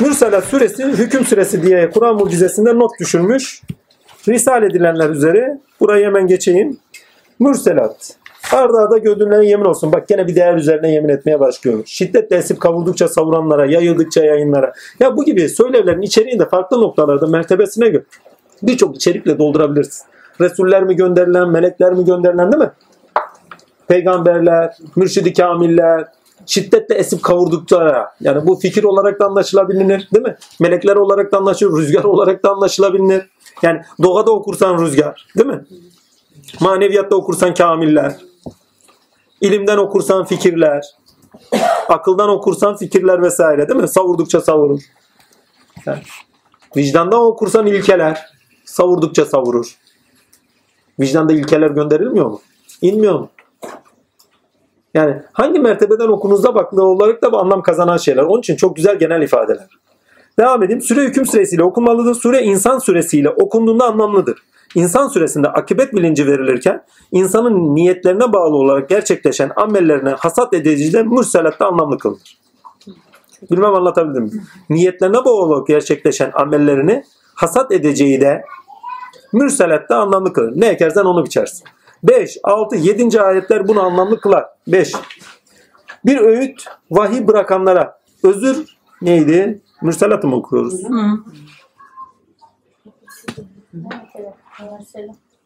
Mürselat suresi hüküm süresi diye Kur'an mucizesinde not düşürmüş. Risal edilenler üzere burayı hemen geçeyim. Mürselat. Arda arda gördüğümlerine yemin olsun. Bak gene bir değer üzerine yemin etmeye başlıyor. Şiddetle esip kavurdukça savuranlara, yayıldıkça yayınlara. Ya bu gibi söylevlerin içeriğini de farklı noktalarda mertebesine göre birçok içerikle doldurabilirsin. Resuller mi gönderilen, melekler mi gönderilen değil mi? Peygamberler, mürşidi kamiller, şiddetle esip kavurdukça yani bu fikir olarak da anlaşılabilir değil mi? Melekler olarak da anlaşılır, rüzgar olarak da anlaşılabilir. Yani doğada okursan rüzgar değil mi? Maneviyatta okursan kamiller. ilimden okursan fikirler. Akıldan okursan fikirler vesaire değil mi? Savurdukça savurur. Yani vicdandan okursan ilkeler. Savurdukça savurur. Vicdanda ilkeler gönderilmiyor mu? İnmiyor mu? Yani hangi mertebeden okunuzda baktığı olarak da bu anlam kazanan şeyler. Onun için çok güzel genel ifadeler. Devam edeyim. Süre hüküm süresiyle okunmalıdır. Süre insan süresiyle okunduğunda anlamlıdır. İnsan süresinde akıbet bilinci verilirken insanın niyetlerine bağlı olarak gerçekleşen amellerine hasat edici de mürselatta anlamlı kılınır. Bilmem anlatabildim mi? Niyetlerine bağlı olarak gerçekleşen amellerini hasat edeceği de mürselatta anlamlı kılır. Ne ekersen onu biçersin. 5, 6, 7. ayetler bunu anlamlı kılar. 5. Bir öğüt vahiy bırakanlara özür neydi? Mürselatı mı okuyoruz?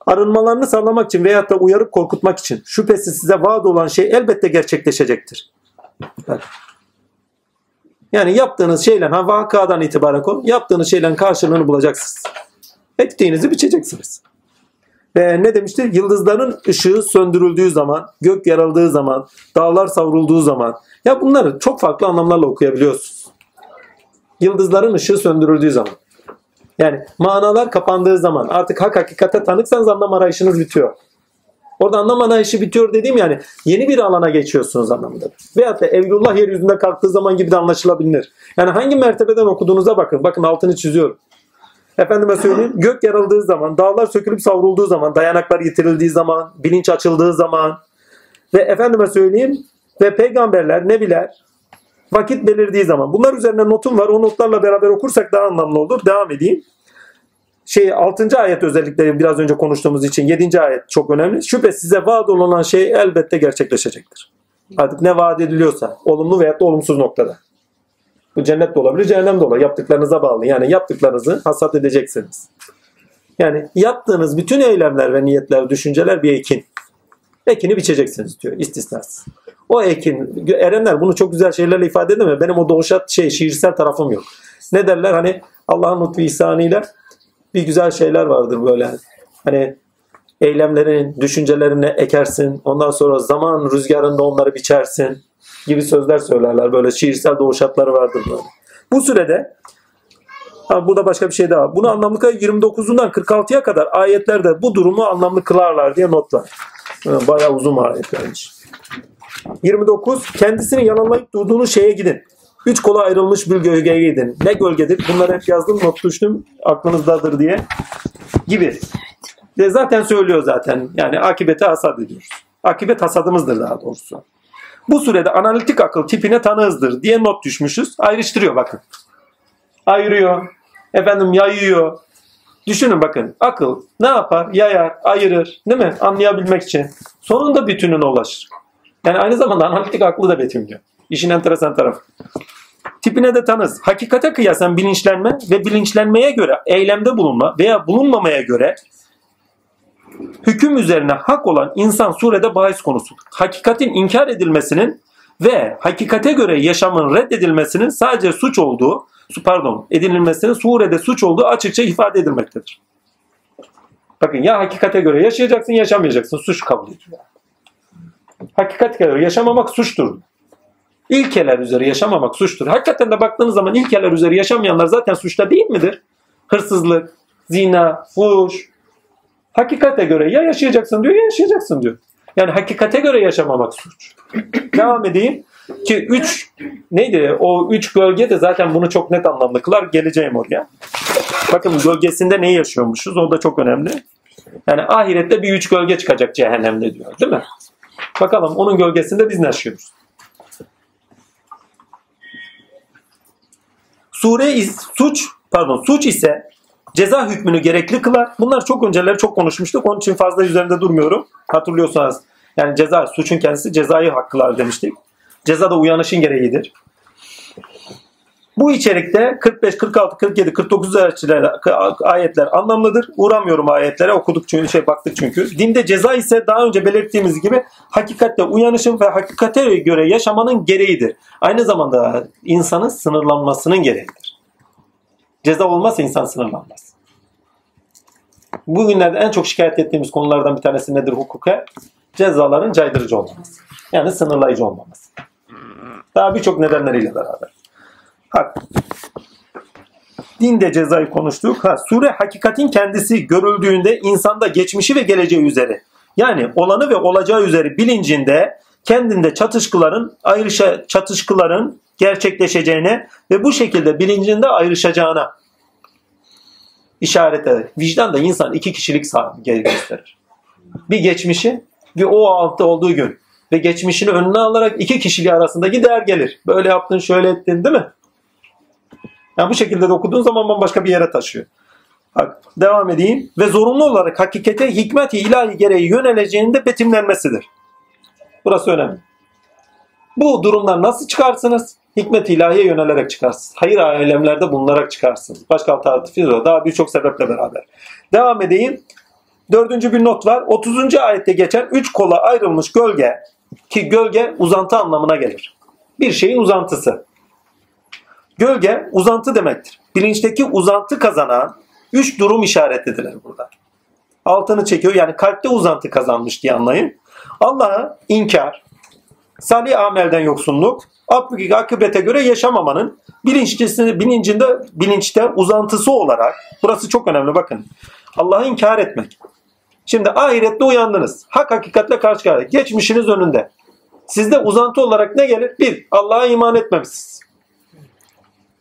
Arınmalarını sağlamak için veyahut da uyarıp korkutmak için şüphesiz size vaat olan şey elbette gerçekleşecektir. Bak. Yani yaptığınız şeyle ha vakadan itibaren konu yaptığınız şeylerin karşılığını bulacaksınız. Ektiğinizi biçeceksiniz. Ve ne demişti? Yıldızların ışığı söndürüldüğü zaman, gök yarıldığı zaman, dağlar savrulduğu zaman. Ya bunları çok farklı anlamlarla okuyabiliyorsunuz. Yıldızların ışığı söndürüldüğü zaman. Yani manalar kapandığı zaman artık hak hakikate tanıksanız anlam arayışınız bitiyor. Orada anlam arayışı bitiyor dediğim yani yeni bir alana geçiyorsunuz anlamında. Veyahut da Evlullah yeryüzünde kalktığı zaman gibi de anlaşılabilir. Yani hangi mertebeden okuduğunuza bakın. Bakın altını çiziyorum. Efendime söyleyeyim gök yarıldığı zaman, dağlar sökülüp savrulduğu zaman, dayanaklar yitirildiği zaman, bilinç açıldığı zaman ve efendime söyleyeyim ve peygamberler, nebiler vakit belirdiği zaman. Bunlar üzerine notum var. O notlarla beraber okursak daha anlamlı olur. Devam edeyim. Şey 6. ayet özellikle biraz önce konuştuğumuz için 7. ayet çok önemli. Şüphe size vaat olunan şey elbette gerçekleşecektir. Artık ne vaat ediliyorsa olumlu veya da olumsuz noktada. Bu cennet de olabilir, cehennem de olabilir. Yaptıklarınıza bağlı. Yani yaptıklarınızı hasat edeceksiniz. Yani yaptığınız bütün eylemler ve niyetler, düşünceler bir ekin. Ekini biçeceksiniz diyor istisnasız. O ekin, erenler bunu çok güzel şeylerle ifade edemiyor. Benim o doğuşat şey, şiirsel tarafım yok. Ne derler hani Allah'ın lütfu ihsanıyla bir güzel şeyler vardır böyle. Hani eylemlerin, düşüncelerini ekersin. Ondan sonra zaman rüzgarında onları biçersin gibi sözler söylerler. Böyle şiirsel doğuşatları vardır böyle. Bu sürede ha, burada başka bir şey daha. Bunu anlamlı 29'undan 46'ya kadar ayetlerde bu durumu anlamlı kılarlar diye not var. Bayağı uzun ayetlermiş. 29. Kendisini yalanlayıp durduğunuz şeye gidin. Üç kola ayrılmış bir gölgeye gidin. Ne gölgedir? Bunları hep yazdım, not düştüm. Aklınızdadır diye. Gibi. Ve zaten söylüyor zaten. Yani akibete hasat ediyoruz. Akibet hasadımızdır daha doğrusu. Bu sürede analitik akıl tipine tanığızdır diye not düşmüşüz. Ayrıştırıyor bakın. Ayırıyor. Efendim yayıyor. Düşünün bakın akıl ne yapar? Yayar, ayırır değil mi? Anlayabilmek için. Sonunda bütününe ulaşır. Yani aynı zamanda analitik aklı da betimliyor. İşin enteresan tarafı. Tipine de tanız. Hakikate kıyasen bilinçlenme ve bilinçlenmeye göre eylemde bulunma veya bulunmamaya göre hüküm üzerine hak olan insan surede bahis konusudur. Hakikatin inkar edilmesinin ve hakikate göre yaşamın reddedilmesinin sadece suç olduğu, pardon, edinilmesinin surede suç olduğu açıkça ifade edilmektedir. Bakın ya hakikate göre yaşayacaksın, yaşamayacaksın. Suç kabul ediyor. Hakikate göre yaşamamak suçtur. İlkeler üzere yaşamamak suçtur. Hakikaten de baktığınız zaman ilkeler üzere yaşamayanlar zaten suçta değil midir? Hırsızlık, zina, fuş. Hakikate göre ya yaşayacaksın diyor ya yaşayacaksın diyor. Yani hakikate göre yaşamamak suç. Devam edeyim. Ki üç neydi? O üç gölge de zaten bunu çok net anlamlı kılar. Geleceğim oraya. Bakın gölgesinde ne yaşıyormuşuz? O da çok önemli. Yani ahirette bir üç gölge çıkacak cehennemde diyor. Değil mi? Bakalım onun gölgesinde biz ne yaşıyoruz? Sure is, suç pardon suç ise ceza hükmünü gerekli kılar. Bunlar çok önceleri çok konuşmuştuk. Onun için fazla üzerinde durmuyorum. Hatırlıyorsanız yani ceza suçun kendisi cezayı hakkılar demiştik. Ceza da uyanışın gereğidir. Bu içerikte 45, 46, 47, 49 ayetler anlamlıdır. Uğramıyorum ayetlere okuduk çünkü şey baktık çünkü. Dinde ceza ise daha önce belirttiğimiz gibi hakikatte uyanışın ve hakikate göre yaşamanın gereğidir. Aynı zamanda insanın sınırlanmasının gereğidir. Ceza olmazsa insan sınırlanmaz. Bugünlerde en çok şikayet ettiğimiz konulardan bir tanesi nedir hukuka? Cezaların caydırıcı olmaması. Yani sınırlayıcı olmaması. Daha birçok nedenleriyle beraber. Hak. Dinde cezayı konuştuk. Ha, sure hakikatin kendisi görüldüğünde insanda geçmişi ve geleceği üzeri. Yani olanı ve olacağı üzeri bilincinde kendinde çatışkıların ayrışa çatışkıların gerçekleşeceğine ve bu şekilde bilincinde ayrışacağına işaret eder. Vicdan da insan iki kişilik sahibi gösterir. Bir geçmişi ve o altta olduğu gün ve geçmişini önüne alarak iki kişiliği arasındaki değer gelir. Böyle yaptın, şöyle ettin değil mi? Yani bu şekilde de okuduğun zaman bambaşka bir yere taşıyor. Bak, devam edeyim. Ve zorunlu olarak hakikate hikmet-i ilahi gereği yöneleceğinde betimlenmesidir. Burası önemli. Bu durumdan nasıl çıkarsınız? Hikmet ilahiye yönelerek çıkarsınız. Hayır alemlerde bulunarak çıkarsınız. Başka alternatifi yok. Daha birçok sebeple beraber. Devam edeyim. Dördüncü bir not var. 30. ayette geçen üç kola ayrılmış gölge ki gölge uzantı anlamına gelir. Bir şeyin uzantısı. Gölge uzantı demektir. Bilinçteki uzantı kazanan üç durum işaret edilir burada. Altını çekiyor yani kalpte uzantı kazanmış diye anlayın. Allah'a inkar, salih amelden yoksunluk, akıbete göre yaşamamanın bilinçlisini, bilincinde, bilinçte uzantısı olarak burası çok önemli bakın. Allah'ı inkar etmek. Şimdi ahirette uyandınız. Hak hakikatle karşı karşıya. Geçmişiniz önünde. Sizde uzantı olarak ne gelir? Bir, Allah'a iman etmemişsiniz.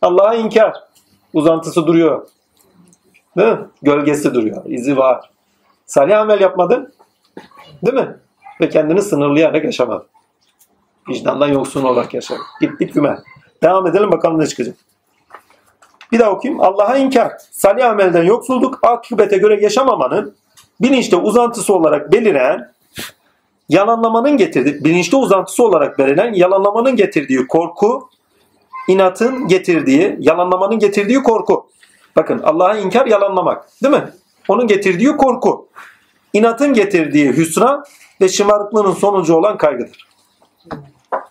Allah'a inkar. Uzantısı duruyor. Değil mi? Gölgesi duruyor. izi var. Salih amel yapmadın. Değil mi? Ve kendini sınırlayarak yaşamadın. Vicdandan yoksun olarak yaşadın. Git git güme. Devam edelim bakalım ne çıkacak. Bir daha okuyayım. Allah'a inkar. Salih amelden yoksulluk, akıbete göre yaşamamanın bilinçte uzantısı olarak beliren yalanlamanın getirdiği, bilinçte uzantısı olarak belirlen yalanlamanın getirdiği korku, inatın getirdiği, yalanlamanın getirdiği korku. Bakın Allah'a inkar yalanlamak değil mi? Onun getirdiği korku. İnatın getirdiği hüsran ve şımarıklığın sonucu olan kaygıdır.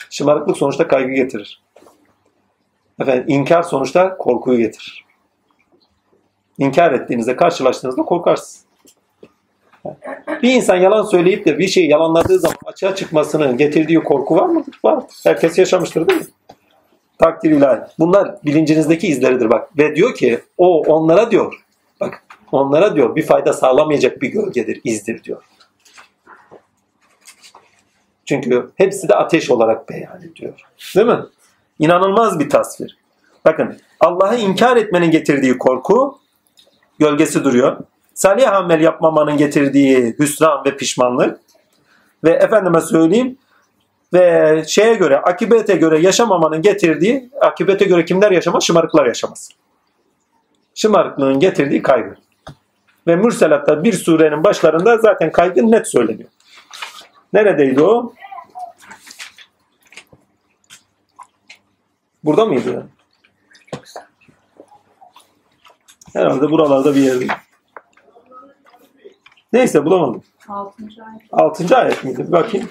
Şımarıklık sonuçta kaygı getirir. Efendim inkar sonuçta korkuyu getirir. İnkar ettiğinizde, karşılaştığınızda korkarsınız. Bir insan yalan söyleyip de bir şeyi yalanladığı zaman açığa çıkmasının getirdiği korku var mıdır? Var. Herkes yaşamıştır değil mi? Takdir ilahi. Bunlar bilincinizdeki izleridir bak. Ve diyor ki o onlara diyor. Bak onlara diyor bir fayda sağlamayacak bir gölgedir, izdir diyor. Çünkü hepsi de ateş olarak beyan ediyor. Değil mi? İnanılmaz bir tasvir. Bakın Allah'ı inkar etmenin getirdiği korku gölgesi duruyor. Salih amel yapmamanın getirdiği hüsran ve pişmanlık ve efendime söyleyeyim ve şeye göre, akibete göre yaşamamanın getirdiği, akibete göre kimler yaşamaz? Şımarıklar yaşamaz. Şımarıklığın getirdiği kaygı. Ve Mürselatta bir surenin başlarında zaten kaygı net söyleniyor. Neredeydi o? Burada mıydı? Herhalde buralarda bir yerde. Neyse bulamadım. Altıncı ayet. Altıncı ayet miydi? Bir bakayım.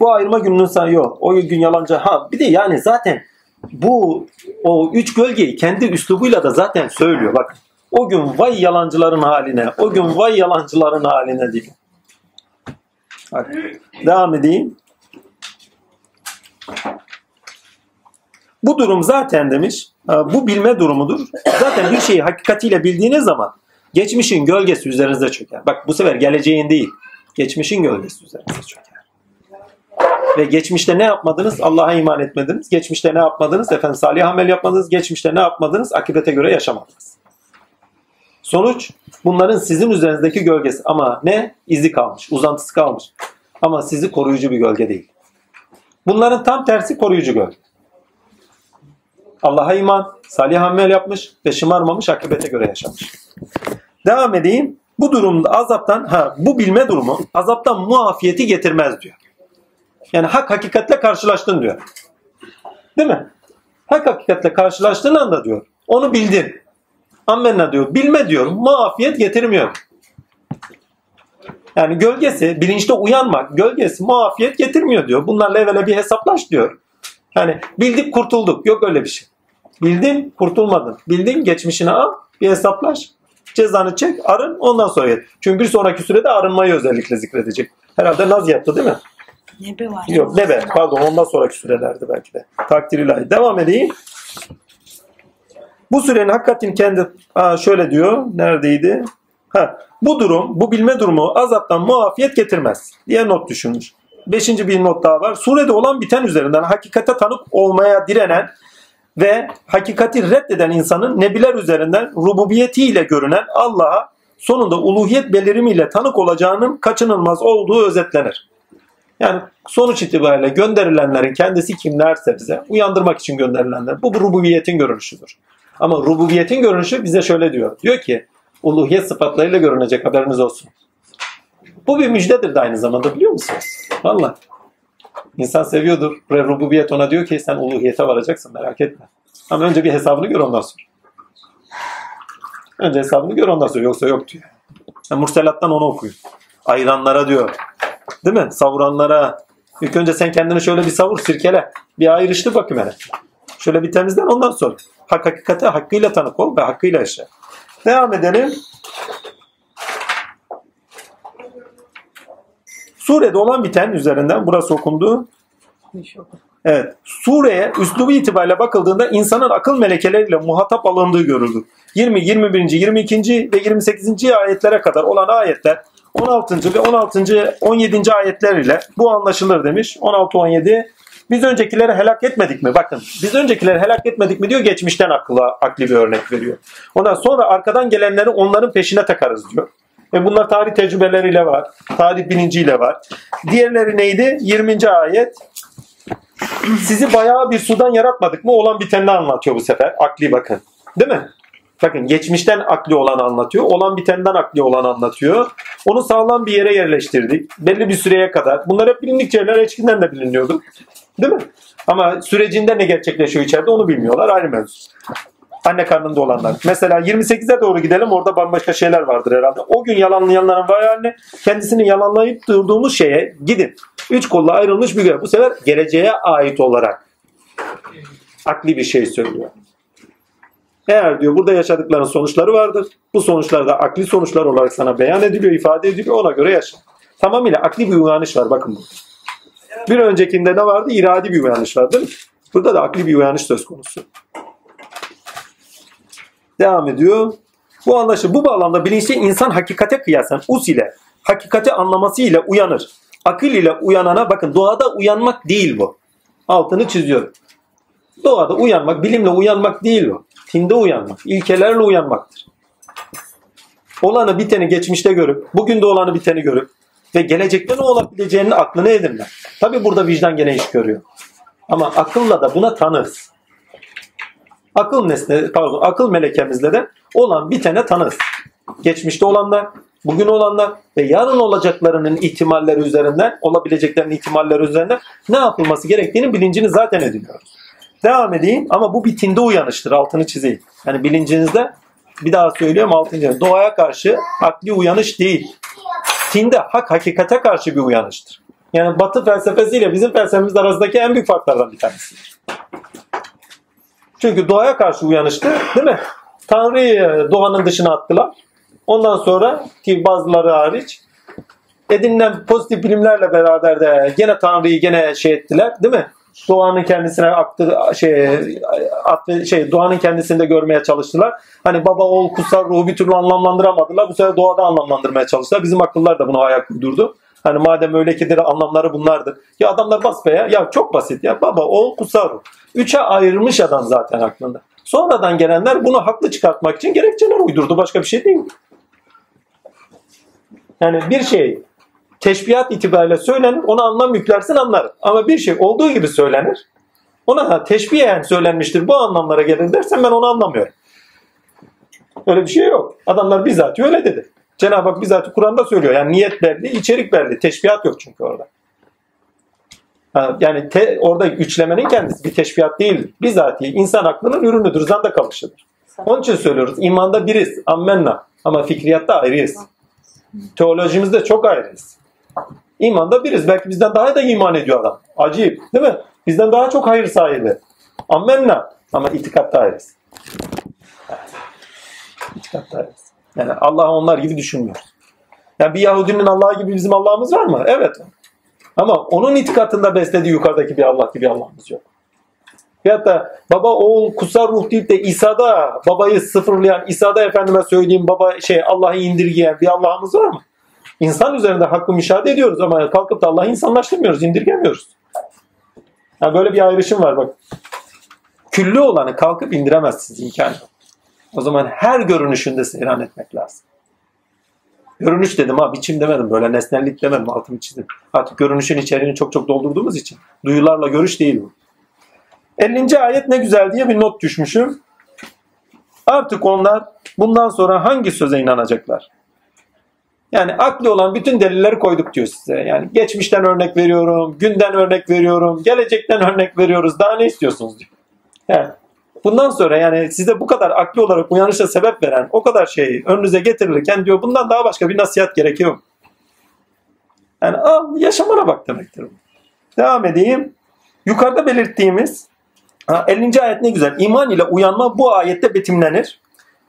Bu ayırma gününün sayı yok. O gün yalancı. Ha bir de yani zaten bu o üç gölgeyi kendi üslubuyla da zaten söylüyor. Bak o gün vay yalancıların haline, o gün vay yalancıların haline diyor. Bak, devam edeyim. Bu durum zaten demiş, bu bilme durumudur. Zaten bir şeyi hakikatiyle bildiğiniz zaman geçmişin gölgesi üzerinize çöker. Bak bu sefer geleceğin değil, geçmişin gölgesi üzerinize çöker. Ve geçmişte ne yapmadınız? Allah'a iman etmediniz. Geçmişte ne yapmadınız? Efendim salih amel yapmadınız. Geçmişte ne yapmadınız? Akibete göre yaşamadınız. Sonuç bunların sizin üzerinizdeki gölgesi. Ama ne? İzi kalmış, uzantısı kalmış. Ama sizi koruyucu bir gölge değil. Bunların tam tersi koruyucu gölge. Allah'a iman, salih amel yapmış ve şımarmamış, akıbete göre yaşamış. Devam edeyim. Bu durumda azaptan, ha bu bilme durumu azaptan muafiyeti getirmez diyor. Yani hak hakikatle karşılaştın diyor. Değil mi? Hak hakikatle karşılaştığın anda diyor. Onu bildin. Ammenna diyor. Bilme diyor. Muafiyet getirmiyor. Yani gölgesi, bilinçte uyanmak, gölgesi muafiyet getirmiyor diyor. Bunlarla evvela bir hesaplaş diyor. Yani bildik kurtulduk. Yok öyle bir şey. Bildin kurtulmadın. Bildin geçmişini al bir hesaplaş. Cezanı çek arın ondan sonra yet. Çünkü bir sonraki sürede arınmayı özellikle zikredecek. Herhalde naz yaptı değil mi? Nebe var. Yok nebe pardon ondan sonraki sürelerdi belki de. Takdir ilahi. Devam edeyim. Bu sürenin hakikatin kendi Aa, şöyle diyor. Neredeydi? Ha, bu durum, bu bilme durumu azaptan muafiyet getirmez diye not düşünmüş. Beşinci bir not daha var. Surede olan biten üzerinden hakikate tanık olmaya direnen ve hakikati reddeden insanın nebiler üzerinden rububiyetiyle görünen Allah'a sonunda uluhiyet belirimiyle tanık olacağının kaçınılmaz olduğu özetlenir. Yani sonuç itibariyle gönderilenlerin kendisi kimlerse bize uyandırmak için gönderilenler. Bu rububiyetin görünüşüdür. Ama rububiyetin görünüşü bize şöyle diyor. Diyor ki uluhiyet sıfatlarıyla görünecek haberiniz olsun. Bu bir müjdedir de aynı zamanda biliyor musunuz? Valla. İnsan seviyordur. Ve rububiyet ona diyor ki sen uluhiyete varacaksın merak etme. Ama önce bir hesabını gör ondan sonra. Önce hesabını gör ondan sonra yoksa yok diyor. Yani Murselat'tan onu okuyun. Ayıranlara diyor. Değil mi? Savuranlara. İlk önce sen kendini şöyle bir savur sirkele. Bir ayrıştır bakayım hele. Şöyle bir temizlen ondan sonra. Hak hakikate hakkıyla tanık ol ve hakkıyla yaşa. Devam edelim. Surede olan biten üzerinden burası okundu. Evet. Sureye üslubu itibariyle bakıldığında insanın akıl melekeleriyle muhatap alındığı görüldü. 20, 21. 22. ve 28. ayetlere kadar olan ayetler 16. ve 16. 17. ayetler ile bu anlaşılır demiş. 16 17 biz öncekileri helak etmedik mi? Bakın biz öncekileri helak etmedik mi diyor geçmişten akla, akli bir örnek veriyor. Ondan sonra arkadan gelenleri onların peşine takarız diyor. Ve bunlar tarih tecrübeleriyle var. Tarih bilinciyle var. Diğerleri neydi? 20. ayet. Sizi bayağı bir sudan yaratmadık mı? Olan biteni anlatıyor bu sefer. Akli bakın. Değil mi? Bakın geçmişten akli olanı anlatıyor. Olan bitenden akli olanı anlatıyor. Onu sağlam bir yere yerleştirdik. Belli bir süreye kadar. Bunlar hep bilindik şeyler. Eskiden de biliniyordu. Değil mi? Ama sürecinde ne gerçekleşiyor içeride onu bilmiyorlar. Ayrı mevzu. Anne karnında olanlar. Mesela 28'e doğru gidelim. Orada bambaşka şeyler vardır herhalde. O gün yalanlayanların vay haline kendisini yalanlayıp durduğumuz şeye gidin. Üç kolla ayrılmış bir görev. Bu sefer geleceğe ait olarak akli bir şey söylüyor. Eğer diyor burada yaşadıkların sonuçları vardır. Bu sonuçlar da akli sonuçlar olarak sana beyan ediliyor, ifade ediliyor. Ona göre yaşa. Tamamıyla akli bir uyanış var. Bakın bu. Bir öncekinde ne vardı? İradi bir uyanış var değil mi? Burada da akli bir uyanış söz konusu. Devam ediyor. Bu anlaşılır. Bu bağlamda bilinçli insan hakikate kıyasen us ile, hakikati anlaması ile uyanır. Akıl ile uyanana bakın doğada uyanmak değil bu. Altını çiziyorum. Doğada uyanmak, bilimle uyanmak değil bu. Tinde uyanmak, ilkelerle uyanmaktır. Olanı biteni geçmişte görüp, bugün de olanı biteni görüp ve gelecekte ne olabileceğinin aklını edinme. Tabi burada vicdan gene iş görüyor. Ama akılla da buna tanırız. Akıl nesne, pardon, akıl melekemizle de olan bitene tanırız. Geçmişte olanlar, bugün olanlar ve yarın olacaklarının ihtimalleri üzerinden, olabileceklerinin ihtimalleri üzerinden ne yapılması gerektiğini bilincini zaten ediniyoruz. Devam edeyim ama bu bitinde uyanıştır. Altını çizeyim. Yani bilincinizde bir daha söylüyorum altını Doğaya karşı akli uyanış değil. Tinde hak hakikate karşı bir uyanıştır. Yani batı felsefesiyle bizim felsefemiz arasındaki en büyük farklardan bir tanesidir. Çünkü doğaya karşı uyanıştı değil mi? Tanrı'yı doğanın dışına attılar. Ondan sonra ki bazıları hariç edinilen pozitif bilimlerle beraber de gene Tanrı'yı gene şey ettiler değil mi? Doğanın kendisine aktı şey at, şey doğanın kendisinde görmeye çalıştılar. Hani baba oğul kutsal ruhu bir türlü anlamlandıramadılar. Bu sefer doğada anlamlandırmaya çalıştılar. Bizim akıllar da bunu ayak uydurdu. Hani madem öyle kidir anlamları bunlardır. Ya adamlar bas ya. Ya çok basit ya. Baba oğul kutsal ruh. Üçe ayırmış adam zaten aklında. Sonradan gelenler bunu haklı çıkartmak için gerekçeler uydurdu. Başka bir şey değil. Yani bir şey teşbihat itibariyle söylenir, ona anlam yüklersin anlar. Ama bir şey olduğu gibi söylenir. Ona da teşbihen söylenmiştir, bu anlamlara gelir dersen ben onu anlamıyorum. Öyle bir şey yok. Adamlar bizzat öyle dedi. Cenab-ı Hak bizzat Kur'an'da söylüyor. Yani niyet belli, içerik belli. Teşbihat yok çünkü orada. Yani te, orada üçlemenin kendisi bir teşbihat değil. Bizatihi insan aklının ürünüdür, zanda kalışıdır. Onun için söylüyoruz. İmanda biriz, ammenna. Ama fikriyatta ayrıyız. Teolojimizde çok ayrıyız. İmanda biriz. Belki bizden daha da iman ediyor adam. Acayip değil mi? Bizden daha çok hayır sahibi. Ammenna. Ama itikatta ayrıyız. İtikatta ayrıyız. Yani Allah onlar gibi düşünmüyor. Yani bir Yahudinin Allah'ı gibi bizim Allah'ımız var mı? Evet. Ama onun itikatında beslediği yukarıdaki bir Allah gibi Allah'ımız yok. Veyahut da baba oğul kutsal ruh deyip de İsa'da babayı sıfırlayan, İsa'da efendime söyleyeyim baba şey Allah'ı indirgeyen bir Allah'ımız var mı? İnsan üzerinde hakkı müşahede ediyoruz ama kalkıp da Allah'ı insanlaştırmıyoruz, indirgemiyoruz. Yani böyle bir ayrışım var bak. Küllü olanı kalkıp indiremezsiniz imkanı. O zaman her görünüşünde seyran etmek lazım. Görünüş dedim ha biçim demedim böyle nesnellik demedim altını çizdim. Artık görünüşün içeriğini çok çok doldurduğumuz için duyularla görüş değil bu. 50. ayet ne güzel diye bir not düşmüşüm. Artık onlar bundan sonra hangi söze inanacaklar? Yani akli olan bütün delilleri koyduk diyor size. Yani geçmişten örnek veriyorum, günden örnek veriyorum, gelecekten örnek veriyoruz. Daha ne istiyorsunuz diyor. Yani bundan sonra yani size bu kadar akli olarak uyanışa sebep veren o kadar şeyi önünüze getirilirken diyor bundan daha başka bir nasihat gerekiyor. Yani al yaşamana bak demektir. Devam edeyim. Yukarıda belirttiğimiz 50. ayet ne güzel. İman ile uyanma bu ayette betimlenir.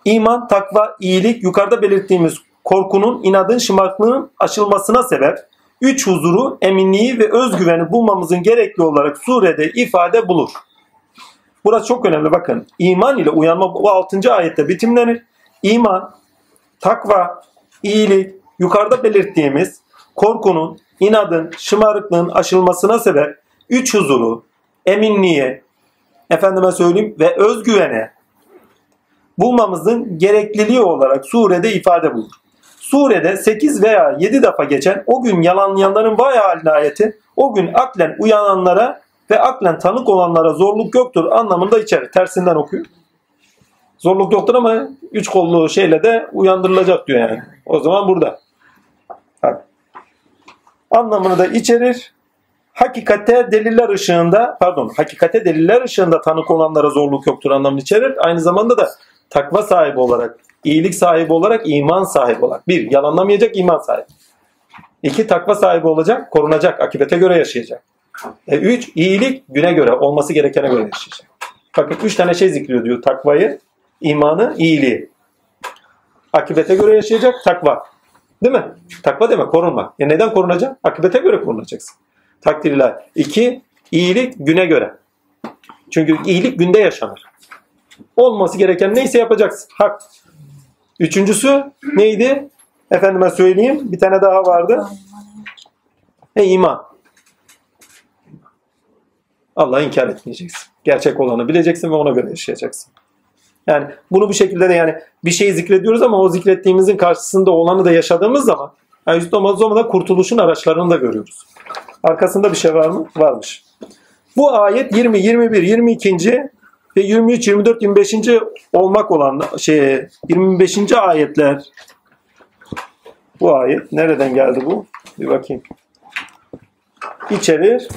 İman, takva, iyilik yukarıda belirttiğimiz korkunun, inadın, şımarıklığın aşılmasına sebep. Üç huzuru, eminliği ve özgüveni bulmamızın gerekli olarak surede ifade bulur. Burası çok önemli bakın. İman ile uyanma bu 6. ayette bitimlenir. İman, takva, iyilik, yukarıda belirttiğimiz korkunun, inadın, şımarıklığın aşılmasına sebep üç huzuru, eminliğe, efendime söyleyeyim ve özgüvene bulmamızın gerekliliği olarak surede ifade bulur. Surede 8 veya 7 defa geçen o gün yalanlayanların vay haline ayeti o gün aklen uyananlara ve aklen tanık olanlara zorluk yoktur anlamında içerir. Tersinden okuyor. Zorluk yoktur ama üç kollu şeyle de uyandırılacak diyor yani. O zaman burada. Anlamını da içerir. Hakikate deliller ışığında pardon hakikate deliller ışığında tanık olanlara zorluk yoktur anlamını içerir. Aynı zamanda da takva sahibi olarak, iyilik sahibi olarak, iman sahibi olarak. Bir, yalanlamayacak iman sahibi. İki, takva sahibi olacak, korunacak, akibete göre yaşayacak. E, üç, iyilik güne göre, olması gerekene göre yaşayacak. Bakın üç tane şey zikriyor diyor. Takvayı, imanı, iyiliği. Akibete göre yaşayacak, takva. Değil mi? Takva demek korunma. E neden korunacak? Akibete göre korunacaksın. Takdirler. İki, iyilik güne göre. Çünkü iyilik günde yaşanır. Olması gereken neyse yapacaksın. Hak. Üçüncüsü neydi? Efendime söyleyeyim. Bir tane daha vardı. E iman. Allah'ı inkar etmeyeceksin. Gerçek olanı bileceksin ve ona göre yaşayacaksın. Yani bunu bu şekilde de yani bir şeyi zikrediyoruz ama o zikrettiğimizin karşısında olanı da yaşadığımız zaman yani üstü da kurtuluşun araçlarını da görüyoruz. Arkasında bir şey var mı? Varmış. Bu ayet 20, 21, 22. ve 23, 24, 25. olmak olan şey 25. ayetler. Bu ayet nereden geldi bu? Bir bakayım. İçerir.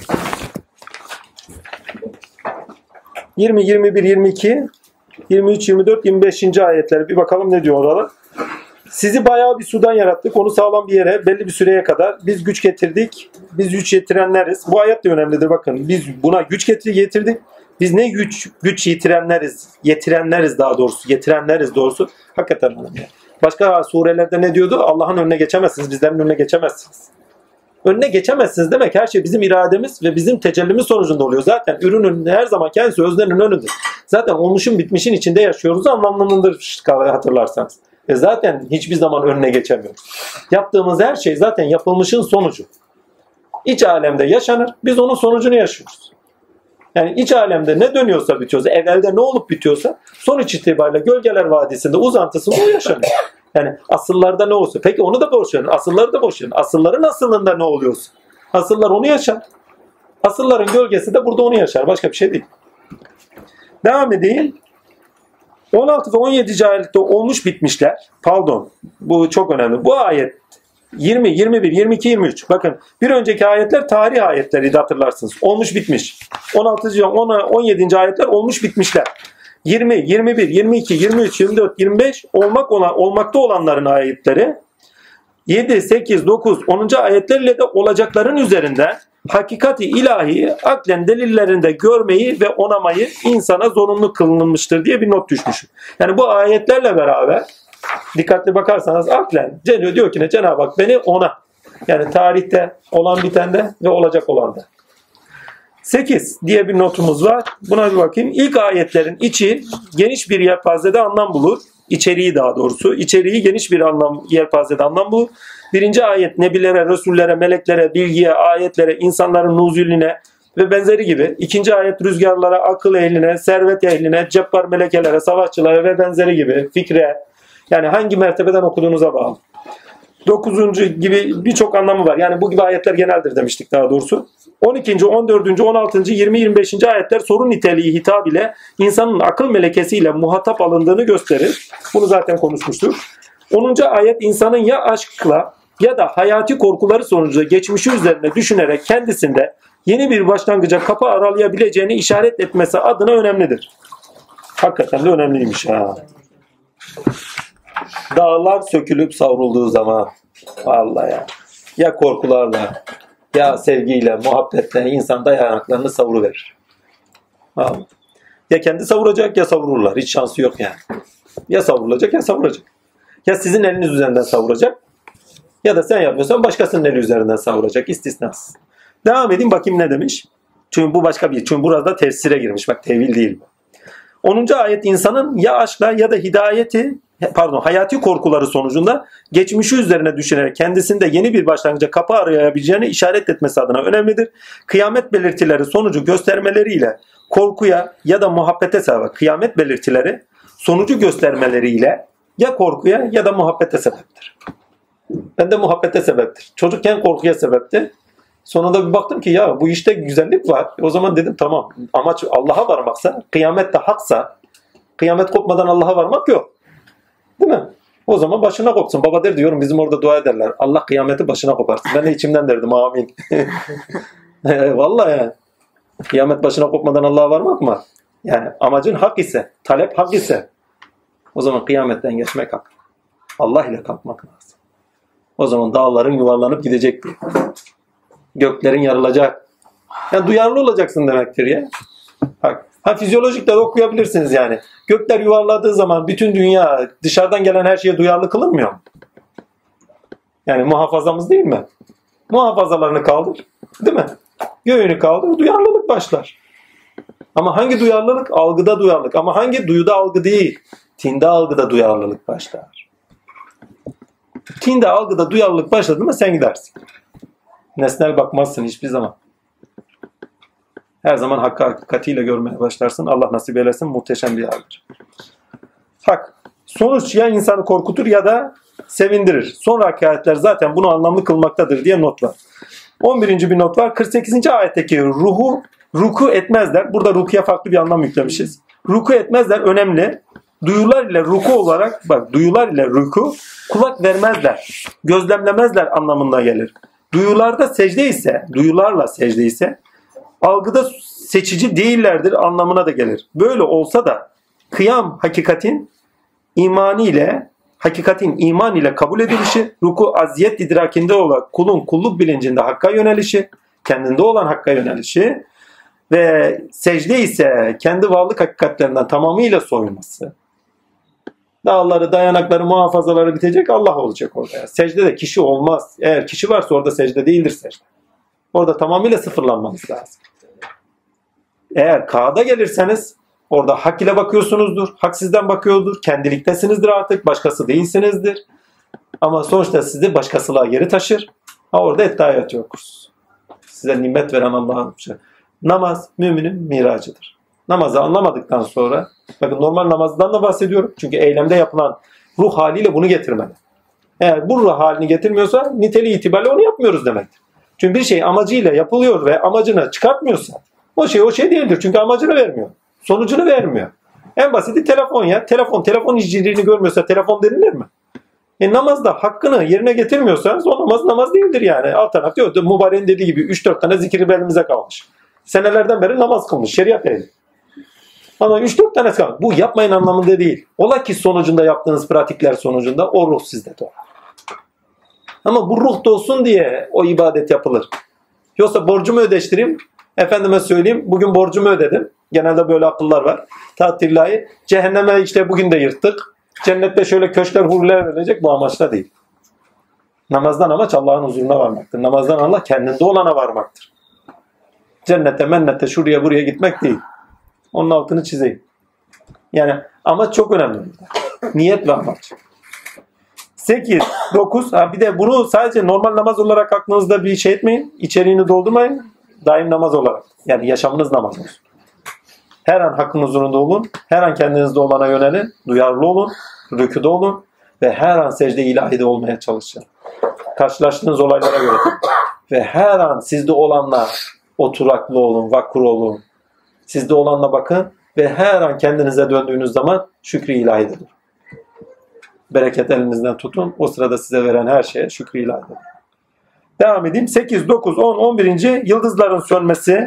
20, 21, 22, 23, 24, 25. ayetler. Bir bakalım ne diyor orada. Sizi bayağı bir sudan yarattık. Onu sağlam bir yere belli bir süreye kadar biz güç getirdik. Biz güç getirenleriz. Bu ayet de önemlidir bakın. Biz buna güç getirdik. Biz ne güç güç yitirenleriz, yetirenleriz daha doğrusu, getirenleriz doğrusu. Hakikaten önemli. Başka surelerde ne diyordu? Allah'ın önüne geçemezsiniz, bizlerin önüne geçemezsiniz. Önüne geçemezsiniz demek her şey bizim irademiz ve bizim tecellimiz sonucunda oluyor. Zaten ürünün her zaman kendisi öznenin önünde. Zaten olmuşun bitmişin içinde yaşıyoruz anlamlandır hatırlarsanız. E zaten hiçbir zaman önüne geçemiyoruz. Yaptığımız her şey zaten yapılmışın sonucu. İç alemde yaşanır. Biz onun sonucunu yaşıyoruz. Yani iç alemde ne dönüyorsa bitiyorsa, evvelde ne olup bitiyorsa sonuç itibariyle Gölgeler Vadisi'nde uzantısında o yaşanıyor. Yani asıllarda ne olsun? Peki onu da boş verin. Asılları da boş verin. Asılların asılında ne oluyorsa. Asıllar onu yaşar. Asılların gölgesi de burada onu yaşar. Başka bir şey değil. Devam edeyim. 16 ve 17. ayette olmuş bitmişler. Pardon. Bu çok önemli. Bu ayet 20, 21, 22, 23. Bakın bir önceki ayetler tarih ayetleriydi hatırlarsınız. Olmuş bitmiş. 16. 10, 17. ayetler olmuş bitmişler. 20, 21, 22, 23, 24, 25 olmak olan, olmakta olanların ayetleri 7, 8, 9, 10. ayetlerle de olacakların üzerinde hakikati ilahi aklen delillerinde görmeyi ve onamayı insana zorunlu kılınmıştır diye bir not düşmüşüm. Yani bu ayetlerle beraber dikkatli bakarsanız aklen Cenab diyor ki ne Cenab-ı Hak beni ona yani tarihte olan bitende ve olacak olanda. 8 diye bir notumuz var. Buna bir bakayım. İlk ayetlerin içi geniş bir yelpazede anlam bulur. İçeriği daha doğrusu. İçeriği geniş bir anlam yelpazede anlam bulur. Birinci ayet nebilere, resullere, meleklere, bilgiye, ayetlere, insanların nuzulüne ve benzeri gibi. İkinci ayet rüzgarlara, akıl ehline, servet ehline, cebbar melekelere, savaşçılara ve benzeri gibi. Fikre. Yani hangi mertebeden okuduğunuza bağlı. Dokuzuncu gibi birçok anlamı var. Yani bu gibi ayetler geneldir demiştik daha doğrusu. 12. 14. 16. 20. 25. ayetler sorun niteliği hitap ile insanın akıl melekesiyle muhatap alındığını gösterir. Bunu zaten konuşmuştuk. 10. ayet insanın ya aşkla ya da hayati korkuları sonucu geçmişi üzerine düşünerek kendisinde yeni bir başlangıca kapı aralayabileceğini işaret etmesi adına önemlidir. Hakikaten de önemliymiş ha. Dağlar sökülüp savrulduğu zaman vallahi ya ya korkularla ya sevgiyle, muhabbetle insan dayanaklarını savuruverir. Vallahi. Ya kendi savuracak ya savururlar. Hiç şansı yok yani. Ya savrulacak ya savuracak. Ya sizin eliniz üzerinden savuracak ya da sen yapmıyorsan başkasının eli üzerinden savuracak. İstisnasız. Devam edeyim bakayım ne demiş. Çünkü bu başka bir. Çünkü burada tefsire girmiş. Bak tevil değil bu. 10. ayet insanın ya aşkla ya da hidayeti pardon hayati korkuları sonucunda geçmişi üzerine düşünerek kendisinde yeni bir başlangıca kapı arayabileceğini işaret etmesi adına önemlidir. Kıyamet belirtileri sonucu göstermeleriyle korkuya ya da muhabbete sebep kıyamet belirtileri sonucu göstermeleriyle ya korkuya ya da muhabbete sebeptir. Ben de muhabbete sebeptir. Çocukken korkuya sebepti. Sonunda bir baktım ki ya bu işte güzellik var. O zaman dedim tamam amaç Allah'a varmaksa, kıyamet de haksa, kıyamet kopmadan Allah'a varmak yok. Değil mi? O zaman başına kopsun. Baba der diyorum bizim orada dua ederler. Allah kıyameti başına koparsın. Ben de içimden derdim amin. Vallahi yani. Kıyamet başına kopmadan Allah'a varmak mı? Yani amacın hak ise, talep hak ise o zaman kıyametten geçmek hak. Allah ile kalkmak lazım. O zaman dağların yuvarlanıp gidecek. Göklerin yarılacak. Yani duyarlı olacaksın demektir ya. Bak, ha fizyolojik de okuyabilirsiniz yani. Gökler yuvarladığı zaman bütün dünya dışarıdan gelen her şeye duyarlı kılınmıyor mu? Yani muhafazamız değil mi? Muhafazalarını kaldır. Değil mi? Göğünü kaldır. Duyarlılık başlar. Ama hangi duyarlılık? Algıda duyarlılık. Ama hangi duyuda algı değil? Tinde algıda duyarlılık başlar. Tinde algıda duyarlılık başladı mı sen gidersin. Nesnel bakmazsın hiçbir zaman. Her zaman hakkı hakikatiyle görmeye başlarsın. Allah nasip eylesin. Muhteşem bir haldir. Hak. Sonuç ya insanı korkutur ya da sevindirir. Sonraki ayetler zaten bunu anlamlı kılmaktadır diye not var. 11. bir not var. 48. ayetteki ruhu ruku etmezler. Burada rukuya farklı bir anlam yüklemişiz. Ruku etmezler önemli. Duyular ile ruku olarak bak duyular ile ruku kulak vermezler. Gözlemlemezler anlamına gelir. Duyularda secde ise, duyularla secde ise algıda seçici değillerdir anlamına da gelir. Böyle olsa da kıyam hakikatin imani ile hakikatin iman ile kabul edilişi, ruku aziyet idrakinde olan kulun kulluk bilincinde hakka yönelişi, kendinde olan hakka yönelişi ve secde ise kendi varlık hakikatlerinden tamamıyla soyulması. Dağları, dayanakları, muhafazaları bitecek Allah olacak orada. Yani secde de kişi olmaz. Eğer kişi varsa orada secde değildir secde. Orada tamamıyla sıfırlanmanız lazım. Eğer K'da gelirseniz orada hak ile bakıyorsunuzdur. Hak sizden bakıyordur. Kendiliktesinizdir artık. Başkası değilsinizdir. Ama sonuçta sizi başkasılığa geri taşır. Ha orada ettehiyat okursunuz. Size nimet veren Allah'ın şey. Namaz müminin miracıdır. Namazı anlamadıktan sonra bakın normal namazdan da bahsediyorum. Çünkü eylemde yapılan Ruh haliyle bunu getirmeli. Eğer bu ruh halini getirmiyorsa niteliği itibariyle onu yapmıyoruz demektir. Çünkü bir şey amacıyla yapılıyor ve amacını çıkartmıyorsa o şey o şey değildir. Çünkü amacını vermiyor. Sonucunu vermiyor. En basiti telefon ya. Telefon, telefon icriliğini görmüyorsa telefon denilir mi? E namazda hakkını yerine getirmiyorsanız o namaz namaz değildir yani. Alt taraf diyor. Mübareğin dediği gibi 3-4 tane zikir belimize kalmış. Senelerden beri namaz kılmış. Şeriat ehli. Ama 3-4 tane kalmış. Bu yapmayın anlamında değil. Ola ki sonucunda yaptığınız pratikler sonucunda o ruh sizde doğar. Ama bu ruh dolsun diye o ibadet yapılır. Yoksa borcumu ödeştireyim. Efendime söyleyeyim. Bugün borcumu ödedim. Genelde böyle akıllar var. Tatillahi. Cehenneme işte bugün de yırttık. Cennette şöyle köşkler huriler verecek bu amaçla değil. Namazdan amaç Allah'ın huzuruna varmaktır. Namazdan Allah kendinde olana varmaktır. Cennete, mennete, şuraya buraya gitmek değil. Onun altını çizeyim. Yani amaç çok önemli. Niyet ve amaç. 8, 9. Ha bir de bunu sadece normal namaz olarak aklınızda bir şey etmeyin. İçeriğini doldurmayın. Daim namaz olarak. Yani yaşamınız namaz olsun. Her an hakkın huzurunda olun. Her an kendinizde olana yönelin. Duyarlı olun. Rüküde olun. Ve her an secde ilahide olmaya çalışın. Karşılaştığınız olaylara göre. Ve her an sizde olanla oturaklı olun, vakur olun. Sizde olanla bakın. Ve her an kendinize döndüğünüz zaman şükrü ilahidedir. Bereket elinizden tutun. O sırada size veren her şeye şükrü ilahidedir. Devam edeyim. 8, 9, 10, 11. Yıldızların sönmesi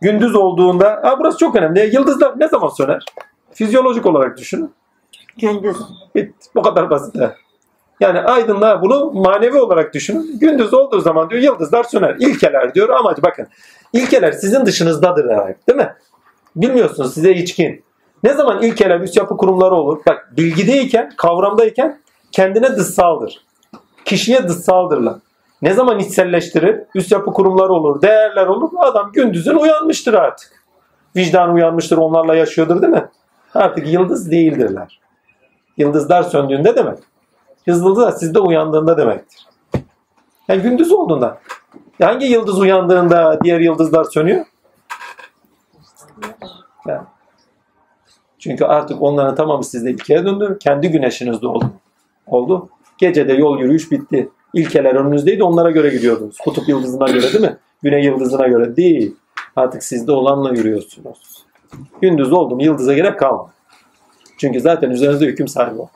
gündüz olduğunda, ha burası çok önemli. Yıldızlar ne zaman söner? Fizyolojik olarak düşünün. Gündüz. Bit, bu kadar basit. Yani aydınlığa bunu manevi olarak düşünün. Gündüz olduğu zaman diyor yıldızlar söner. İlkeler diyor ama bakın ilkeler sizin dışınızdadır herhalde değil mi? Bilmiyorsunuz size içkin. Ne zaman ilkeler üst yapı kurumları olur? Bak bilgideyken, kavramdayken kendine dışsaldır. Kişiye dışsaldırlar. Ne zaman içselleştirir? Üst yapı kurumları olur, değerler olur. Adam gündüzün uyanmıştır artık. Vicdan uyanmıştır, onlarla yaşıyordur değil mi? Artık yıldız değildirler. Yıldızlar söndüğünde demek. Yıldızlar sizde uyandığında demektir. Yani gündüz olduğunda. Hangi yıldız uyandığında diğer yıldızlar sönüyor? Yani. Çünkü artık onların tamamı sizde ilkeye döndü. Kendi güneşinizde oldu. Oldu. Gecede yol yürüyüş bitti. İlkeler önünüzdeydi onlara göre gidiyordunuz. Kutup yıldızına göre değil mi? Güney yıldızına göre değil. Artık sizde olanla yürüyorsunuz. Gündüz oldu mu yıldıza gerek kalmadı. Çünkü zaten üzerinizde hüküm sahibi o.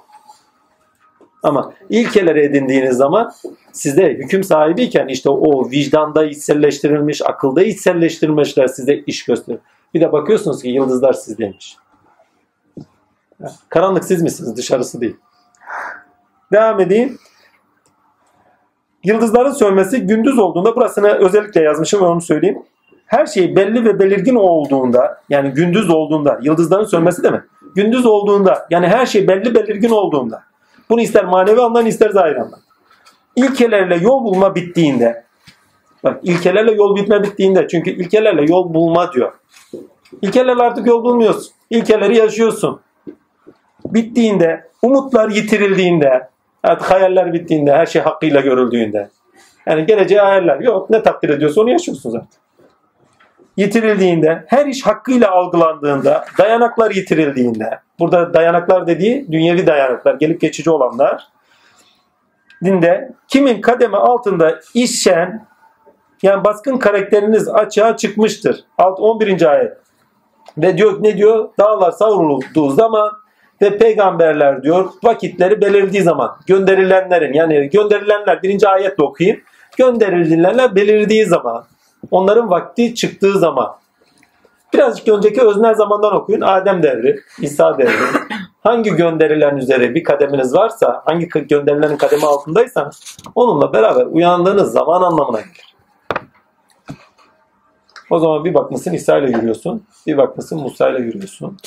Ama ilkeleri edindiğiniz zaman sizde hüküm sahibiyken işte o vicdanda içselleştirilmiş, akılda içselleştirilmişler size iş gösterir. Bir de bakıyorsunuz ki yıldızlar sizdeymiş. Karanlık siz misiniz? Dışarısı değil. Devam edeyim. Yıldızların sönmesi gündüz olduğunda burasını özellikle yazmışım ve onu söyleyeyim. Her şey belli ve belirgin olduğunda yani gündüz olduğunda yıldızların sönmesi demek. Gündüz olduğunda yani her şey belli belirgin olduğunda bunu ister manevi anlamda ister zahir anlamda. İlkelerle yol bulma bittiğinde bak ilkelerle yol bitme bittiğinde çünkü ilkelerle yol bulma diyor. İlkelerle artık yol bulmuyorsun. İlkeleri yaşıyorsun. Bittiğinde, umutlar yitirildiğinde, artık hayaller bittiğinde, her şey hakkıyla görüldüğünde. Yani geleceğe hayaller yok. Ne takdir ediyorsa onu yaşıyorsun zaten. Yitirildiğinde, her iş hakkıyla algılandığında, dayanaklar yitirildiğinde, burada dayanaklar dediği dünyevi dayanaklar, gelip geçici olanlar, dinde kimin kademe altında işen, yani baskın karakteriniz açığa çıkmıştır. Alt 11. ayet. Ve diyor ne diyor? Dağlar savrulduğu zaman ve peygamberler diyor vakitleri belirdiği zaman gönderilenlerin yani gönderilenler birinci ayetle okuyayım. Gönderilenler belirdiği zaman onların vakti çıktığı zaman birazcık önceki öznel zamandan okuyun. Adem devri, İsa devri. Hangi gönderilen üzere bir kademiniz varsa, hangi gönderilenin kademi altındaysanız onunla beraber uyandığınız zaman anlamına gelir. O zaman bir bakmışsın İsa ile yürüyorsun. Bir bakmışsın Musa ile yürüyorsun.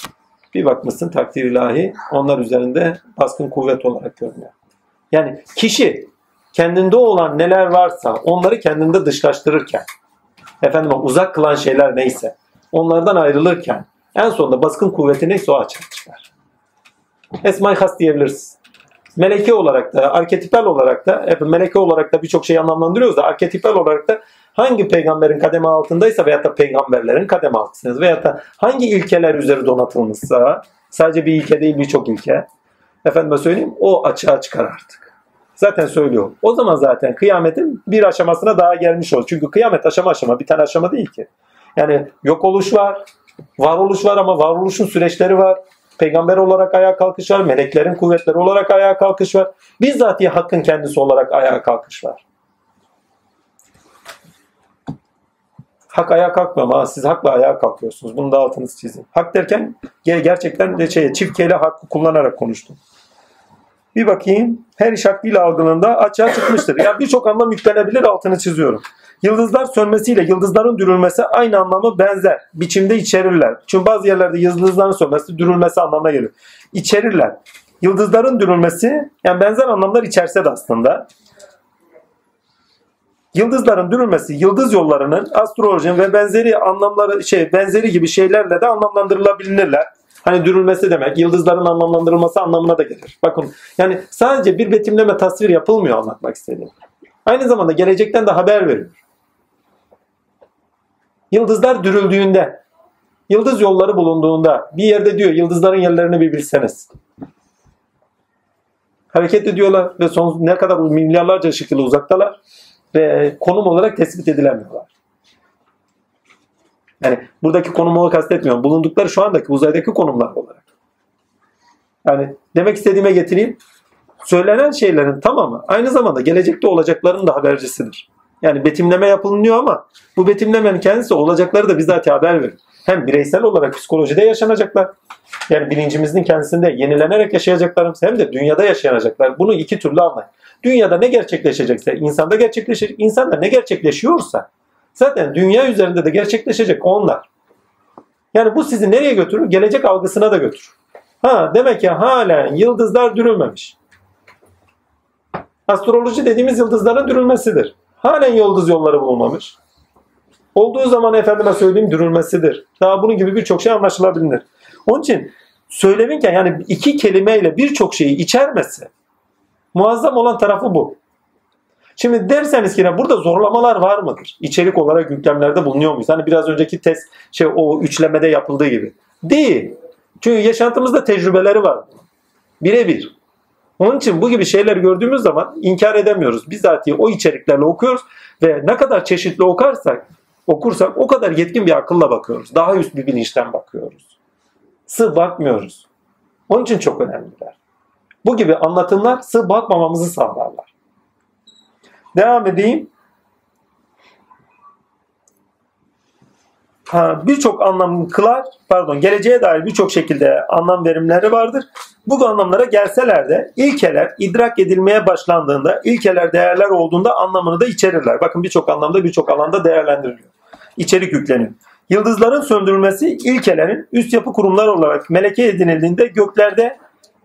Bir bakmışsın takdir ilahi onlar üzerinde baskın kuvvet olarak görünüyor. Yani kişi kendinde olan neler varsa onları kendinde dışlaştırırken efendim uzak kılan şeyler neyse onlardan ayrılırken en sonunda baskın kuvveti neyse o açığa çıkar. Esma-i Has diyebiliriz. Meleke olarak da, arketipel olarak da, hep meleke olarak da birçok şeyi anlamlandırıyoruz da arketipel olarak da hangi peygamberin kademe altındaysa veyahut da peygamberlerin kademe altındaysa veyahut da hangi ilkeler üzeri donatılmışsa sadece bir ilke değil birçok ilke efendime söyleyeyim o açığa çıkar artık. Zaten söylüyor. O zaman zaten kıyametin bir aşamasına daha gelmiş olur. Çünkü kıyamet aşama aşama bir tane aşama değil ki. Yani yok oluş var, varoluş var ama varoluşun süreçleri var. Peygamber olarak ayağa kalkış var, meleklerin kuvvetleri olarak ayağa kalkış var. Bizzat hakkın kendisi olarak ayağa kalkış var. Hak ayağa kalkmıyor ama siz hakla ayağa kalkıyorsunuz. Bunu da altınız çizin. Hak derken gerçekten de şey, çift kele hakkı kullanarak konuştum. Bir bakayım. Her iş hakkıyla algılandığında açığa çıkmıştır. Ya yani birçok anlam yüklenebilir altını çiziyorum. Yıldızlar sönmesiyle yıldızların dürülmesi aynı anlamı benzer. Biçimde içerirler. Çünkü bazı yerlerde yıldızların sönmesi dürülmesi anlamına geliyor. İçerirler. Yıldızların dürülmesi yani benzer anlamlar içerse de aslında. Yıldızların dürülmesi yıldız yollarının astrolojinin ve benzeri anlamları şey benzeri gibi şeylerle de anlamlandırılabilirler. Hani dürülmesi demek yıldızların anlamlandırılması anlamına da gelir. Bakın yani sadece bir betimleme tasvir yapılmıyor anlatmak istediğim. Aynı zamanda gelecekten de haber veriyor. Yıldızlar dürüldüğünde, yıldız yolları bulunduğunda bir yerde diyor yıldızların yerlerini bir bilseniz. Hareket ediyorlar ve son ne kadar milyarlarca ışık yılı uzaktalar ve konum olarak tespit edilemiyorlar. Yani buradaki konumu kastetmiyorum. Bulundukları şu andaki uzaydaki konumlar olarak. Yani demek istediğime getireyim. Söylenen şeylerin tamamı aynı zamanda gelecekte olacakların da habercisidir. Yani betimleme yapılıyor ama bu betimlemenin kendisi olacakları da bizzat haber verir. Hem bireysel olarak psikolojide yaşanacaklar. Yani bilincimizin kendisinde yenilenerek yaşayacaklarımız hem de dünyada yaşayacaklar. Bunu iki türlü anlayın. Dünyada ne gerçekleşecekse insanda gerçekleşecek. İnsanda ne gerçekleşiyorsa zaten dünya üzerinde de gerçekleşecek onlar. Yani bu sizi nereye götürür? Gelecek algısına da götürür. Ha demek ki halen yıldızlar dürülmemiş. Astroloji dediğimiz yıldızların dürülmesidir. Halen yıldız yolları bulunmamış. Olduğu zaman efendime söyleyeyim dürülmesidir. Daha bunun gibi birçok şey anlaşılabilir. Onun için söyleminken yani iki kelimeyle birçok şeyi içermesi muazzam olan tarafı bu. Şimdi derseniz ki burada zorlamalar var mıdır? İçerik olarak yüklemlerde bulunuyor muyuz? Hani biraz önceki test şey o üçlemede yapıldığı gibi. Değil. Çünkü yaşantımızda tecrübeleri var. Birebir. Onun için bu gibi şeyler gördüğümüz zaman inkar edemiyoruz. Bizatihi o içeriklerle okuyoruz ve ne kadar çeşitli okarsak, okursak o kadar yetkin bir akılla bakıyoruz. Daha üst bir bilinçten bakıyoruz. Sığ bakmıyoruz. Onun için çok önemliler. Bu gibi anlatımlar sığ bakmamamızı sağlarlar. Devam edeyim. Birçok anlam kılar, pardon geleceğe dair birçok şekilde anlam verimleri vardır. Bu anlamlara gelseler de ilkeler idrak edilmeye başlandığında, ilkeler değerler olduğunda anlamını da içerirler. Bakın birçok anlamda birçok alanda değerlendiriliyor. İçerik yükleniyor. Yıldızların söndürülmesi ilkelerin üst yapı kurumlar olarak meleke edinildiğinde göklerde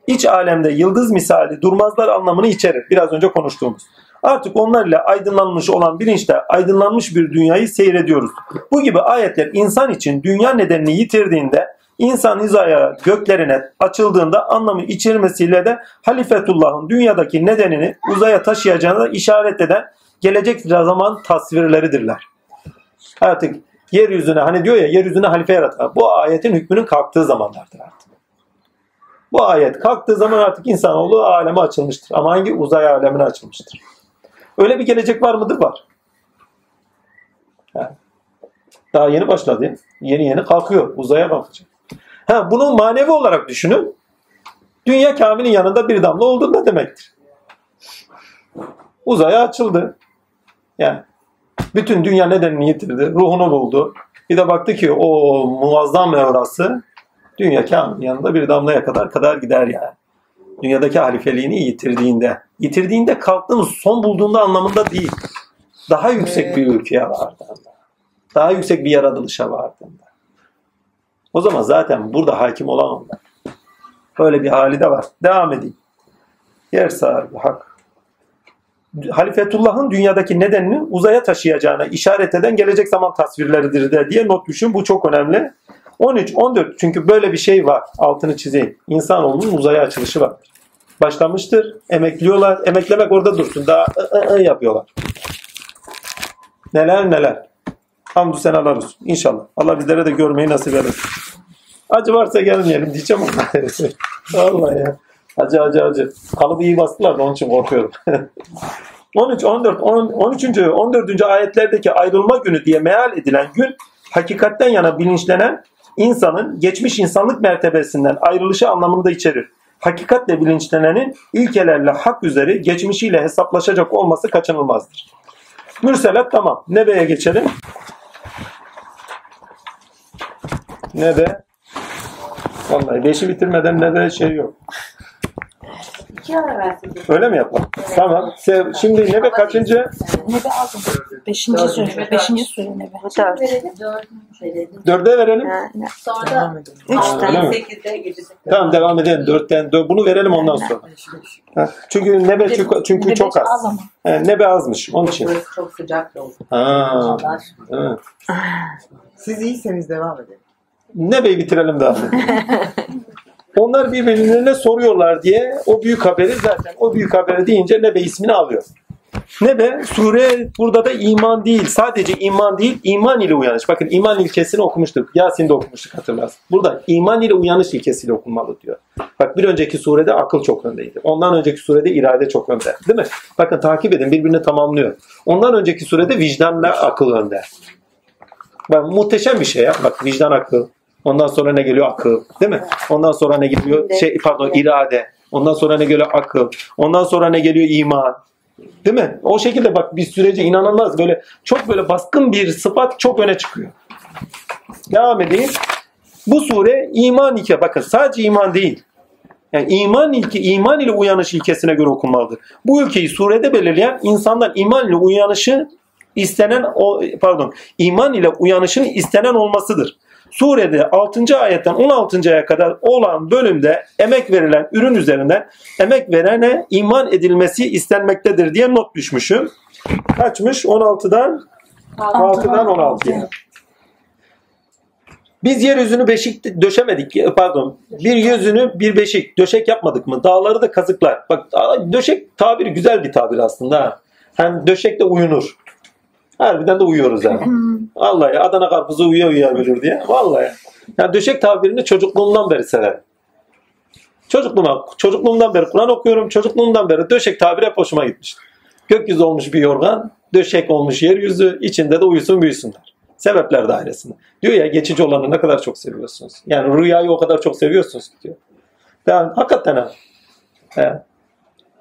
iç alemde yıldız misali durmazlar anlamını içerir. Biraz önce konuştuğumuz. Artık onlarla aydınlanmış olan bilinçte aydınlanmış bir dünyayı seyrediyoruz. Bu gibi ayetler insan için dünya nedenini yitirdiğinde insan hizaya göklerine açıldığında anlamı içirmesiyle de Halifetullah'ın dünyadaki nedenini uzaya taşıyacağına işaret eden gelecek zaman tasvirleridirler. Artık yeryüzüne hani diyor ya yeryüzüne halife yaratma. Bu ayetin hükmünün kalktığı zamanlardır artık. Bu ayet kalktığı zaman artık insanoğlu aleme açılmıştır. Ama hangi uzay alemine açılmıştır? Öyle bir gelecek var mıdır? Var. Daha yeni başladı. Yeni yeni kalkıyor. Uzaya kalkacak. Ha, bunu manevi olarak düşünün. Dünya Kamil'in yanında bir damla olduğunda demektir. Uzaya açıldı. Yani bütün dünya nedenini yitirdi. Ruhunu buldu. Bir de baktı ki o muazzam evrası dünya Kamil'in yanında bir damlaya kadar kadar gider yani dünyadaki halifeliğini yitirdiğinde, yitirdiğinde kalktığımız son bulduğunda anlamında değil. Daha yüksek bir ülkeye vardığında. Daha yüksek bir yaratılışa vardığında. O zaman zaten burada hakim olan onlar. Böyle bir hali de var. Devam edeyim. Yer sahibi hak. Halifetullah'ın dünyadaki nedenini uzaya taşıyacağına işaret eden gelecek zaman tasvirleridir de diye not düşün. Bu çok önemli. 13, 14 çünkü böyle bir şey var. Altını çizeyim. İnsanoğlunun uzaya açılışı var. Başlamıştır. Emekliyorlar. Emeklemek orada dursun. Daha ı, ı, ı yapıyorlar. Neler neler. Hamdü senalar olsun. İnşallah. Allah bizlere de görmeyi nasip eder. Acı varsa gelmeyelim diyeceğim ama. Allah ya. Acı acı acı. Kalıbı iyi bastılar da onun için korkuyorum. 13, 14, 10, 13. 14. ayetlerdeki ayrılma günü diye meal edilen gün hakikatten yana bilinçlenen insanın geçmiş insanlık mertebesinden ayrılışı anlamında içerir. Hakikatle bilinçlenenin ilkelerle hak üzeri geçmişiyle hesaplaşacak olması kaçınılmazdır. Mürselat tamam. Nebe'ye geçelim. Nebe. Vallahi beşi bitirmeden nebe şey yok. İki ara versin. Öyle mi yapalım? Tamam. Sev- Şimdi nebe kaçıncı? Nebe aldım. Beşinci sure. Beşinci sure nebe. Dört. Dörde verelim. Yani sonra da Üç Öyle tane. mi? sekizde gecesi. Tamam devam edelim. Dörtten. dö- Bunu verelim ondan sonra. Ha, Çünkü nebe çünkü, çünkü Nebe çok az. az ama. He, nebe azmış. Onun için. Burası çok sıcak da oldu. Ha, evet. Siz iyiyseniz devam edelim. Nebe'yi bitirelim daha. Onlar birbirlerine soruyorlar diye o büyük haberi zaten o büyük haberi deyince Nebe ismini alıyor. Nebe sure burada da iman değil. Sadece iman değil, iman ile uyanış. Bakın iman ilkesini okumuştuk. Yasin'de okumuştuk hatırlarsın. Burada iman ile uyanış ilkesiyle okunmalı diyor. Bak bir önceki surede akıl çok öndeydi. Ondan önceki surede irade çok önde. Değil mi? Bakın takip edin birbirini tamamlıyor. Ondan önceki surede vicdanla akıl önde. Bak muhteşem bir şey ya. Bak vicdan akıl. Ondan sonra ne geliyor akıl. Değil mi? Ondan sonra ne geliyor şey pardon irade. Ondan sonra ne geliyor akıl. Ondan sonra ne geliyor iman. Değil mi? O şekilde bak bir sürece inanılmaz böyle çok böyle baskın bir sıfat çok öne çıkıyor. Devam edeyim. Bu sure iman ilke. Bakın sadece iman değil. Yani iman ilki, iman ile uyanış ilkesine göre okunmalıdır. Bu ülkeyi surede belirleyen insandan iman ile uyanışı istenen o pardon iman ile uyanışın istenen olmasıdır. Surede 6. ayetten 16. aya kadar olan bölümde emek verilen ürün üzerinden emek verene iman edilmesi istenmektedir diye not düşmüşüm. Kaçmış? 16'dan 6'dan 16'ya. Biz yeryüzünü beşik döşemedik. Pardon. Bir yüzünü bir beşik döşek yapmadık mı? Dağları da kazıklar. Bak döşek tabiri güzel bir tabir aslında. Hem döşekte uyunur. Harbiden de uyuyoruz yani. Vallahi Adana karpuzu uyuyor uyuyabilir diye. Vallahi. Yani döşek tabirini çocukluğumdan beri severim. Çocukluğuma, çocukluğumdan beri Kur'an okuyorum. Çocukluğumdan beri döşek tabiri hep hoşuma gitmişti. Gökyüzü olmuş bir yorgan, döşek olmuş yeryüzü, içinde de uyusun büyüsünler. Sebepler dairesinde. Diyor ya geçici olanı ne kadar çok seviyorsunuz. Yani rüyayı o kadar çok seviyorsunuz ki diyor. Yani hakikaten ha. He.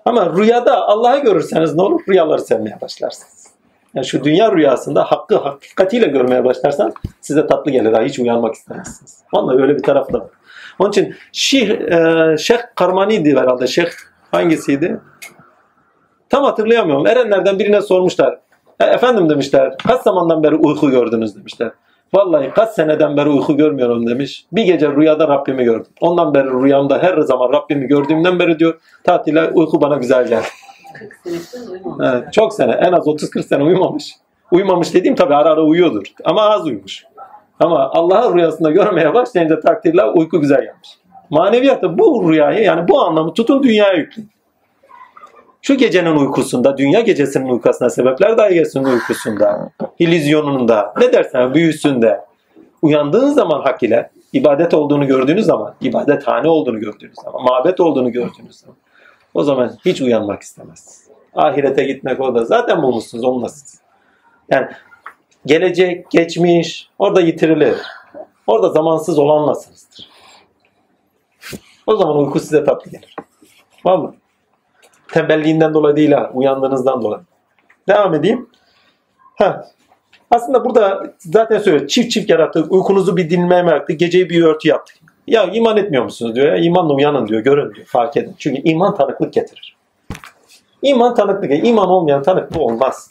Ama rüyada Allah'ı görürseniz ne olur? Rüyaları sevmeye başlarsınız. Yani şu dünya rüyasında hakkı hakikatiyle görmeye başlarsan size tatlı gelir. Hiç uyanmak istemezsiniz. Vallahi öyle bir taraf da var. Onun için Şeyh, e, Şeyh Karmani'di herhalde. Şeyh hangisiydi? Tam hatırlayamıyorum. Erenlerden birine sormuşlar. "E, efendim demişler. Kaç zamandan beri uyku gördünüz demişler. Vallahi kaç seneden beri uyku görmüyorum demiş. Bir gece rüyada Rabbimi gördüm. Ondan beri rüyamda her zaman Rabbimi gördüğümden beri diyor tatile uyku bana güzel geldi. 40 senesinde uyumamış. Evet, çok sene en az 30-40 sene uyumamış. Uyumamış dediğim tabii ara ara uyuyordur. Ama az uyumuş. Ama Allah'ın rüyasında görmeye başlayınca takdirle uyku güzel gelmiş. Maneviyatı bu rüyayı yani bu anlamı tutun dünyaya yükleyin. Şu gecenin uykusunda, dünya gecesinin uykusunda, sebepler dairesinin uykusunda, illüzyonunda, ne dersen büyüsünde, uyandığın zaman hak ile, ibadet olduğunu gördüğünüz zaman, ibadethane olduğunu gördüğünüz zaman, mabet olduğunu gördüğünüz zaman, o zaman hiç uyanmak istemezsiniz. Ahirete gitmek orada zaten bulmuşsunuz, olmasınız. Yani gelecek, geçmiş, orada yitirilir. Orada zamansız olanlasınızdır. O zaman uyku size tatlı gelir. Vallahi. Tembelliğinden dolayı değil ha, uyandığınızdan dolayı. Devam edeyim. Ha. Aslında burada zaten söylüyor. Çift çift yarattık. Uykunuzu bir dinlemeye yaptık. Geceyi bir örtü yaptık. Ya iman etmiyor musunuz diyor. Ya, imanla uyanın diyor. Görün diyor. Fark edin. Çünkü iman tanıklık getirir. İman tanıklık. İman olmayan tanıklık olmaz.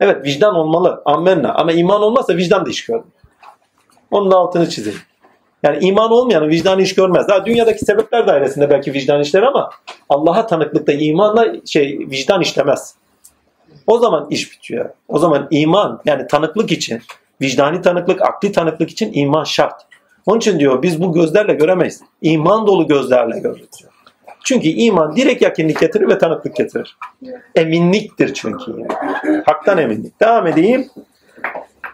Evet vicdan olmalı. Ammenna. Ama iman olmazsa vicdan da iş görmüyor. Onun da altını çizeyim. Yani iman olmayanın vicdanı iş görmez. Daha dünyadaki sebepler dairesinde belki vicdan işler ama Allah'a tanıklıkta imanla şey vicdan işlemez. O zaman iş bitiyor. O zaman iman yani tanıklık için, vicdani tanıklık, akli tanıklık için iman şart. Onun için diyor biz bu gözlerle göremeyiz. İman dolu gözlerle görürüz. Çünkü iman direkt yakınlık getirir ve tanıklık getirir. Eminliktir çünkü. Yani. Haktan eminlik. Devam edeyim.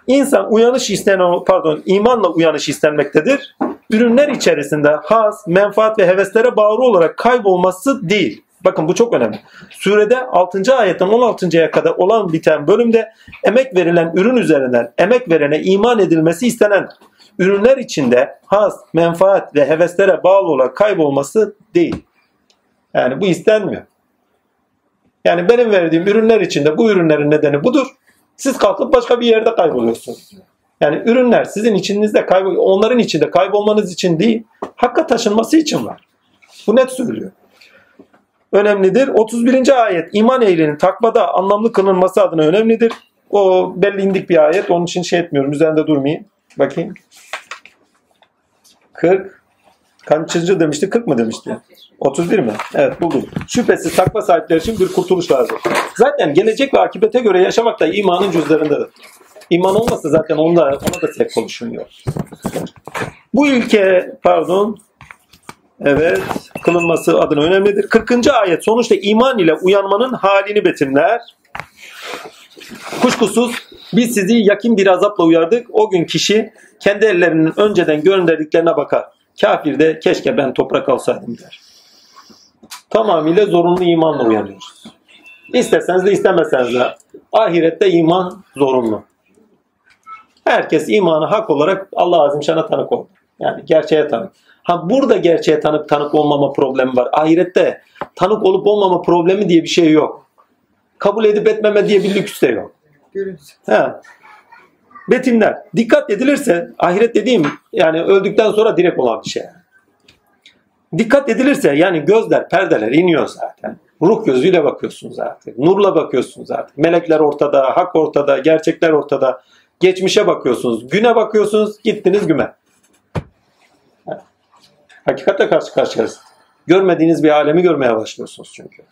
İnsan uyanış isteyen, pardon imanla uyanış istenmektedir. Ürünler içerisinde haz, menfaat ve heveslere bağlı olarak kaybolması değil. Bakın bu çok önemli. Surede 6. ayetten 16.ya kadar olan biten bölümde emek verilen ürün üzerinden emek verene iman edilmesi istenen ürünler içinde haz, menfaat ve heveslere bağlı olarak kaybolması değil. Yani bu istenmiyor. Yani benim verdiğim ürünler içinde bu ürünlerin nedeni budur. Siz kalkıp başka bir yerde kayboluyorsunuz. Yani ürünler sizin içinizde kaybol, onların içinde kaybolmanız için değil, hakka taşınması için var. Bu net söylüyor. Önemlidir. 31. ayet iman ehlinin takvada anlamlı kılınması adına önemlidir. O belli indik bir ayet. Onun için şey etmiyorum. Üzerinde durmayayım. Bakayım. 40. Kaçıncı demişti? 40 mı demişti? 31 mi? Evet buldum. Şüphesiz takva sahipleri için bir kurtuluş lazım. Zaten gelecek ve akibete göre yaşamak da imanın cüzlarındadır. İman olmasa zaten onda, ona da tek konuşulmuyor. Bu ilke pardon evet kılınması adına önemlidir. 40. ayet sonuçta iman ile uyanmanın halini betimler. Kuşkusuz biz sizi yakin bir azapla uyardık. O gün kişi kendi ellerinin önceden gönderdiklerine bakar. Kafir de keşke ben toprak alsaydım der. Tamamıyla zorunlu imanla uyanıyoruz. İsteseniz de istemeseniz de ahirette iman zorunlu. Herkes imanı hak olarak Allah azim şana tanık oldu. Yani gerçeğe tanık. Ha burada gerçeğe tanık tanık olmama problemi var. Ahirette tanık olup olmama problemi diye bir şey yok. Kabul edip etmeme diye bir lüks de yok. Görüntü. He. Betimler. Dikkat edilirse ahiret dediğim yani öldükten sonra direkt olan bir şey. Dikkat edilirse yani gözler, perdeler iniyor zaten. Ruh gözüyle bakıyorsunuz artık. Nurla bakıyorsunuz artık. Melekler ortada, hak ortada, gerçekler ortada. Geçmişe bakıyorsunuz, güne bakıyorsunuz, gittiniz güme. Hakikatle karşı karşıyayız. Görmediğiniz bir alemi görmeye başlıyorsunuz çünkü.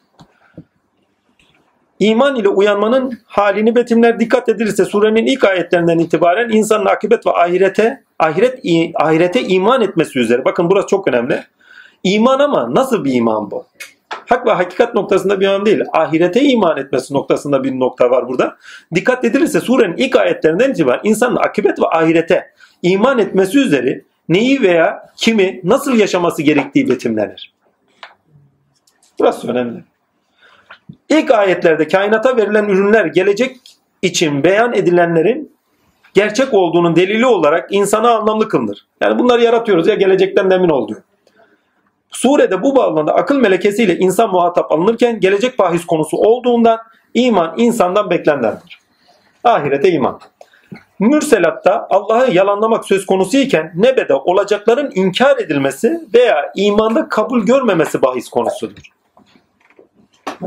İman ile uyanmanın halini betimler dikkat edilirse surenin ilk ayetlerinden itibaren insanın akıbet ve ahirete ahiret ahirete iman etmesi üzere. Bakın burası çok önemli. İman ama nasıl bir iman bu? Hak ve hakikat noktasında bir iman değil. Ahirete iman etmesi noktasında bir nokta var burada. Dikkat edilirse surenin ilk ayetlerinden itibaren insanın akıbet ve ahirete iman etmesi üzere neyi veya kimi nasıl yaşaması gerektiği betimlenir. Burası önemli. İlk ayetlerde kainata verilen ürünler gelecek için beyan edilenlerin gerçek olduğunun delili olarak insana anlamlı kılınır. Yani bunları yaratıyoruz ya gelecekten emin ol diyor. Surede bu bağlamda akıl melekesiyle insan muhatap alınırken gelecek bahis konusu olduğundan iman insandan beklenendir. Ahirete iman. Mürselatta Allah'ı yalanlamak söz konusu iken nebede olacakların inkar edilmesi veya imanda kabul görmemesi bahis konusudur.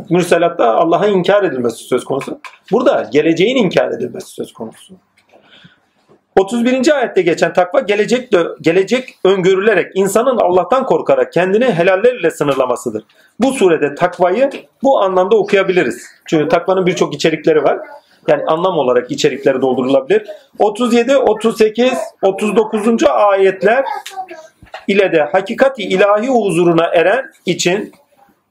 Mürselatta Allah'a inkar edilmesi söz konusu. Burada geleceğin inkar edilmesi söz konusu. 31. ayette geçen takva gelecek de, gelecek öngörülerek insanın Allah'tan korkarak kendini helallerle sınırlamasıdır. Bu surede takvayı bu anlamda okuyabiliriz. Çünkü takvanın birçok içerikleri var. Yani anlam olarak içerikleri doldurulabilir. 37, 38, 39. ayetler ile de hakikati ilahi huzuruna eren için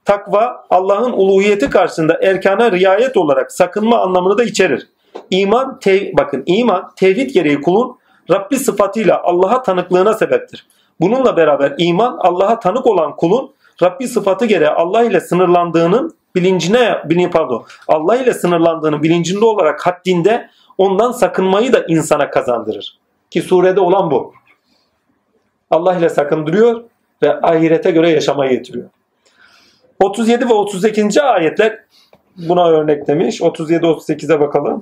takva Allah'ın uluhiyeti karşısında erkana riayet olarak sakınma anlamını da içerir. İman, tev bakın iman tevhid gereği kulun Rabbi sıfatıyla Allah'a tanıklığına sebeptir. Bununla beraber iman Allah'a tanık olan kulun Rabbi sıfatı gereği Allah ile sınırlandığının bilincine, bilin pardon, Allah ile sınırlandığının bilincinde olarak haddinde ondan sakınmayı da insana kazandırır. Ki surede olan bu. Allah ile sakındırıyor ve ahirete göre yaşamayı getiriyor. 37 ve 32. ayetler buna örnek demiş. 37-38'e bakalım.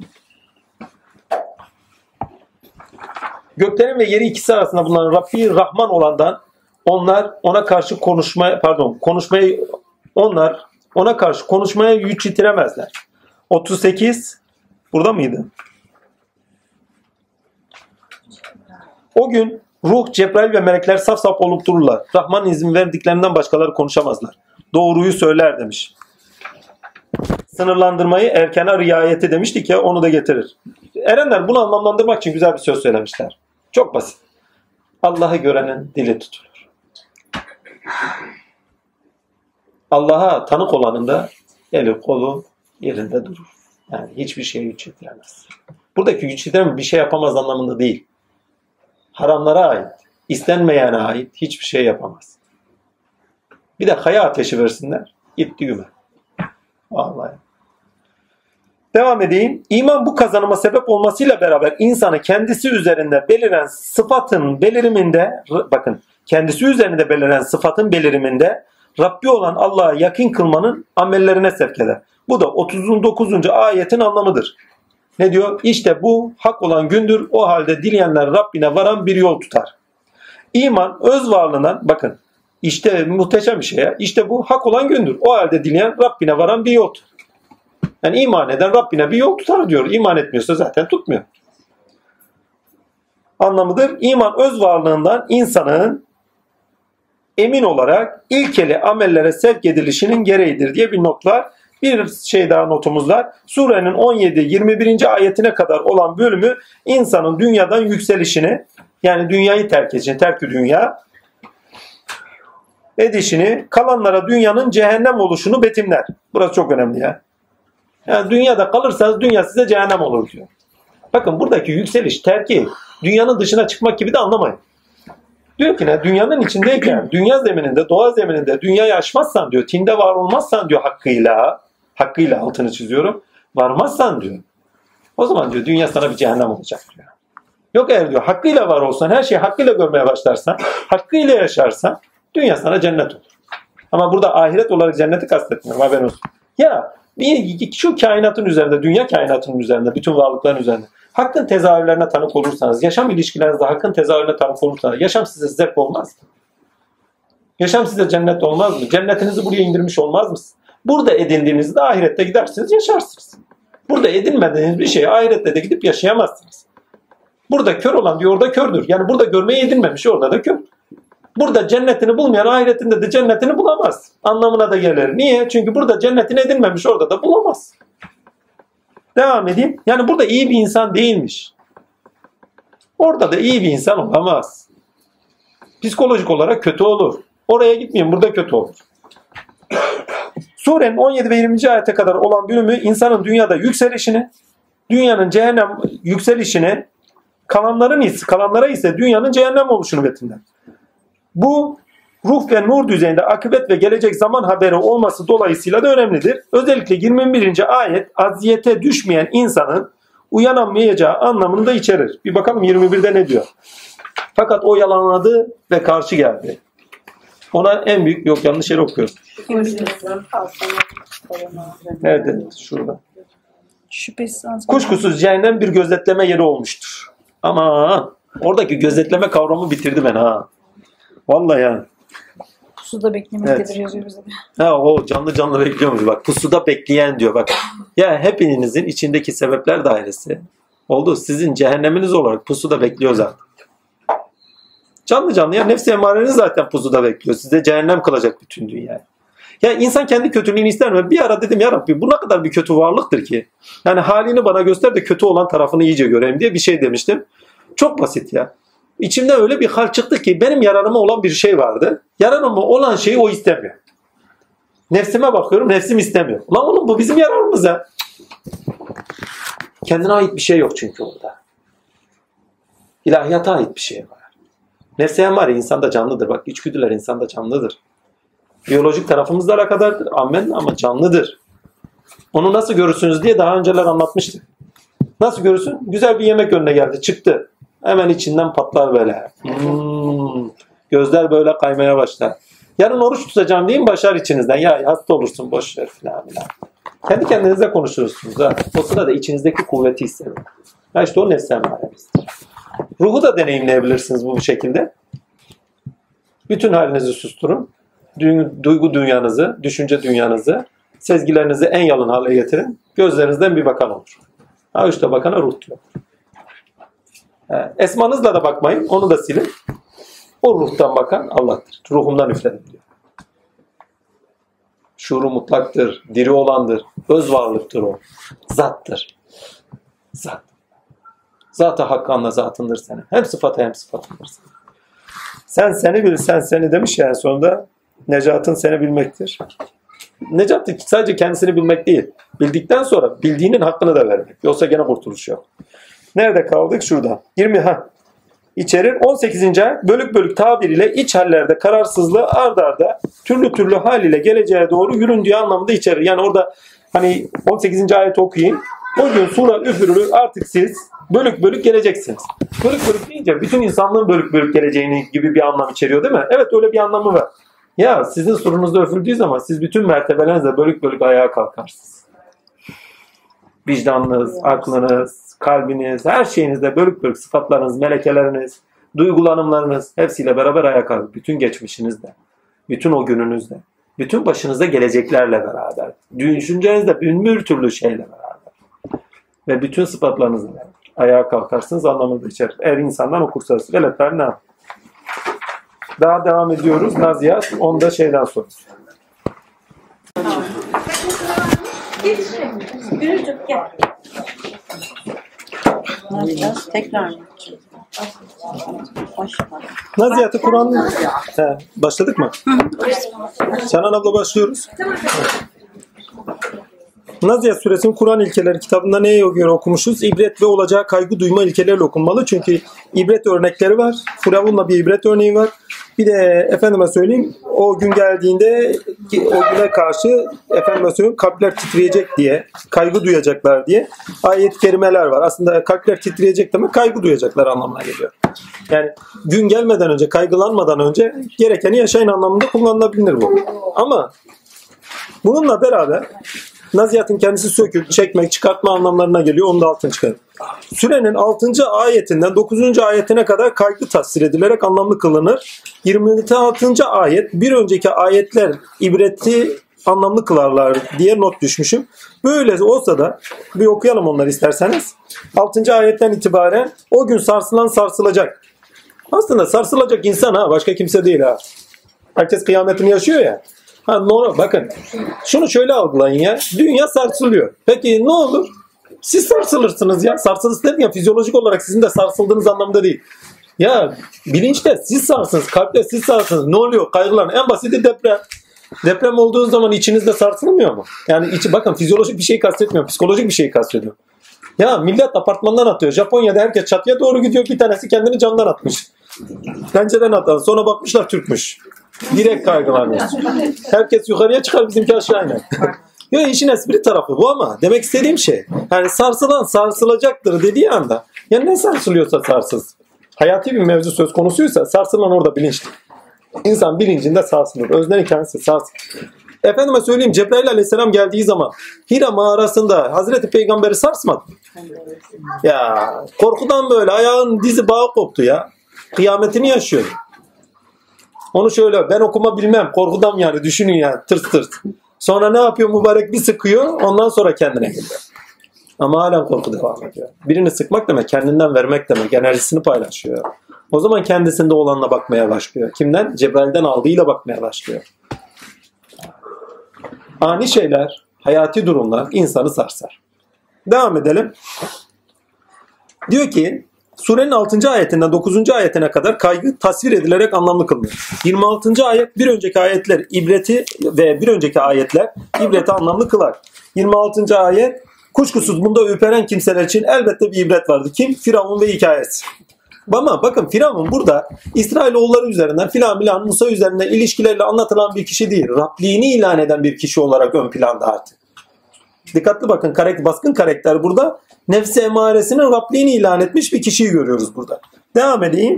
Göklerin ve yeri ikisi arasında bulunan Rabbi Rahman olandan onlar ona karşı konuşmaya pardon konuşmayı onlar ona karşı konuşmaya güç yitiremezler. 38 burada mıydı? O gün ruh, Cebrail ve melekler saf saf olup dururlar. Rahman izin verdiklerinden başkaları konuşamazlar. Doğruyu söyler demiş. Sınırlandırmayı erkene riayeti demiştik ya onu da getirir. Erenler bunu anlamlandırmak için güzel bir söz söylemişler. Çok basit. Allah'ı görenin dili tutulur. Allah'a tanık olanın da eli kolu yerinde durur. Yani hiçbir şeyi çetiremez. Buradaki güç bir şey yapamaz anlamında değil. Haramlara ait, istenmeyene ait hiçbir şey yapamaz. Bir de kaya ateşi versinler. Git düğme. Vallahi. Devam edeyim. İman bu kazanıma sebep olmasıyla beraber insanı kendisi üzerinde beliren sıfatın beliriminde bakın kendisi üzerinde beliren sıfatın beliriminde Rabbi olan Allah'a yakın kılmanın amellerine sevk eder. Bu da 39. ayetin anlamıdır. Ne diyor? İşte bu hak olan gündür. O halde dileyenler Rabbine varan bir yol tutar. İman öz varlığından bakın işte muhteşem bir şey ya. İşte bu hak olan gündür. O halde dileyen Rabbine varan bir yol. Yani iman eden Rabbine bir yol tutar diyor. İman etmiyorsa zaten tutmuyor. Anlamıdır. İman öz varlığından insanın emin olarak ilkeli amellere sevk edilişinin gereğidir diye bir not var. Bir şey daha notumuz var. Surenin 17-21. ayetine kadar olan bölümü insanın dünyadan yükselişini yani dünyayı terk edişini, terkü dünya edişini, kalanlara dünyanın cehennem oluşunu betimler. Burası çok önemli ya. Yani dünyada kalırsanız dünya size cehennem olur diyor. Bakın buradaki yükseliş, terki, dünyanın dışına çıkmak gibi de anlamayın. Diyor ki ne? Dünyanın içindeyken, dünya zemininde, doğa zemininde dünyayı aşmazsan diyor, tinde var olmazsan diyor hakkıyla, hakkıyla altını çiziyorum, varmazsan diyor. O zaman diyor dünya sana bir cehennem olacak diyor. Yok eğer diyor hakkıyla var olsan, her şeyi hakkıyla görmeye başlarsan, hakkıyla yaşarsan dünya sana cennet olur. Ama burada ahiret olarak cenneti kastetmiyorum haberin olsun. Ya bir, şu kainatın üzerinde, dünya kainatının üzerinde, bütün varlıkların üzerinde hakkın tezahürlerine tanık olursanız, yaşam ilişkilerinizde hakkın tezahürüne tanık olursanız, yaşam size zevk olmaz mı? Yaşam size cennet olmaz mı? Cennetinizi buraya indirmiş olmaz mı? Burada edindiğinizde ahirette gidersiniz, yaşarsınız. Burada edinmediğiniz bir şeyi ahirette de gidip yaşayamazsınız. Burada kör olan diyor orada kördür. Yani burada görmeyi edinmemiş orada da kör. Burada cennetini bulmayan ahiretinde de cennetini bulamaz. Anlamına da gelir. Niye? Çünkü burada cennetini edinmemiş orada da bulamaz. Devam edeyim. Yani burada iyi bir insan değilmiş. Orada da iyi bir insan olamaz. Psikolojik olarak kötü olur. Oraya gitmeyin burada kötü olur. Surenin 17 ve 20. ayete kadar olan bölümü insanın dünyada yükselişini, dünyanın cehennem yükselişini, kalanların ise, kalanlara ise dünyanın cehennem oluşunu betimler. Bu ruh ve nur düzeyinde akıbet ve gelecek zaman haberi olması dolayısıyla da önemlidir. Özellikle 21. ayet aziyete düşmeyen insanın uyanamayacağı anlamını da içerir. Bir bakalım 21'de ne diyor? Fakat o yalanladı ve karşı geldi. Ona en büyük yok yanlış yere okuyoruz. Nerede? Şurada. Kuşkusuz cehennem bir gözetleme yeri olmuştur. Ama oradaki gözetleme kavramı bitirdi ben ha. Vallahi ya. Suda beklemektedir Evet. yazıyor bize de. Ha o canlı canlı bekliyormuş. Bak pusuda bekleyen diyor bak. Ya hepinizin içindeki sebepler dairesi oldu. Sizin cehenneminiz olarak pusuda bekliyor zaten. Canlı canlı ya nefsi emareniz zaten pusuda bekliyor. Size cehennem kılacak bütün dünyayı. Ya insan kendi kötülüğünü ister mi? Bir ara dedim ya Rabbi bu ne kadar bir kötü varlıktır ki. Yani halini bana göster de kötü olan tarafını iyice göreyim diye bir şey demiştim. Çok basit ya. İçimden öyle bir hal çıktı ki benim yararıma olan bir şey vardı. Yararıma olan şeyi o istemiyor. Nefsime bakıyorum nefsim istemiyor. Lan oğlum bu bizim yararımız ya. Kendine ait bir şey yok çünkü orada. İlahiyata ait bir şey var. Nefse ya insanda canlıdır. Bak içgüdüler insanda canlıdır. Biyolojik tarafımızla alakadardır. Amen ama canlıdır. Onu nasıl görürsünüz diye daha önceler anlatmıştık. Nasıl görürsün? Güzel bir yemek önüne geldi. Çıktı. Hemen içinden patlar böyle. Hmm. Gözler böyle kaymaya başlar. Yarın oruç tutacağım deyin başar içinizden. Ya hasta olursun boş ver filan filan. Kendi kendinize konuşursunuz. Ha. O sırada içinizdeki kuvveti hissedin. Ha işte o nefsen mahremizdir. Ruhu da deneyimleyebilirsiniz bu şekilde. Bütün halinizi susturun. Du- Duygu dünyanızı, düşünce dünyanızı, sezgilerinizi en yalın hale getirin. Gözlerinizden bir bakan olur. Ha işte bakana ruh diyor. Esmanızla da bakmayın. Onu da silin. O ruhtan bakan Allah'tır. Ruhumdan üfledim diyor. Şuuru mutlaktır. Diri olandır. Öz varlıktır o. Zattır. Zat. Zat-ı hakkanla zatındır senin. Hem sıfatı hem sıfatındır senin. Sen seni bil, sen seni demiş ya en sonunda. Necatın seni bilmektir. Necat sadece kendisini bilmek değil. Bildikten sonra bildiğinin hakkını da vermek. Yoksa gene kurtuluş yok. Nerede kaldık? Şurada. 20 ha. İçerir. 18. ayet bölük bölük tabiriyle iç hallerde kararsızlığı ard arda türlü türlü hal ile geleceğe doğru yüründüğü anlamında içerir. Yani orada hani 18. ayet okuyun. O gün sura üfürülür artık siz bölük bölük geleceksiniz. Bölük bölük deyince bütün insanlığın bölük bölük geleceğini gibi bir anlam içeriyor değil mi? Evet öyle bir anlamı var. Ya sizin surunuzda üfürüldüğü zaman siz bütün mertebelerinizle bölük bölük ayağa kalkarsınız. Vicdanınız, aklınız, kalbiniz, her şeyinizde bölük bölük sıfatlarınız, melekeleriniz, duygulanımlarınız hepsiyle beraber ayağa kalkar. Bütün geçmişinizde, bütün o gününüzde, bütün başınıza geleceklerle beraber, düşüncenizde bir türlü şeyle beraber ve bütün sıfatlarınızla ayağa kalkarsınız anlamında içerir. Eğer insandan okursanız. Veletler ne? Daha devam ediyoruz. Naziyat. Onda şeyden sonra. Gürücük gel. Ne yapacağız? Tekrar mı? Naziyatı Kur'an... He, başladık mı? Canan abla başlıyoruz. Naziyat suresinin Kur'an ilkeleri kitabında neye göre okumuşuz? İbret ve olacağı kaygı duyma ilkeleriyle okunmalı. Çünkü ibret örnekleri var. Firavun'la bir ibret örneği var. Bir de efendime söyleyeyim o gün geldiğinde o güne karşı efendime söyleyeyim kalpler titreyecek diye, kaygı duyacaklar diye ayet-i kerimeler var. Aslında kalpler titreyecek demek kaygı duyacaklar anlamına geliyor. Yani gün gelmeden önce, kaygılanmadan önce gerekeni yaşayın anlamında kullanılabilir bu. Ama bununla beraber Naziyatın kendisi söküp, çekmek, çıkartma anlamlarına geliyor. Onu da altın çıkarın. Sürenin 6. ayetinden 9. ayetine kadar kaygı tasvir edilerek anlamlı kılınır. 26. ayet bir önceki ayetler ibreti anlamlı kılarlar diye not düşmüşüm. Böyle olsa da bir okuyalım onları isterseniz. 6. ayetten itibaren o gün sarsılan sarsılacak. Aslında sarsılacak insan ha başka kimse değil ha. Herkes kıyametini yaşıyor ya. Ha normal bakın. Şunu şöyle algılayın ya. Dünya sarsılıyor. Peki ne olur? Siz sarsılırsınız ya. Sarsılırız dedim ya fizyolojik olarak sizin de sarsıldığınız anlamda değil. Ya bilinçte siz sarsınız, kalpte siz sarsınız. Ne oluyor? Kaygılar. En basiti deprem. Deprem olduğu zaman içinizde sarsılmıyor mu? Yani içi bakın fizyolojik bir şey kastetmiyorum. Psikolojik bir şey kastediyorum. Ya millet apartmandan atıyor. Japonya'da herkes çatıya doğru gidiyor. Bir tanesi kendini camdan atmış. Pencereden atan. Sonra bakmışlar Türkmüş. Direkt kaygılanıyor. Herkes yukarıya çıkar bizimki aşağı iner. Yo işin espri tarafı bu ama demek istediğim şey yani sarsılan sarsılacaktır dediği anda ya ne sarsılıyorsa sarsız. Hayati bir mevzu söz konusuysa sarsılan orada bilinçli. İnsan bilincinde sarsılır. Öznenin kendisi sarsılır. Efendime söyleyeyim Cebrail aleyhisselam geldiği zaman Hira mağarasında Hazreti Peygamber'i sarsmadı. Ya korkudan böyle ayağın dizi bağı koptu ya. Kıyametini yaşıyor. Onu şöyle ben okuma bilmem korkudan yani düşünün yani tırs tırs. Sonra ne yapıyor mübarek bir sıkıyor ondan sonra kendine geliyor. Ama hala korku devam ediyor. Birini sıkmak demek kendinden vermek demek enerjisini paylaşıyor. O zaman kendisinde olanla bakmaya başlıyor. Kimden? Cebrail'den aldığıyla bakmaya başlıyor. Ani şeyler, hayati durumlar insanı sarsar. Devam edelim. Diyor ki Surenin 6. ayetinden 9. ayetine kadar kaygı tasvir edilerek anlamlı kılınır. 26. ayet bir önceki ayetler ibreti ve bir önceki ayetler ibreti anlamlı kılar. 26. ayet kuşkusuz bunda ürperen kimseler için elbette bir ibret vardı. Kim? Firavun ve hikayesi. Ama bakın Firavun burada İsrailoğulları üzerinden filan filan Musa üzerinden ilişkilerle anlatılan bir kişi değil. Rabliğini ilan eden bir kişi olarak ön planda artık. Dikkatli bakın karakter, baskın karakter burada nefsi emaresinin Rabliğini ilan etmiş bir kişiyi görüyoruz burada. Devam edeyim.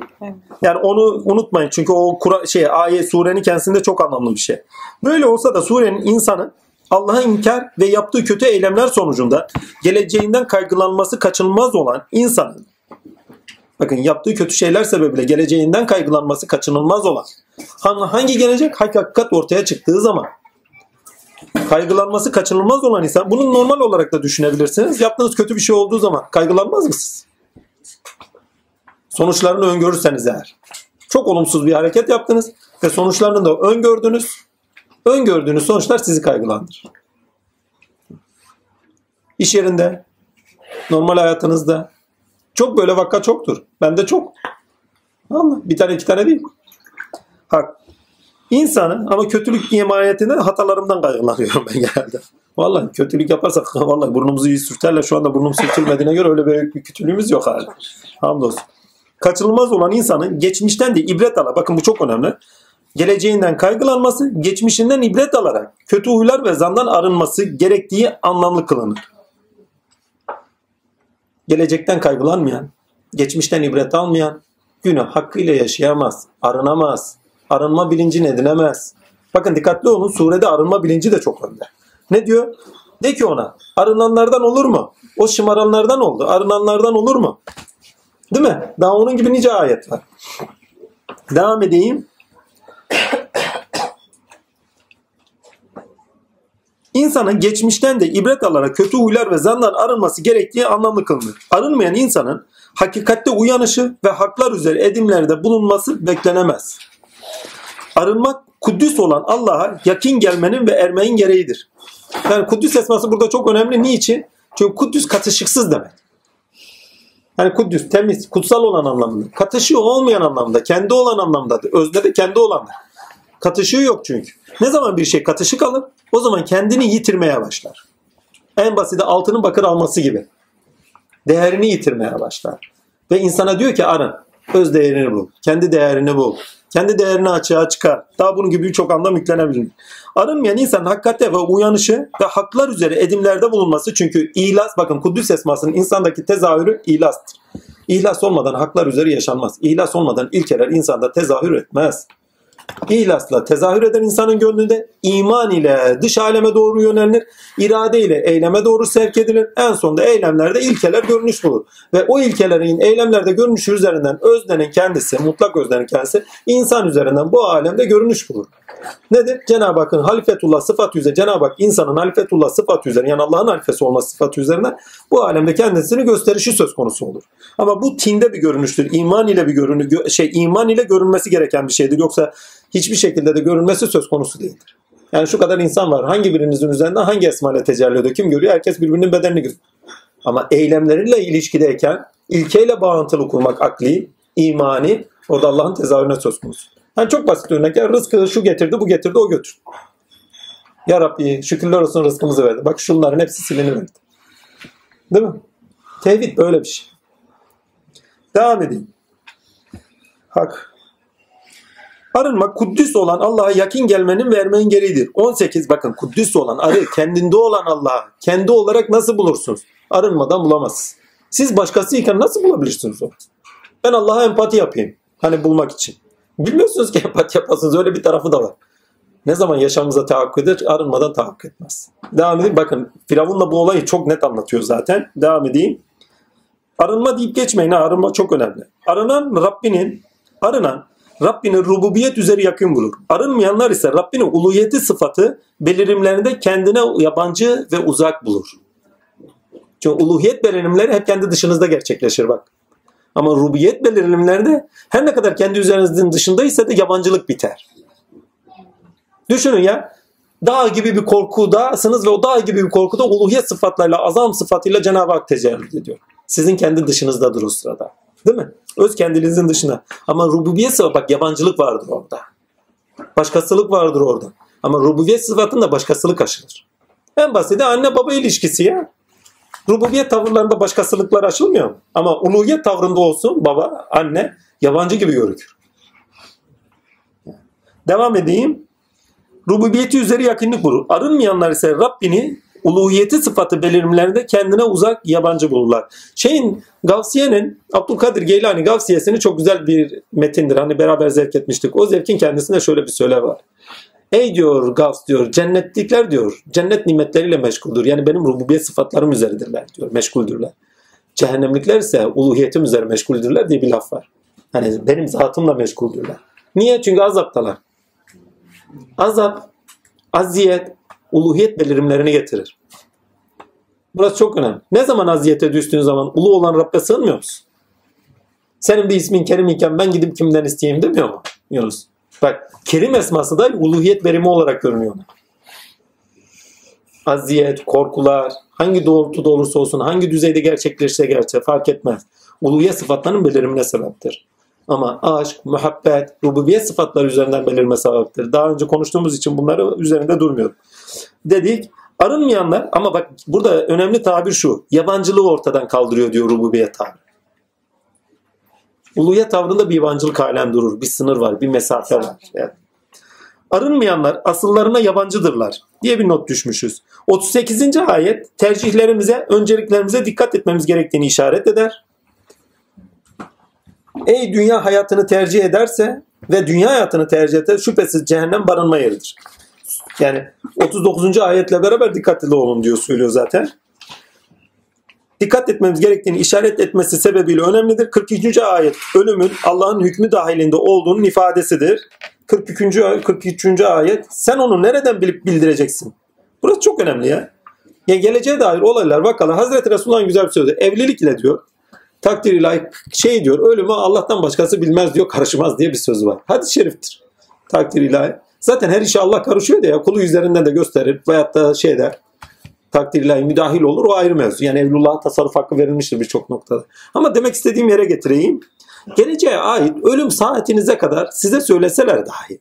Yani onu unutmayın çünkü o kura, şey ayet surenin kendisinde çok anlamlı bir şey. Böyle olsa da surenin insanı Allah'a inkar ve yaptığı kötü eylemler sonucunda geleceğinden kaygılanması kaçınılmaz olan insanın bakın yaptığı kötü şeyler sebebiyle geleceğinden kaygılanması kaçınılmaz olan hangi gelecek hakikat ortaya çıktığı zaman kaygılanması kaçınılmaz olan insan bunu normal olarak da düşünebilirsiniz. Yaptığınız kötü bir şey olduğu zaman kaygılanmaz mısınız? Sonuçlarını öngörürseniz eğer. Çok olumsuz bir hareket yaptınız ve sonuçlarını da öngördünüz. Öngördüğünüz sonuçlar sizi kaygılandırır. İş yerinde, normal hayatınızda çok böyle vaka çoktur. Bende çok. Anladın? Bir tane iki tane değil. Hak. İnsanın ama kötülük emanetinden hatalarımdan kaygılanıyorum ben genelde. Vallahi kötülük yaparsak vallahi burnumuzu iyi sürterler. Şu anda burnum sürtülmediğine göre öyle büyük bir kötülüğümüz yok hala. Hamdolsun. Kaçınılmaz olan insanın geçmişten de ibret ala. Bakın bu çok önemli. Geleceğinden kaygılanması, geçmişinden ibret alarak kötü huylar ve zandan arınması gerektiği anlamlı kılınır. Gelecekten kaygılanmayan, geçmişten ibret almayan, günü hakkıyla yaşayamaz, arınamaz, arınma bilincini edinemez. Bakın dikkatli olun surede arınma bilinci de çok önde. Ne diyor? De ki ona arınanlardan olur mu? O şımaranlardan oldu. Arınanlardan olur mu? Değil mi? Daha onun gibi nice ayet var. Devam edeyim. İnsanın geçmişten de ibret alarak kötü huylar ve zandan arınması gerektiği anlamlı kılınır. Arınmayan insanın hakikatte uyanışı ve haklar üzere edimlerde bulunması beklenemez. Arınmak Kuddüs olan Allah'a yakin gelmenin ve ermenin gereğidir. Yani Kuddüs esması burada çok önemli. Niçin? Çünkü Kuddüs katışıksız demek. Yani Kuddüs temiz, kutsal olan anlamında. Katışığı olmayan anlamda, kendi olan anlamdadır. Özde de kendi olandır. Katışığı yok çünkü. Ne zaman bir şey katışık alır, o zaman kendini yitirmeye başlar. En basiti altının bakır alması gibi. Değerini yitirmeye başlar. Ve insana diyor ki arın, öz değerini bul, kendi değerini bul. Kendi değerini açığa çıkar. Daha bunun gibi birçok anlam yüklenebilir. Arınmayan insanın hakikate ve uyanışı ve haklar üzere edimlerde bulunması çünkü ihlas, bakın Kuddüs esmasının insandaki tezahürü ihlastır. İhlas olmadan haklar üzere yaşanmaz. İhlas olmadan ilkeler insanda tezahür etmez. İhlasla tezahür eden insanın gönlünde iman ile dış aleme doğru yönelir, irade ile eyleme doğru sevk edilir. En sonunda eylemlerde ilkeler görünüş bulur. Ve o ilkelerin eylemlerde görünüşü üzerinden öznenin kendisi, mutlak öznenin kendisi insan üzerinden bu alemde görünüş bulur. Nedir? Cenab-ı Hakk'ın halifetullah sıfatı üzerine, Cenab-ı Hak insanın halifetullah sıfatı üzerine, yani Allah'ın halifesi olması sıfatı üzerine bu alemde kendisini gösterişi söz konusu olur. Ama bu tinde bir görünüştür. İman ile bir görünü şey iman ile görünmesi gereken bir şeydir. Yoksa hiçbir şekilde de görünmesi söz konusu değildir. Yani şu kadar insan var. Hangi birinizin üzerinden hangi esma ile tecelli ediyor? Kim görüyor? Herkes birbirinin bedenini görüyor. Ama eylemleriyle ilişkideyken ilkeyle bağıntılı kurmak akli, imani orada Allah'ın tezahürüne söz konusu. Yani çok basit örnekler. Rızkı şu getirdi, bu getirdi, o götür. Ya Rabbi şükürler olsun rızkımızı verdi. Bak şunların hepsi siliniverdi. Değil mi? Tevhid böyle bir şey. Devam edeyim. Hak. Arınmak Kuddüs olan Allah'a yakin gelmenin ve ermenin gereğidir. 18 bakın Kuddüs olan arı kendinde olan Allah'a kendi olarak nasıl bulursunuz? Arınmadan bulamazsınız. Siz başkasıyken nasıl bulabilirsiniz onu? Ben Allah'a empati yapayım. Hani bulmak için. Bilmiyorsunuz ki empati yapasınız. Öyle bir tarafı da var. Ne zaman yaşamımıza tahakkuk eder? Arınmadan tahakkuk etmez. Devam edeyim. Bakın Firavun da bu olayı çok net anlatıyor zaten. Devam edeyim. Arınma deyip geçmeyin. Arınma çok önemli. Arınan Rabbinin, arınan Rabbinin rububiyet üzeri yakın bulur. Arınmayanlar ise Rabbinin uluhiyeti sıfatı belirimlerinde kendine yabancı ve uzak bulur. Çünkü uluhiyet belirimleri hep kendi dışınızda gerçekleşir bak. Ama rububiyet belirimlerde her ne kadar kendi üzerinizin dışındaysa da yabancılık biter. Düşünün ya dağ gibi bir korkudasınız ve o dağ gibi bir korkuda uluhiyet sıfatlarıyla, azam sıfatıyla Cenab-ı Hak tecellüt ediyor. Sizin kendi dışınızdadır o sırada. Değil mi? Öz kendinizin dışında. Ama rububiyet sıfatı bak yabancılık vardır orada. Başkasılık vardır orada. Ama rububiyet sıfatında başkasılık aşılır. En basiti anne baba ilişkisi ya. Rububiyet tavırlarında başkasılıklar aşılmıyor mu? Ama uluhiyet tavrında olsun baba, anne yabancı gibi görünür. Devam edeyim. Rububiyeti üzeri yakınlık bulur. Arınmayanlar ise Rabbini uluhiyeti sıfatı belirimlerinde kendine uzak yabancı bulurlar. Şeyin Gavsiye'nin Abdülkadir Geylani Gavsiyesini çok güzel bir metindir. Hani beraber zevk etmiştik. O zevkin kendisinde şöyle bir söyle var. Ey diyor Gavs diyor cennetlikler diyor cennet nimetleriyle meşguldür. Yani benim rububiyet sıfatlarım üzeridirler diyor meşguldürler. Cehennemlikler ise uluhiyetim üzere meşguldürler diye bir laf var. Hani benim zatımla meşguldürler. Niye? Çünkü azaptalar. Azap, aziyet, uluhiyet belirimlerini getirir. Burası çok önemli. Ne zaman aziyete düştüğün zaman ulu olan Rabbe sığınmıyor musun? Senin bir ismin Kerim iken ben gidip kimden isteyeyim demiyor mu Yunus? Bak Kerim esması da uluhiyet verimi olarak görünüyor. Aziyet, korkular, hangi doğrultuda olursa olsun, hangi düzeyde gerçekleşse gerçek fark etmez. Uluhiyet sıfatlarının belirimine sebeptir. Ama aşk, muhabbet, rububiyet sıfatları üzerinden belirme sebeptir. Daha önce konuştuğumuz için bunları üzerinde durmuyorum. Dedik Arınmayanlar ama bak burada önemli tabir şu. Yabancılığı ortadan kaldırıyor diyor rububiyet tavrı. Uluhiyet tavrında bir yabancılık halen durur. Bir sınır var, bir mesafe var. Evet. Arınmayanlar asıllarına yabancıdırlar diye bir not düşmüşüz. 38. ayet tercihlerimize, önceliklerimize dikkat etmemiz gerektiğini işaret eder. Ey dünya hayatını tercih ederse ve dünya hayatını tercih eder şüphesiz cehennem barınma yeridir. Yani 39. ayetle beraber dikkatli olun diyor söylüyor zaten. Dikkat etmemiz gerektiğini işaret etmesi sebebiyle önemlidir. 42. ayet ölümün Allah'ın hükmü dahilinde olduğunun ifadesidir. 42. ay- 43. ayet sen onu nereden bilip bildireceksin? Burası çok önemli ya. Yani geleceğe dair olaylar vakalar Hazreti Resulullah'ın güzel bir sözü. Evlilik ile diyor takdir ilahi şey diyor ölümü Allah'tan başkası bilmez diyor karışmaz diye bir söz var. Hadis-i şeriftir. Takdir ilahi. Zaten her işe Allah karışıyor da ya kulu üzerinden de gösterir veyahut da şey der takdir ilahi müdahil olur o ayrı mevzu. Yani Evlullah'a tasarruf hakkı verilmiştir birçok noktada. Ama demek istediğim yere getireyim. Geleceğe ait ölüm saatinize kadar size söyleseler dahi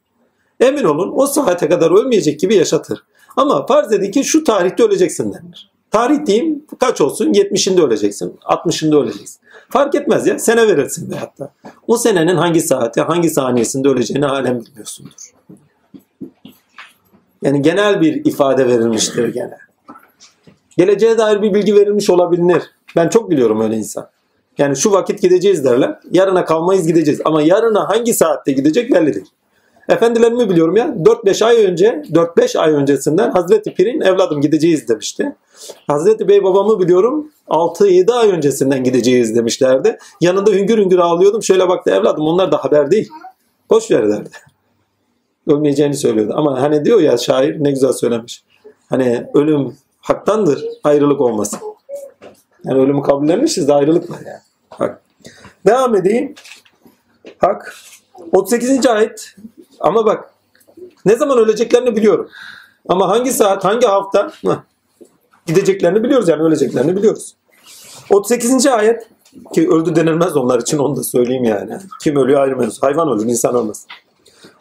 emin olun o saate kadar ölmeyecek gibi yaşatır. Ama farz edin ki şu tarihte öleceksin denir. Tarih diyeyim kaç olsun? 70'inde öleceksin. 60'ında öleceksin. Fark etmez ya. Sene verirsin be hatta. O senenin hangi saati, hangi saniyesinde öleceğini halen bilmiyorsundur. Yani genel bir ifade verilmiştir gene. Geleceğe dair bir bilgi verilmiş olabilir. Ben çok biliyorum öyle insan. Yani şu vakit gideceğiz derler. Yarına kalmayız gideceğiz. Ama yarına hangi saatte gidecek belli değil. Efendilerimi biliyorum ya 4-5 ay önce 4-5 ay öncesinden Hazreti Pir'in evladım gideceğiz demişti. Hazreti Bey babamı biliyorum 6-7 ay öncesinden gideceğiz demişlerdi. Yanında hüngür hüngür ağlıyordum. Şöyle baktı evladım onlar da haber değil. Boş ver derdi. Ölmeyeceğini söylüyordu. Ama hani diyor ya şair ne güzel söylemiş. Hani ölüm haktandır ayrılık olmasın. Yani ölümü kabullenmişiz de ayrılık var yani. Bak. Devam edeyim. Hak. 38. ayet. Ama bak ne zaman öleceklerini biliyorum. Ama hangi saat, hangi hafta heh, gideceklerini biliyoruz yani öleceklerini biliyoruz. 38. ayet ki öldü denilmez onlar için onu da söyleyeyim yani. Kim ölüyor ayrı mevzu. Hayvan ölür, insan ölmez.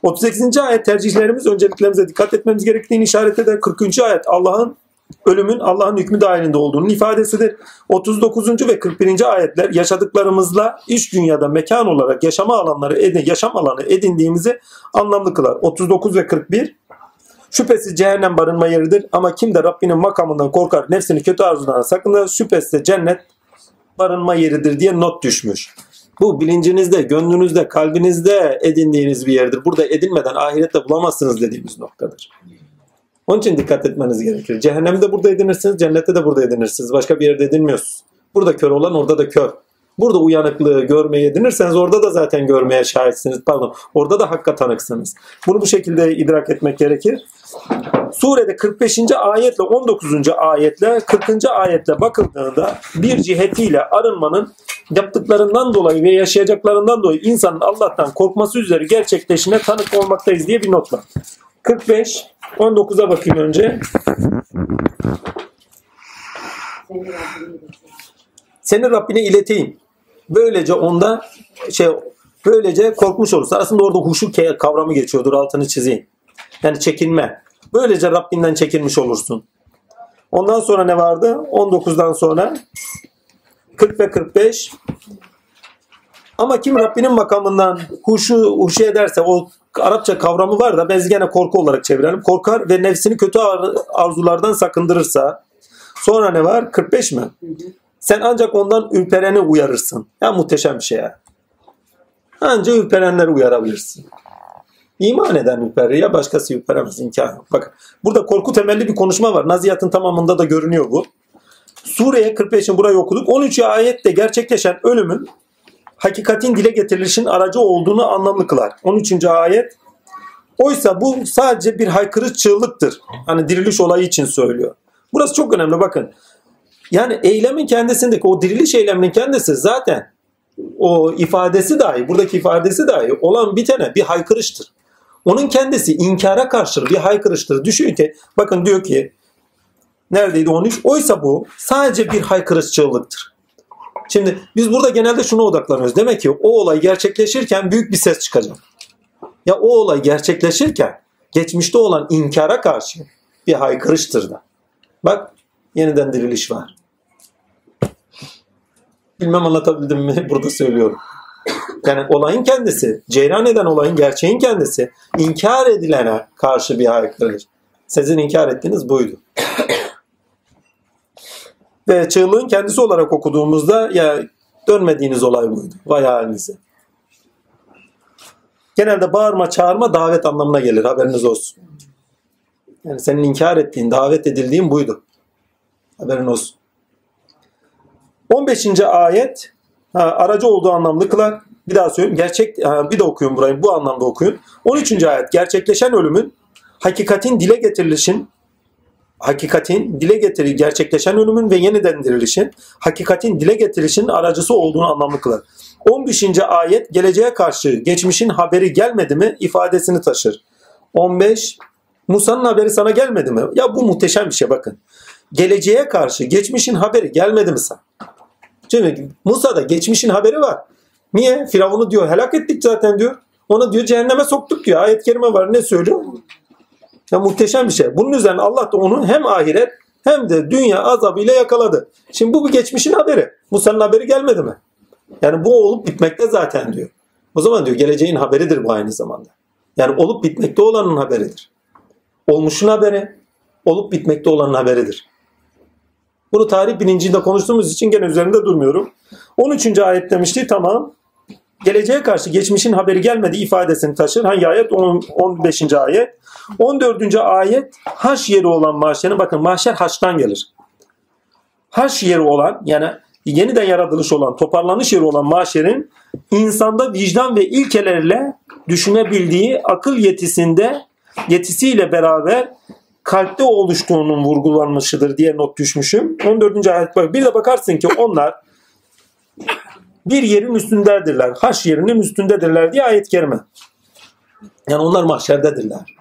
38. ayet tercihlerimiz, önceliklerimize dikkat etmemiz gerektiğini işaret eder. 40. ayet Allah'ın ölümün Allah'ın hükmü dahilinde olduğunun ifadesidir. 39. ve 41. ayetler yaşadıklarımızla iş dünyada mekan olarak yaşama alanları edin, yaşam alanı edindiğimizi anlamlı kılar. 39 ve 41 Şüphesiz cehennem barınma yeridir ama kim de Rabbinin makamından korkar, nefsini kötü arzulardan sakınır, şüphesiz cennet barınma yeridir diye not düşmüş. Bu bilincinizde, gönlünüzde, kalbinizde edindiğiniz bir yerdir. Burada edinmeden ahirette bulamazsınız dediğimiz noktadır. Onun için dikkat etmeniz gerekir. Cehennemde burada edinirsiniz, cennette de burada edinirsiniz. Başka bir yerde edinmiyorsunuz. Burada kör olan orada da kör. Burada uyanıklığı görmeye edinirseniz orada da zaten görmeye şahitsiniz. Pardon. Orada da hakka tanıksınız. Bunu bu şekilde idrak etmek gerekir. Surede 45. ayetle 19. ayetle 40. ayetle bakıldığında bir cihetiyle arınmanın yaptıklarından dolayı ve yaşayacaklarından dolayı insanın Allah'tan korkması üzere gerçekleşine tanık olmaktayız diye bir not var. 45 19'a bakayım önce. Seni Rabbine ileteyim. Böylece onda şey böylece korkmuş olursun. Aslında orada huşu kavramı geçiyordur altını çizeyim. Yani çekinme. Böylece Rabbinden çekinmiş olursun. Ondan sonra ne vardı? 19'dan sonra 40 ve 45 ama kim Rabbinin makamından huşu, huşu ederse o Arapça kavramı var da biz gene korku olarak çevirelim. Korkar ve nefsini kötü ar- arzulardan sakındırırsa. Sonra ne var? 45 mi? Sen ancak ondan ürpereni uyarırsın. Ya muhteşem bir şey ya. Ancak ürperenleri uyarabilirsin. İman eden ürperir ya başkası ürperemez imkanı yok. Bakın burada korku temelli bir konuşma var. Naziyatın tamamında da görünüyor bu. Suriye 45'in burayı okuduk. 13. ayette gerçekleşen ölümün hakikatin dile getirilişin aracı olduğunu anlamlı kılar. 13. ayet Oysa bu sadece bir haykırış çığlıktır. Hani diriliş olayı için söylüyor. Burası çok önemli bakın. Yani eylemin kendisindeki o diriliş eyleminin kendisi zaten o ifadesi dahi, buradaki ifadesi dahi olan bitene bir haykırıştır. Onun kendisi inkara karşı bir haykırıştır. Düşün ki bakın diyor ki neredeydi 13? Oysa bu sadece bir haykırış çığlıktır. Şimdi biz burada genelde şuna odaklanıyoruz. Demek ki o olay gerçekleşirken büyük bir ses çıkacak. Ya o olay gerçekleşirken geçmişte olan inkara karşı bir haykırıştır da. Bak yeniden diriliş var. Bilmem anlatabildim mi? Burada söylüyorum. Yani olayın kendisi, ceyran eden olayın gerçeğin kendisi inkar edilene karşı bir haykırış. Sizin inkar ettiğiniz buydu. Ve çığlığın kendisi olarak okuduğumuzda ya dönmediğiniz olay buydu. Vay halinize. Genelde bağırma, çağırma davet anlamına gelir. Haberiniz olsun. Yani senin inkar ettiğin, davet edildiğin buydu. Haberin olsun. 15. ayet ha, aracı olduğu anlamlı kılar. Bir daha söyleyeyim. Gerçek, ha, bir de okuyun burayı. Bu anlamda okuyun. 13. ayet gerçekleşen ölümün hakikatin dile getirilişin hakikatin dile getiri gerçekleşen ölümün ve yeniden dirilişin hakikatin dile getirilişin aracısı olduğunu anlamlı kılar. 15. ayet geleceğe karşı geçmişin haberi gelmedi mi ifadesini taşır. 15 Musa'nın haberi sana gelmedi mi? Ya bu muhteşem bir şey bakın. Geleceğe karşı geçmişin haberi gelmedi mi sana? Şimdi Musa'da geçmişin haberi var. Niye? Firavun'u diyor helak ettik zaten diyor. Ona diyor cehenneme soktuk diyor. Ayet-i kerime var. Ne söylüyor? Ya muhteşem bir şey. Bunun üzerine Allah da onu hem ahiret hem de dünya azabıyla yakaladı. Şimdi bu bir geçmişin haberi. Musa'nın haberi gelmedi mi? Yani bu olup bitmekte zaten diyor. O zaman diyor geleceğin haberidir bu aynı zamanda. Yani olup bitmekte olanın haberidir. Olmuşun haberi, olup bitmekte olanın haberidir. Bunu tarih bilincinde konuştuğumuz için gene üzerinde durmuyorum. 13. ayet demişti tamam. Geleceğe karşı geçmişin haberi gelmedi ifadesini taşır. Hangi ayet? 15. ayet. 14. ayet haş yeri olan mahşerin bakın mahşer haştan gelir. Haş yeri olan yani yeniden yaratılış olan toparlanış yeri olan mahşerin insanda vicdan ve ilkelerle düşünebildiği akıl yetisinde yetisiyle beraber kalpte oluştuğunun vurgulanmışıdır diye not düşmüşüm. 14. ayet bak. Bir de bakarsın ki onlar bir yerin üstündedirler. Haş yerinin üstündedirler diye ayet kerime. Yani onlar mahşerdedirler.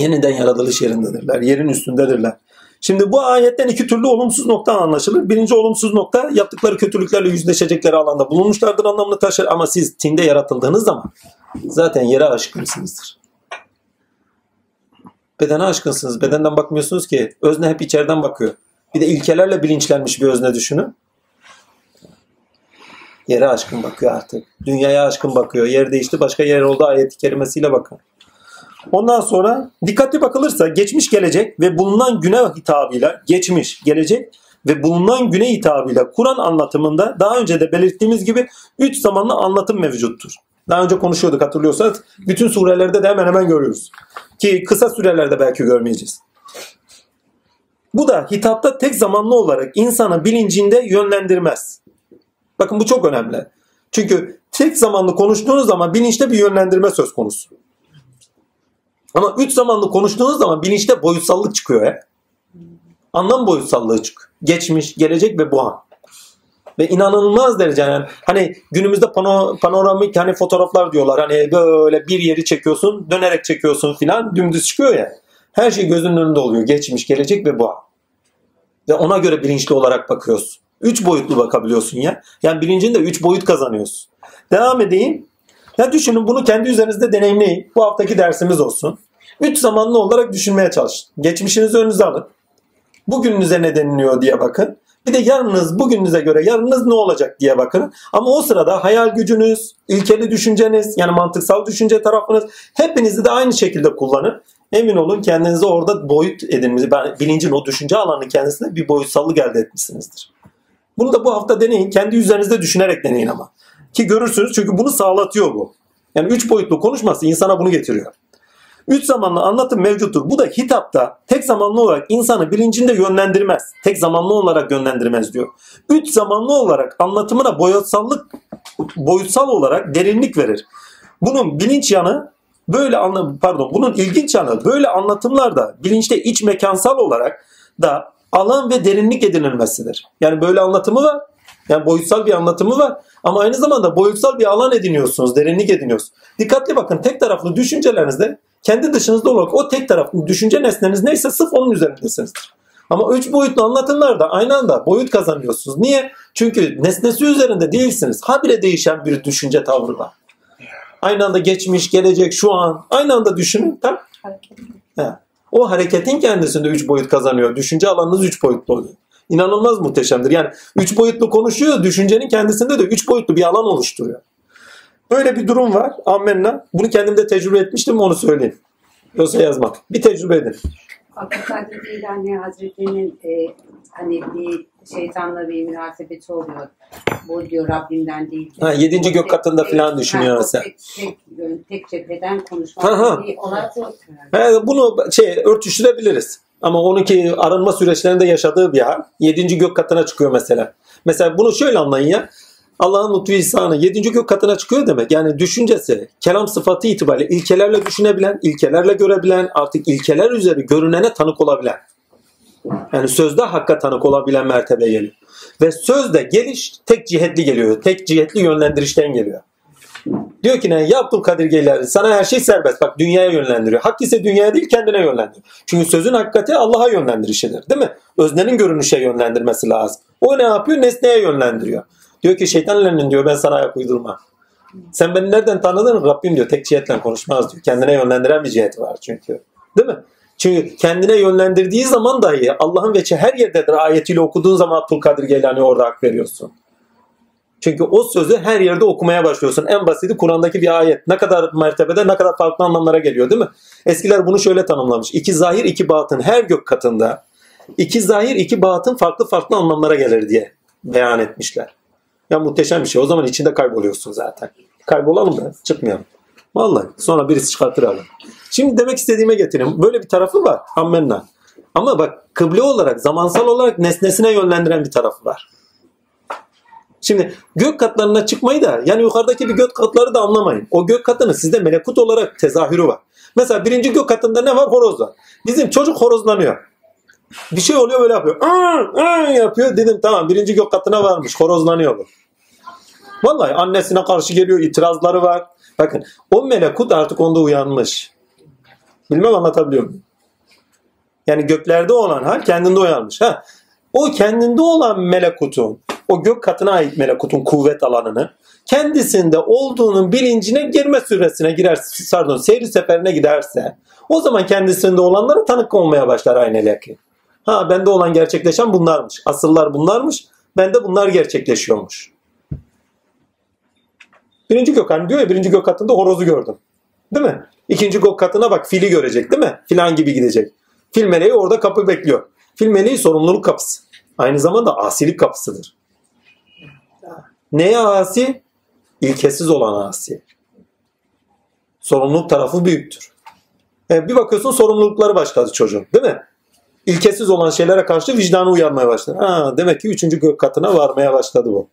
Yeniden yaratılış yerindedirler. Yerin üstündedirler. Şimdi bu ayetten iki türlü olumsuz nokta anlaşılır. Birinci olumsuz nokta yaptıkları kötülüklerle yüzleşecekleri alanda bulunmuşlardır anlamını taşır. Ama siz tinde yaratıldığınız zaman zaten yere aşkınsınızdır. Bedene aşkınsınız. Bedenden bakmıyorsunuz ki. Özne hep içeriden bakıyor. Bir de ilkelerle bilinçlenmiş bir özne düşünün. Yere aşkın bakıyor artık. Dünyaya aşkın bakıyor. Yer değişti başka yer oldu ayet-i kerimesiyle bakın. Ondan sonra dikkatli bakılırsa geçmiş gelecek ve bulunan güne hitabıyla geçmiş gelecek ve bulunan güne hitabıyla Kur'an anlatımında daha önce de belirttiğimiz gibi üç zamanlı anlatım mevcuttur. Daha önce konuşuyorduk hatırlıyorsanız. Bütün surelerde de hemen hemen görüyoruz. Ki kısa sürelerde belki görmeyeceğiz. Bu da hitapta tek zamanlı olarak insanı bilincinde yönlendirmez. Bakın bu çok önemli. Çünkü tek zamanlı konuştuğunuz zaman bilinçte bir yönlendirme söz konusu. Ama üç zamanlı konuştuğunuz zaman bilinçte boyutsallık çıkıyor ya. Anlam boyutsallığı çıkıyor. Geçmiş, gelecek ve bu an. Ve inanılmaz derece yani hani günümüzde pano, panoramik hani fotoğraflar diyorlar. Hani böyle bir yeri çekiyorsun, dönerek çekiyorsun filan dümdüz çıkıyor ya. Her şey gözünün önünde oluyor. Geçmiş, gelecek ve bu an. Ve ona göre bilinçli olarak bakıyorsun. Üç boyutlu bakabiliyorsun ya. Yani bilincinde üç boyut kazanıyorsun. Devam edeyim. Ya düşünün bunu kendi üzerinizde deneyimleyin. Bu haftaki dersimiz olsun. Üç zamanlı olarak düşünmeye çalışın. Geçmişinizi önünüze alın. Bugününüze ne deniliyor diye bakın. Bir de yarınız bugününüze göre yarınız ne olacak diye bakın. Ama o sırada hayal gücünüz, ilkeli düşünceniz yani mantıksal düşünce tarafınız hepinizi de aynı şekilde kullanın. Emin olun kendinize orada boyut edinmiş, bilincin o düşünce alanının kendisine bir boyutsallık elde etmişsinizdir. Bunu da bu hafta deneyin. Kendi üzerinizde düşünerek deneyin ama. Ki görürsünüz çünkü bunu sağlatıyor bu. Yani üç boyutlu konuşması insana bunu getiriyor. Üç zamanlı anlatım mevcuttur. Bu da hitapta tek zamanlı olarak insanı bilincinde yönlendirmez. Tek zamanlı olarak yönlendirmez diyor. Üç zamanlı olarak anlatımına boyutsallık boyutsal olarak derinlik verir. Bunun bilinç yanı böyle anlam pardon bunun ilginç yanı böyle anlatımlarda bilinçte iç mekansal olarak da alan ve derinlik edinilmesidir. Yani böyle anlatımı var. Yani boyutsal bir anlatımı var. Ama aynı zamanda boyutsal bir alan ediniyorsunuz, derinlik ediniyorsunuz. Dikkatli bakın tek taraflı düşüncelerinizde kendi dışınızda olarak o tek taraflı düşünce nesneniz neyse sırf onun üzerindesinizdir. Ama üç boyutlu anlatımlarda aynı anda boyut kazanıyorsunuz. Niye? Çünkü nesnesi üzerinde değilsiniz. Habire değişen bir düşünce tavrı var. Aynı anda geçmiş, gelecek, şu an aynı anda düşünün. Tamam. O hareketin kendisinde üç boyut kazanıyor. Düşünce alanınız üç boyutlu oluyor. İnanılmaz muhteşemdir. Yani üç boyutlu konuşuyor, düşüncenin kendisinde de üç boyutlu bir alan oluşturuyor. Böyle bir durum var. Amenna. Bunu kendim de tecrübe etmiştim onu söyleyeyim. Yoksa yazmak. Bir tecrübe edin. Abdülkadir Geylani Hazretleri'nin e, hani bir şeytanla bir münasebeti oluyor. Bu diyor Rabbimden değil. Ha, yedinci gök katında falan düşünüyor sen. Tek, tek, tek cepheden konuşmak yok. herhalde. He, bunu şey örtüştürebiliriz. Ama onunki arınma süreçlerinde yaşadığı bir hal. Yedinci gök katına çıkıyor mesela. Mesela bunu şöyle anlayın ya. Allah'ın lütfu ihsanı yedinci gök katına çıkıyor demek. Yani düşüncesi, kelam sıfatı itibariyle ilkelerle düşünebilen, ilkelerle görebilen, artık ilkeler üzeri görünene tanık olabilen. Yani sözde hakka tanık olabilen mertebe geliyor. Ve sözde geliş tek cihetli geliyor. Tek cihetli yönlendirişten geliyor. Diyor ki ne? Ya Abdülkadir Geylani sana her şey serbest. Bak dünyaya yönlendiriyor. Hak ise dünyaya değil kendine yönlendiriyor. Çünkü sözün hakikati Allah'a yönlendirişidir. Değil mi? Öznenin görünüşe yönlendirmesi lazım. O ne yapıyor? Nesneye yönlendiriyor. Diyor ki şeytanların diyor ben sana ayak uydurma. Sen beni nereden tanıdın? Rabbim diyor tek cihetle konuşmaz diyor. Kendine yönlendiren bir ciheti var çünkü. Değil mi? Çünkü kendine yönlendirdiği zaman dahi Allah'ın veçi her yerdedir ayetiyle okuduğun zaman Abdülkadir Geylani orada hak veriyorsun. Çünkü o sözü her yerde okumaya başlıyorsun. En basiti Kur'an'daki bir ayet. Ne kadar mertebede ne kadar farklı anlamlara geliyor değil mi? Eskiler bunu şöyle tanımlamış. İki zahir iki batın her gök katında iki zahir iki batın farklı farklı anlamlara gelir diye beyan etmişler. Ya muhteşem bir şey. O zaman içinde kayboluyorsun zaten. Kaybolalım da çıkmayalım. Vallahi sonra birisi çıkartır abi. Şimdi demek istediğime getireyim. Böyle bir tarafı var. Ammenna. Ama bak kıble olarak, zamansal olarak nesnesine yönlendiren bir tarafı var. Şimdi gök katlarına çıkmayı da yani yukarıdaki bir gök katları da anlamayın. O gök katının sizde melekut olarak tezahürü var. Mesela birinci gök katında ne var? Horoz var. Bizim çocuk horozlanıyor. Bir şey oluyor böyle yapıyor. Aa, aa yapıyor. Dedim tamam birinci gök katına varmış. Horozlanıyor bu. Vallahi annesine karşı geliyor. itirazları var. Bakın o melekut artık onda uyanmış. Bilmem anlatabiliyor muyum? Yani göklerde olan hal kendinde uyanmış. Ha, o kendinde olan melekutun, o gök katına ait melekutun kuvvet alanını kendisinde olduğunun bilincine girme süresine girer, pardon seyri seferine giderse o zaman kendisinde olanlara tanık olmaya başlar aynı yakin. Ha bende olan gerçekleşen bunlarmış. Asıllar bunlarmış. Bende bunlar gerçekleşiyormuş. Birinci gök hani diyor ya birinci gök katında horozu gördüm. Değil mi? İkinci gök katına bak fili görecek değil mi? Filan gibi gidecek. Fil meleği orada kapı bekliyor. Fil meleği sorumluluk kapısı. Aynı zamanda asilik kapısıdır. Neye asi? İlkesiz olan asi. Sorumluluk tarafı büyüktür. E, bir bakıyorsun sorumlulukları başladı çocuğun değil mi? İlkesiz olan şeylere karşı vicdanı uyanmaya başladı. Ha, demek ki üçüncü gök katına varmaya başladı bu.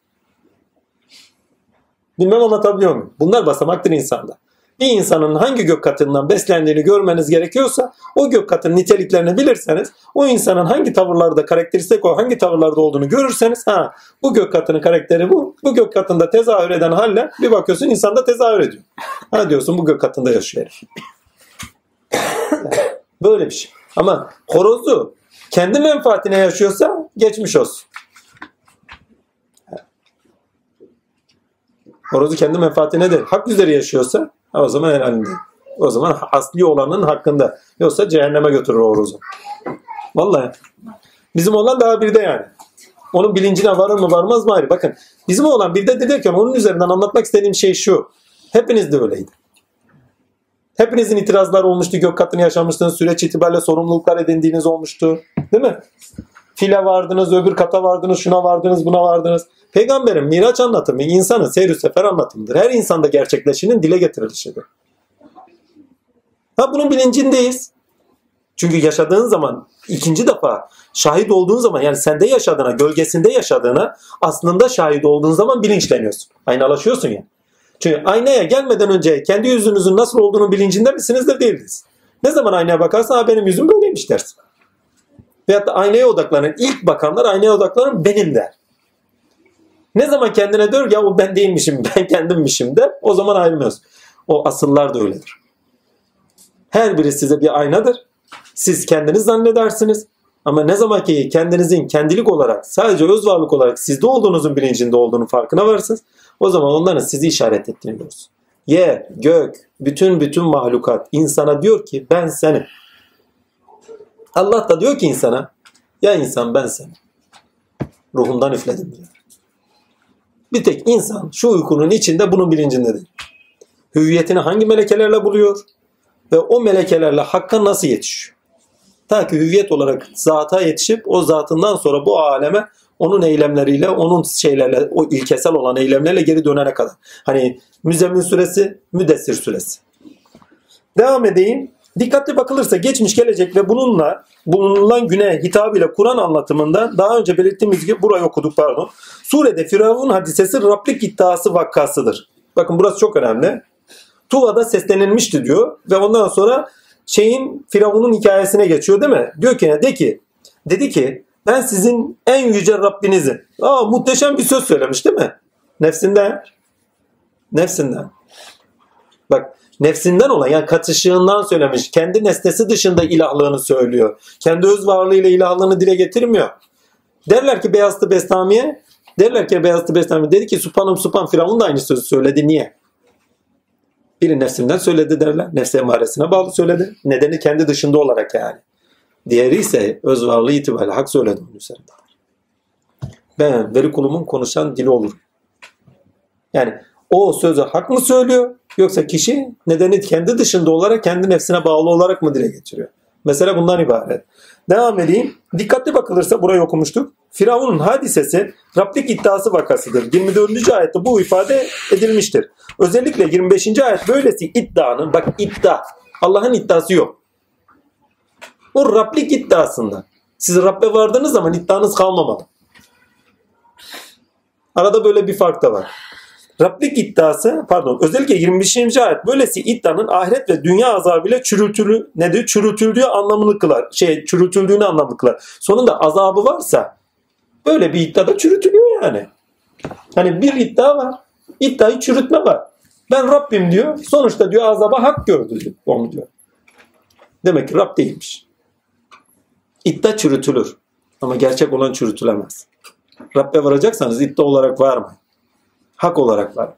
Bilmem anlatabiliyor muyum? Bunlar basamaktır insanda. Bir insanın hangi gök katından beslendiğini görmeniz gerekiyorsa o gök katının niteliklerini bilirseniz o insanın hangi tavırlarda karakteristik o hangi tavırlarda olduğunu görürseniz ha bu gök katının karakteri bu. Bu gök katında tezahür eden haller bir bakıyorsun insanda tezahür ediyor. Ha diyorsun bu gök katında yaşıyor. Böyle bir şey. Ama horozu kendi menfaatine yaşıyorsa geçmiş olsun. Horozu kendi menfaatine değil, hak üzere yaşıyorsa o zaman herhalde. O zaman asli olanın hakkında. Yoksa cehenneme götürür o horozu. Vallahi. Bizim olan daha birde yani. Onun bilincine varır mı varmaz mı ayrı. Bakın bizim olan birde derken onun üzerinden anlatmak istediğim şey şu. Hepiniz de öyleydi. Hepinizin itirazları olmuştu. Gök katını yaşamıştınız. Süreç itibariyle sorumluluklar edindiğiniz olmuştu. Değil mi? File vardınız, öbür kata vardınız, şuna vardınız, buna vardınız. Peygamberin Miraç anlatımı insanın seyr sefer anlatımıdır. Her insanda gerçekleşinin dile getirilişidir. Ha bunun bilincindeyiz. Çünkü yaşadığın zaman ikinci defa şahit olduğun zaman yani sende yaşadığına, gölgesinde yaşadığına aslında şahit olduğun zaman bilinçleniyorsun. Aynalaşıyorsun ya. Çünkü aynaya gelmeden önce kendi yüzünüzün nasıl olduğunu bilincinde misiniz de değiliz. Ne zaman aynaya bakarsan benim yüzüm böyleymiş dersin. Veyahut da aynaya odaklanın. İlk bakanlar aynaya odaklanın benim der. Ne zaman kendine diyor ya o ben değilmişim, ben kendimmişim der. O zaman ayrılmıyoruz. O asıllar da öyledir. Her biri size bir aynadır. Siz kendiniz zannedersiniz. Ama ne zaman ki kendinizin kendilik olarak sadece öz varlık olarak sizde olduğunuzun bilincinde olduğunu farkına varsınız. O zaman onların sizi işaret ettiğini görürsünüz. Yer, gök, bütün bütün mahlukat insana diyor ki ben senim. Allah da diyor ki insana ya insan ben seni ruhumdan üfledim diyor. Bir tek insan şu uykunun içinde bunun bilincindedir. Hüviyetini hangi melekelerle buluyor ve o melekelerle hakka nasıl yetişiyor? Ta ki hüviyet olarak zata yetişip o zatından sonra bu aleme onun eylemleriyle, onun şeylerle, o ilkesel olan eylemlerle geri dönene kadar. Hani Müzemmil suresi, Müdessir suresi. Devam edeyim. Dikkatli bakılırsa geçmiş gelecek ve bununla bulunulan güne hitabıyla Kur'an anlatımında daha önce belirttiğimiz gibi burayı okuduk pardon. Surede Firavun hadisesi Rablik iddiası vakkasıdır. Bakın burası çok önemli. Tuva'da seslenilmişti diyor ve ondan sonra şeyin Firavun'un hikayesine geçiyor değil mi? Diyor ki? De ki dedi ki ben sizin en yüce Rabbinizim. Aa muhteşem bir söz söylemiş değil mi? Nefsinden. Nefsinden. Bak nefsinden olan yani katışığından söylemiş. Kendi nesnesi dışında ilahlığını söylüyor. Kendi öz varlığıyla ilahlığını dile getirmiyor. Derler ki Beyazıt Bestami'ye derler ki Beyazıt Bestami dedi ki Supanım Supan Firavun da aynı sözü söyledi. Niye? Biri nefsinden söyledi derler. Nefse emaresine bağlı söyledi. Nedeni kendi dışında olarak yani. Diğeri ise öz varlığı itibariyle hak söyledi onun üzerinde. Ben veri kulumun konuşan dili olurum. Yani o sözü hak mı söylüyor yoksa kişi nedeni kendi dışında olarak kendi nefsine bağlı olarak mı dile getiriyor? Mesele bundan ibaret. Devam edeyim. Dikkatli bakılırsa burayı okumuştuk. Firavun'un hadisesi Rablik iddiası vakasıdır. 24. ayette bu ifade edilmiştir. Özellikle 25. ayet böylesi iddianın bak iddia Allah'ın iddiası yok. O Rablik iddiasında. Siz Rabbe vardığınız zaman iddianız kalmamalı. Arada böyle bir fark da var. Rablik iddiası pardon özellikle 25. ayet böylesi iddianın ahiret ve dünya azabıyla çürütülü nedir? Çürütüldüğü anlamını kılar. Şey çürütüldüğünü anlamını kılar. Sonunda azabı varsa böyle bir iddiada çürütülüyor yani. Hani bir iddia var. İddiayı çürütme var. Ben Rabbim diyor. Sonuçta diyor azaba hak gördü diyor. Onu diyor. Demek ki Rab değilmiş. İddia çürütülür. Ama gerçek olan çürütülemez. Rabbe varacaksanız iddia olarak var mı? Hak olarak var.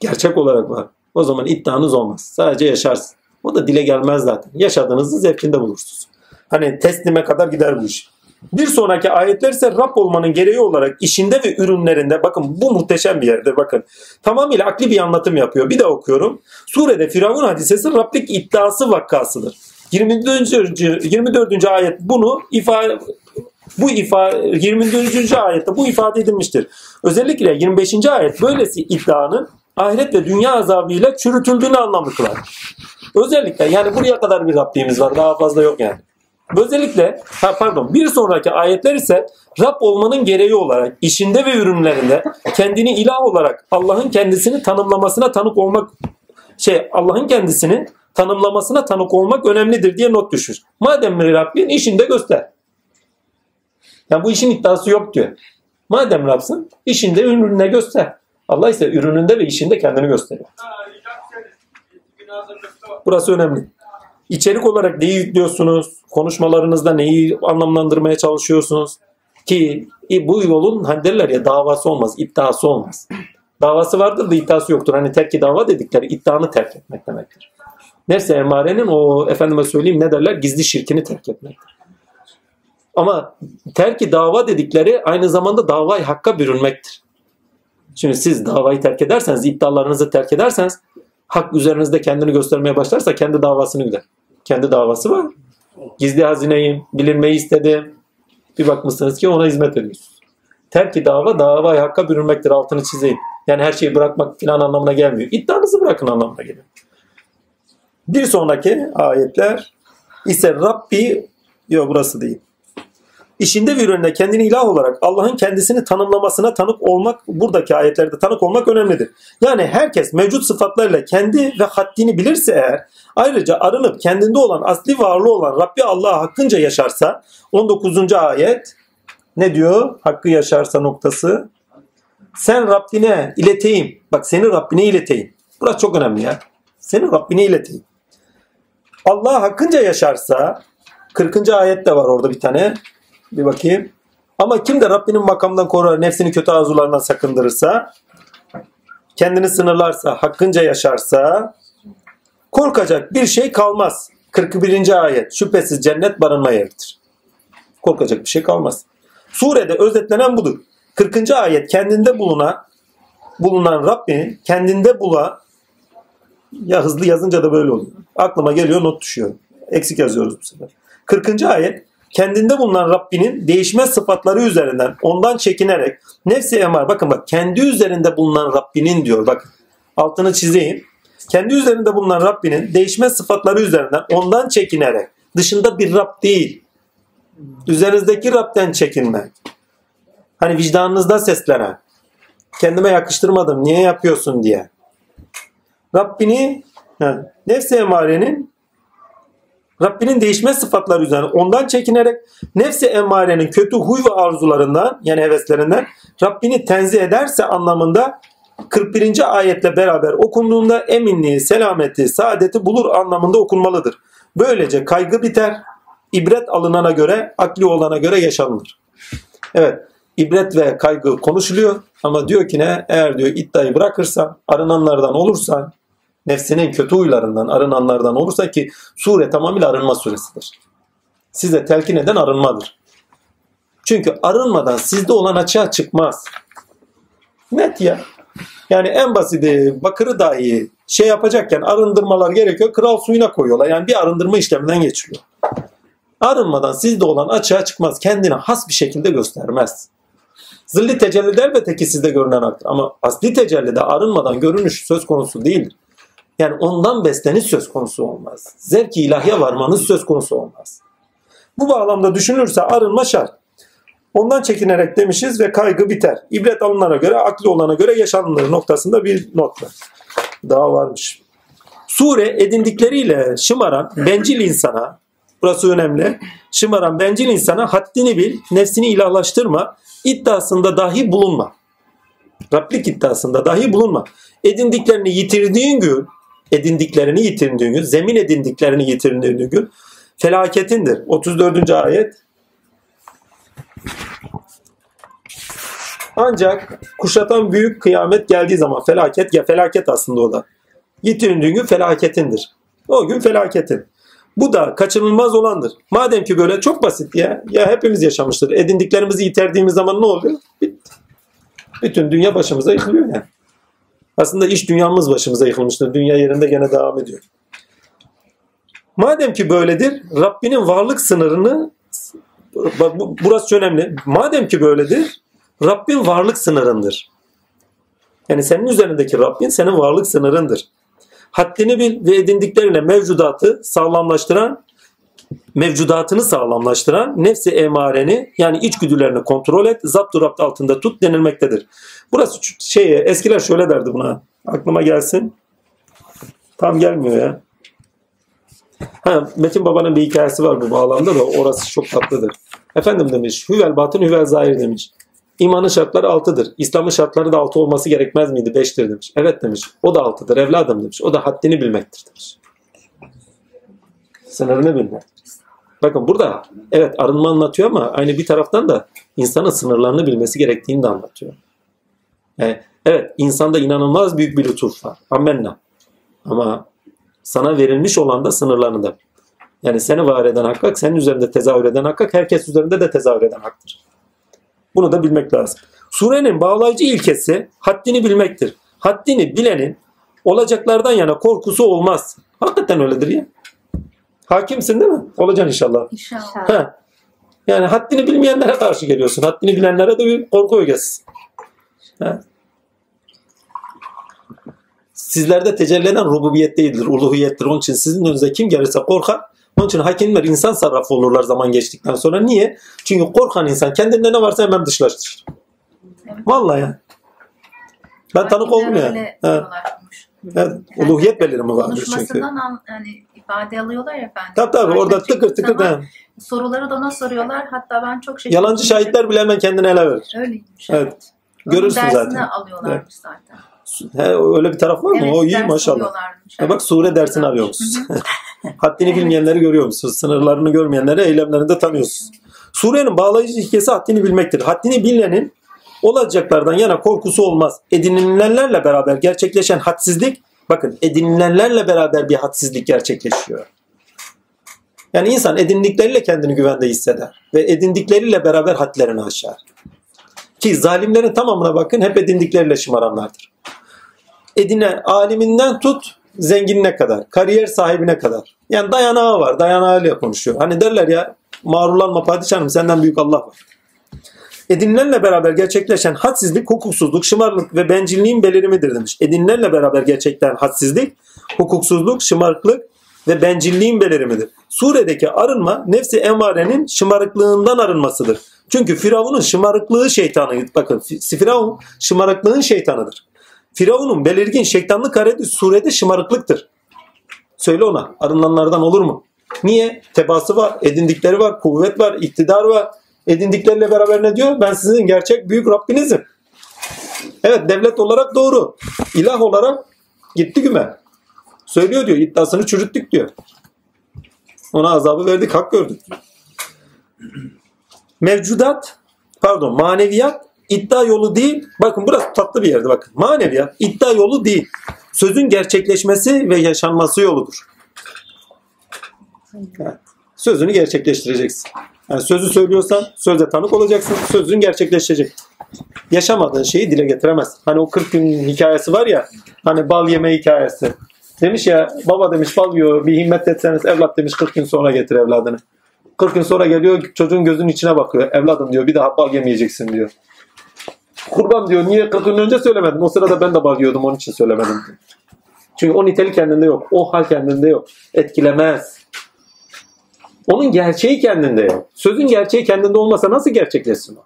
Gerçek olarak var. O zaman iddianız olmaz. Sadece yaşarsın. O da dile gelmez zaten. Yaşadığınızı zevkinde bulursunuz. Hani teslime kadar gider bu iş. Bir sonraki ayetler ise Rab olmanın gereği olarak işinde ve ürünlerinde bakın bu muhteşem bir yerdir bakın. Tamamıyla akli bir anlatım yapıyor. Bir de okuyorum. Surede Firavun hadisesi Rablik iddiası vakkasıdır. 24. 24. ayet bunu ifade bu ifade 24. ayette bu ifade edilmiştir. Özellikle 25. ayet böylesi iddianın ahiret ve dünya azabıyla çürütüldüğünü anlamlı kılar. Özellikle yani buraya kadar bir Rabbimiz var daha fazla yok yani. Özellikle ha pardon bir sonraki ayetler ise Rab olmanın gereği olarak işinde ve ürünlerinde kendini ilah olarak Allah'ın kendisini tanımlamasına tanık olmak şey Allah'ın kendisini tanımlamasına tanık olmak önemlidir diye not düşmüş. Madem Rabbin işinde göster. Yani bu işin iddiası yok diyor. Madem Rabsın işinde ürününe göster. Allah ise ürününde ve işinde kendini gösteriyor. Burası önemli. İçerik olarak neyi yüklüyorsunuz? Konuşmalarınızda neyi anlamlandırmaya çalışıyorsunuz? Ki bu yolun hani derler ya davası olmaz, iddiası olmaz. Davası vardır da iddiası yoktur. Hani terki dava dedikleri iddianı terk etmek demektir. Nefse emarenin o efendime söyleyeyim ne derler gizli şirkini terk etmektir. Ama terki dava dedikleri aynı zamanda davayı hakka bürünmektir. Şimdi siz davayı terk ederseniz, iddialarınızı terk ederseniz hak üzerinizde kendini göstermeye başlarsa kendi davasını gider. Kendi davası var. Gizli hazineyim, bilinmeyi istedim. Bir bakmışsınız ki ona hizmet ediyorsunuz. Terki dava, davayı hakka bürünmektir. Altını çizeyim. Yani her şeyi bırakmak falan anlamına gelmiyor. İddianızı bırakın anlamına geliyor. Bir sonraki ayetler ise Rabbi, yok burası değil. İşinde ve ürününde kendini ilah olarak Allah'ın kendisini tanımlamasına tanık olmak, buradaki ayetlerde tanık olmak önemlidir. Yani herkes mevcut sıfatlarıyla kendi ve haddini bilirse eğer, ayrıca arınıp kendinde olan asli varlığı olan Rabbi Allah hakkınca yaşarsa, 19. ayet ne diyor? Hakkı yaşarsa noktası. Sen Rabbine ileteyim. Bak seni Rabbine ileteyim. Burası çok önemli ya. Seni Rabbine ileteyim. Allah hakkınca yaşarsa 40. ayet de var orada bir tane. Bir bakayım. Ama kim de Rabbinin makamdan korur, nefsini kötü arzularından sakındırırsa, kendini sınırlarsa, hakkınca yaşarsa, korkacak bir şey kalmaz. 41. ayet. Şüphesiz cennet barınma yeridir. Korkacak bir şey kalmaz. Surede özetlenen budur. 40. ayet kendinde bulunan bulunan Rabbinin kendinde bula ya hızlı yazınca da böyle oluyor. Aklıma geliyor not düşüyor. Eksik yazıyoruz bu sefer. 40. ayet kendinde bulunan Rabbinin değişmez sıfatları üzerinden ondan çekinerek nefsi emar bakın bak kendi üzerinde bulunan Rabbinin diyor bak altını çizeyim. Kendi üzerinde bulunan Rabbinin değişmez sıfatları üzerinden ondan çekinerek dışında bir Rab değil. Üzerinizdeki Rab'den çekinmek. Hani vicdanınızda seslenen. Kendime yakıştırmadım niye yapıyorsun diye. Rabbini nefsi emarenin Rabbinin değişmez sıfatları üzerine ondan çekinerek nefsi emmarenin kötü huy ve arzularından yani heveslerinden Rabbini tenzih ederse anlamında 41. ayetle beraber okunduğunda eminliği, selameti, saadeti bulur anlamında okunmalıdır. Böylece kaygı biter, ibret alınana göre, akli olana göre yaşanılır. Evet, ibret ve kaygı konuşuluyor ama diyor ki ne? Eğer diyor iddiayı bırakırsan, arınanlardan olursan, nefsinin kötü huylarından arınanlardan olursa ki sure tamamıyla arınma suresidir. Size telkin eden arınmadır. Çünkü arınmadan sizde olan açığa çıkmaz. Net ya. Yani en basiti bakırı dahi şey yapacakken arındırmalar gerekiyor. Kral suyuna koyuyorlar. Yani bir arındırma işleminden geçiliyor. Arınmadan sizde olan açığa çıkmaz. Kendine has bir şekilde göstermez. Zilli tecellide elbette ki sizde görünen aktır. Ama asli tecellide arınmadan görünüş söz konusu değildir. Yani ondan besleniş söz konusu olmaz. Zevk-i ilahiye varmanız söz konusu olmaz. Bu bağlamda düşünülürse arınma şart. Ondan çekinerek demişiz ve kaygı biter. İbret alınana göre, akli olana göre yaşanılır noktasında bir not var. Daha varmış. Sure edindikleriyle şımaran bencil insana, burası önemli, şımaran bencil insana haddini bil, nefsini ilahlaştırma, iddiasında dahi bulunma. Rablik iddiasında dahi bulunma. Edindiklerini yitirdiğin gün, edindiklerini yitirdiğin gün, zemin edindiklerini yitirdiğin gün felaketindir. 34. ayet Ancak kuşatan büyük kıyamet geldiği zaman felaket ya felaket aslında o da. Yitirindiğin gün felaketindir. O gün felaketin. Bu da kaçınılmaz olandır. Madem ki böyle çok basit ya. Ya hepimiz yaşamıştır. Edindiklerimizi yitirdiğimiz zaman ne oluyor? Bitti. Bütün dünya başımıza yıkılıyor yani. Aslında iş dünyamız başımıza yıkılmıştır. Dünya yerinde gene devam ediyor. Madem ki böyledir, Rabbinin varlık sınırını bak bu- burası önemli. Madem ki böyledir, Rabbin varlık sınırındır. Yani senin üzerindeki Rabbin senin varlık sınırındır. Haddini bil ve edindiklerine mevcudatı sağlamlaştıran, mevcudatını sağlamlaştıran nefsi emareni yani içgüdülerini kontrol et, zapt rapt altında tut denilmektedir. Burası şeye eskiler şöyle derdi buna. Aklıma gelsin. Tam gelmiyor ya. Ha, Metin Baba'nın bir hikayesi var bu bağlamda da orası çok tatlıdır. Efendim demiş, hüvel batın hüvel zahir demiş. İmanın şartları altıdır. İslam'ın şartları da altı olması gerekmez miydi? Beştir demiş. Evet demiş. O da altıdır evladım demiş. O da haddini bilmektir demiş. Sınırını bilmek. Bakın burada evet arınma anlatıyor ama aynı bir taraftan da insanın sınırlarını bilmesi gerektiğini de anlatıyor. Yani, evet insanda inanılmaz büyük bir lütuf var. Amenna. Ama sana verilmiş olan da sınırlarını da. Yani seni var eden hak, senin üzerinde tezahür eden hak, herkes üzerinde de tezahür eden haktır. Bunu da bilmek lazım. Surenin bağlayıcı ilkesi haddini bilmektir. Haddini bilenin olacaklardan yana korkusu olmaz. Hakikaten öyledir ya. Hakimsin değil mi? Olacaksın inşallah. İnşallah. Ha. Yani haddini bilmeyenlere karşı geliyorsun. Haddini bilenlere de bir korku ögesiz. Ha. Sizlerde tecelli eden rububiyet değildir, uluhiyettir. Onun için sizin önünüze kim gelirse korkar. Onun için hakimler insan sarrafı olurlar zaman geçtikten sonra. Niye? Çünkü korkan insan kendinde ne varsa hemen dışlaştırır. Vallahi ya. Ben tanık oldum ya. Diyorlarmış. Evet, uluhiyet belirimi vardır çünkü. Konuşmasından an, yani ifade alıyorlar efendim. Tabii tabii orada tıkır tıkır. zaman. Soruları da ona soruyorlar. Hatta ben çok şaşırdım. Yalancı şahitler bile hemen kendini ele verir. Öyleymiş. Evet. Onun Görürsün dersini zaten. alıyorlarmış zaten. He, öyle bir taraf var mı? Evet, o iyi maşallah. Ha, bak sure dersini Güzelmiş. alıyormuşsunuz. haddini bilmeyenleri görüyor musunuz? Sınırlarını görmeyenleri eylemlerini de tanıyorsunuz. Surenin bağlayıcı hikayesi haddini bilmektir. Haddini bilenin olacaklardan yana korkusu olmaz. Edinilenlerle beraber gerçekleşen hadsizlik bakın edinilenlerle beraber bir hadsizlik gerçekleşiyor. Yani insan edindikleriyle kendini güvende hisseder. Ve edindikleriyle beraber hadlerini aşar. Ki zalimlerin tamamına bakın hep edindikleriyle şımaranlardır. Edine aliminden tut zenginine kadar, kariyer sahibine kadar. Yani dayanağı var, dayanağıyla konuşuyor. Hani derler ya mağrurlanma padişahım senden büyük Allah var. Edinilenle beraber gerçekleşen hadsizlik, hukuksuzluk, şımarıklık ve bencilliğin belirimidir demiş. Edinilenle beraber gerçekten hadsizlik, hukuksuzluk, şımarıklık ve bencilliğin belirimidir. Suredeki arınma nefsi emarenin şımarıklığından arınmasıdır. Çünkü Firavun'un şımarıklığı şeytanı. Bakın Firavun şımarıklığın şeytanıdır. Firavun'un belirgin şeytanlık hareti surede şımarıklıktır. Söyle ona arınanlardan olur mu? Niye? Tebası var, edindikleri var, kuvvet var, iktidar var. Edindikleriyle beraber ne diyor? Ben sizin gerçek büyük Rabbinizim. Evet devlet olarak doğru. İlah olarak gitti güme. Söylüyor diyor iddiasını çürüttük diyor. Ona azabı verdik hak gördük. Mevcudat pardon maneviyat iddia yolu değil. Bakın burası tatlı bir yerdi bakın. Maneviyat iddia yolu değil. Sözün gerçekleşmesi ve yaşanması yoludur. Evet. Sözünü gerçekleştireceksin. Yani sözü söylüyorsan sözde tanık olacaksın. Sözün gerçekleşecek. Yaşamadığın şeyi dile getiremez. Hani o 40 gün hikayesi var ya. Hani bal yeme hikayesi. Demiş ya baba demiş bal yiyor bir himmet etseniz evlat demiş 40 gün sonra getir evladını. 40 gün sonra geliyor çocuğun gözünün içine bakıyor. Evladım diyor bir daha bal yemeyeceksin diyor. Kurban diyor niye 40 gün önce söylemedin? O sırada ben de bal yiyordum onun için söylemedim. Çünkü o nitelik kendinde yok. O hal kendinde yok. Etkilemez. Onun gerçeği kendinde yok. Sözün gerçeği kendinde olmasa nasıl gerçekleşsin o?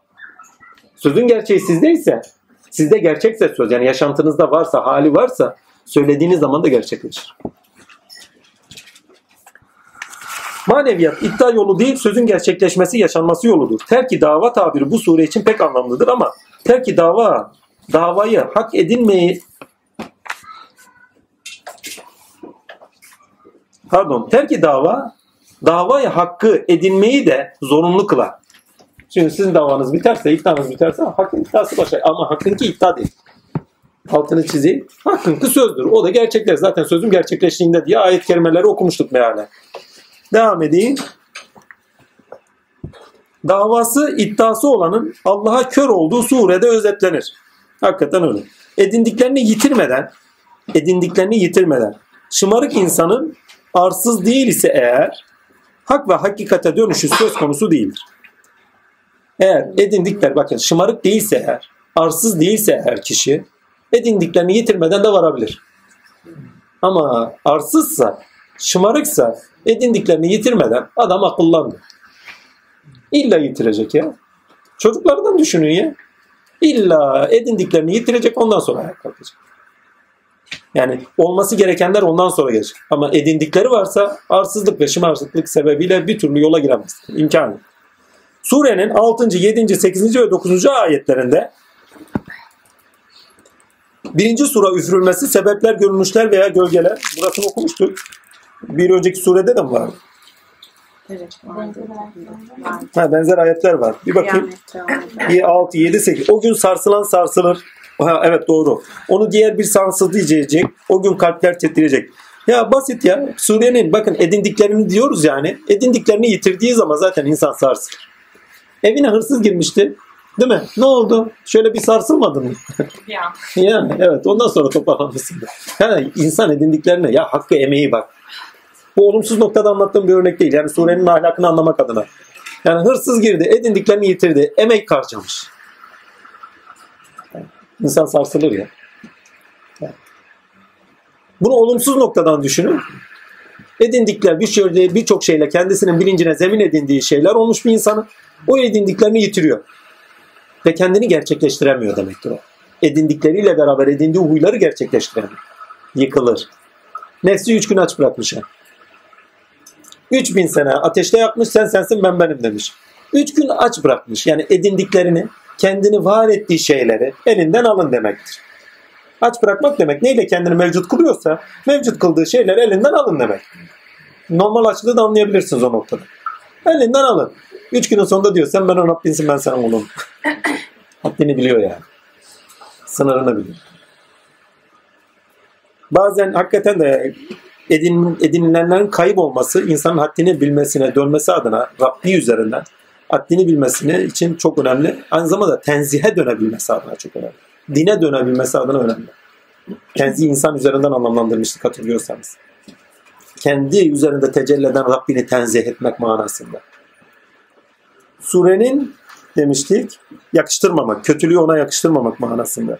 Sözün gerçeği sizdeyse, sizde gerçekse söz yani yaşantınızda varsa, hali varsa söylediğiniz zaman da gerçekleşir. Maneviyat iddia yolu değil, sözün gerçekleşmesi, yaşanması yoludur. Terki dava tabiri bu sure için pek anlamlıdır ama terki dava, davayı hak edinmeyi pardon, terki dava davayı hakkı edinmeyi de zorunlu kılar. Çünkü sizin davanız biterse, iddianız biterse hakkın iddiası başlar. Ama hakkınki iddia değil. Altını çizeyim. Hakkınki sözdür. O da gerçekler. Zaten sözüm gerçekleştiğinde diye ayet kelimeleri okumuştuk mealen. Devam edeyim. Davası, iddiası olanın Allah'a kör olduğu surede özetlenir. Hakikaten öyle. Edindiklerini yitirmeden, edindiklerini yitirmeden, şımarık insanın arsız değil ise eğer, hak ve hakikate dönüşü söz konusu değildir. Eğer edindikler, bakın şımarık değilse eğer, arsız değilse eğer kişi, edindiklerini yitirmeden de varabilir. Ama arsızsa, şımarıksa, edindiklerini yitirmeden adam akıllandı. İlla yitirecek ya. Çocuklardan düşünün ya. İlla edindiklerini yitirecek ondan sonra ayağa kalkacak. Yani olması gerekenler ondan sonra gelecek. Ama edindikleri varsa arsızlık ve şımarıklık sebebiyle bir türlü yola giremez. İmkanı. yok. Surenin 6. 7. 8. ve 9. ayetlerinde birinci sura üfürülmesi, sebepler, görünüşler veya gölgeler. Burasını okumuştuk. Bir önceki surede de mi vardı? Evet. Ha, benzer ayetler var. Bir bakayım. Bir 6, 7, 8. O gün sarsılan sarsılır. Ha, evet doğru. Onu diğer bir sarsıldı diyecek. O gün kalpler titreyecek. Ya basit ya. Surenin bakın edindiklerini diyoruz yani. Edindiklerini yitirdiği zaman zaten insan sarsılır. Evine hırsız girmişti. Değil mi? Ne oldu? Şöyle bir sarsılmadın mı? Ya. yani evet ondan sonra toparlanmışsın. Yani insan edindiklerine ya hakkı emeği bak. Bu olumsuz noktada anlattığım bir örnek değil. Yani surenin ahlakını anlamak adına. Yani hırsız girdi, edindiklerini yitirdi, emek harcamış. İnsan sarsılır ya. Bunu olumsuz noktadan düşünün. Edindikler bir birçok şeyle kendisinin bilincine zemin edindiği şeyler olmuş bir insanın. O edindiklerini yitiriyor. Ve kendini gerçekleştiremiyor demektir o. Edindikleriyle beraber edindiği huyları gerçekleştiremiyor. Yıkılır. Nefsi üç gün aç bırakmış. yani. 3000 sene ateşte yakmış sen sensin ben benim demiş. 3 gün aç bırakmış. Yani edindiklerini, kendini var ettiği şeyleri elinden alın demektir. Aç bırakmak demek neyle kendini mevcut kılıyorsa mevcut kıldığı şeyleri elinden alın demek. Normal açlığı da anlayabilirsiniz o noktada. Elinden alın. 3 günün sonunda diyor sen ben o Rabbinsin ben sana kulum. Haddini biliyor yani. Sınırını biliyor. Bazen hakikaten de edin, edinilenlerin kayıp olması insanın haddini bilmesine dönmesi adına Rabbi üzerinden haddini bilmesine için çok önemli. Aynı zamanda tenzihe dönebilmesi adına çok önemli. Dine dönebilmesi adına önemli. Tenzih insan üzerinden anlamlandırmıştık hatırlıyorsanız. Kendi üzerinde tecelli eden Rabbini tenzih etmek manasında. Surenin demiştik yakıştırmamak, kötülüğü ona yakıştırmamak manasında.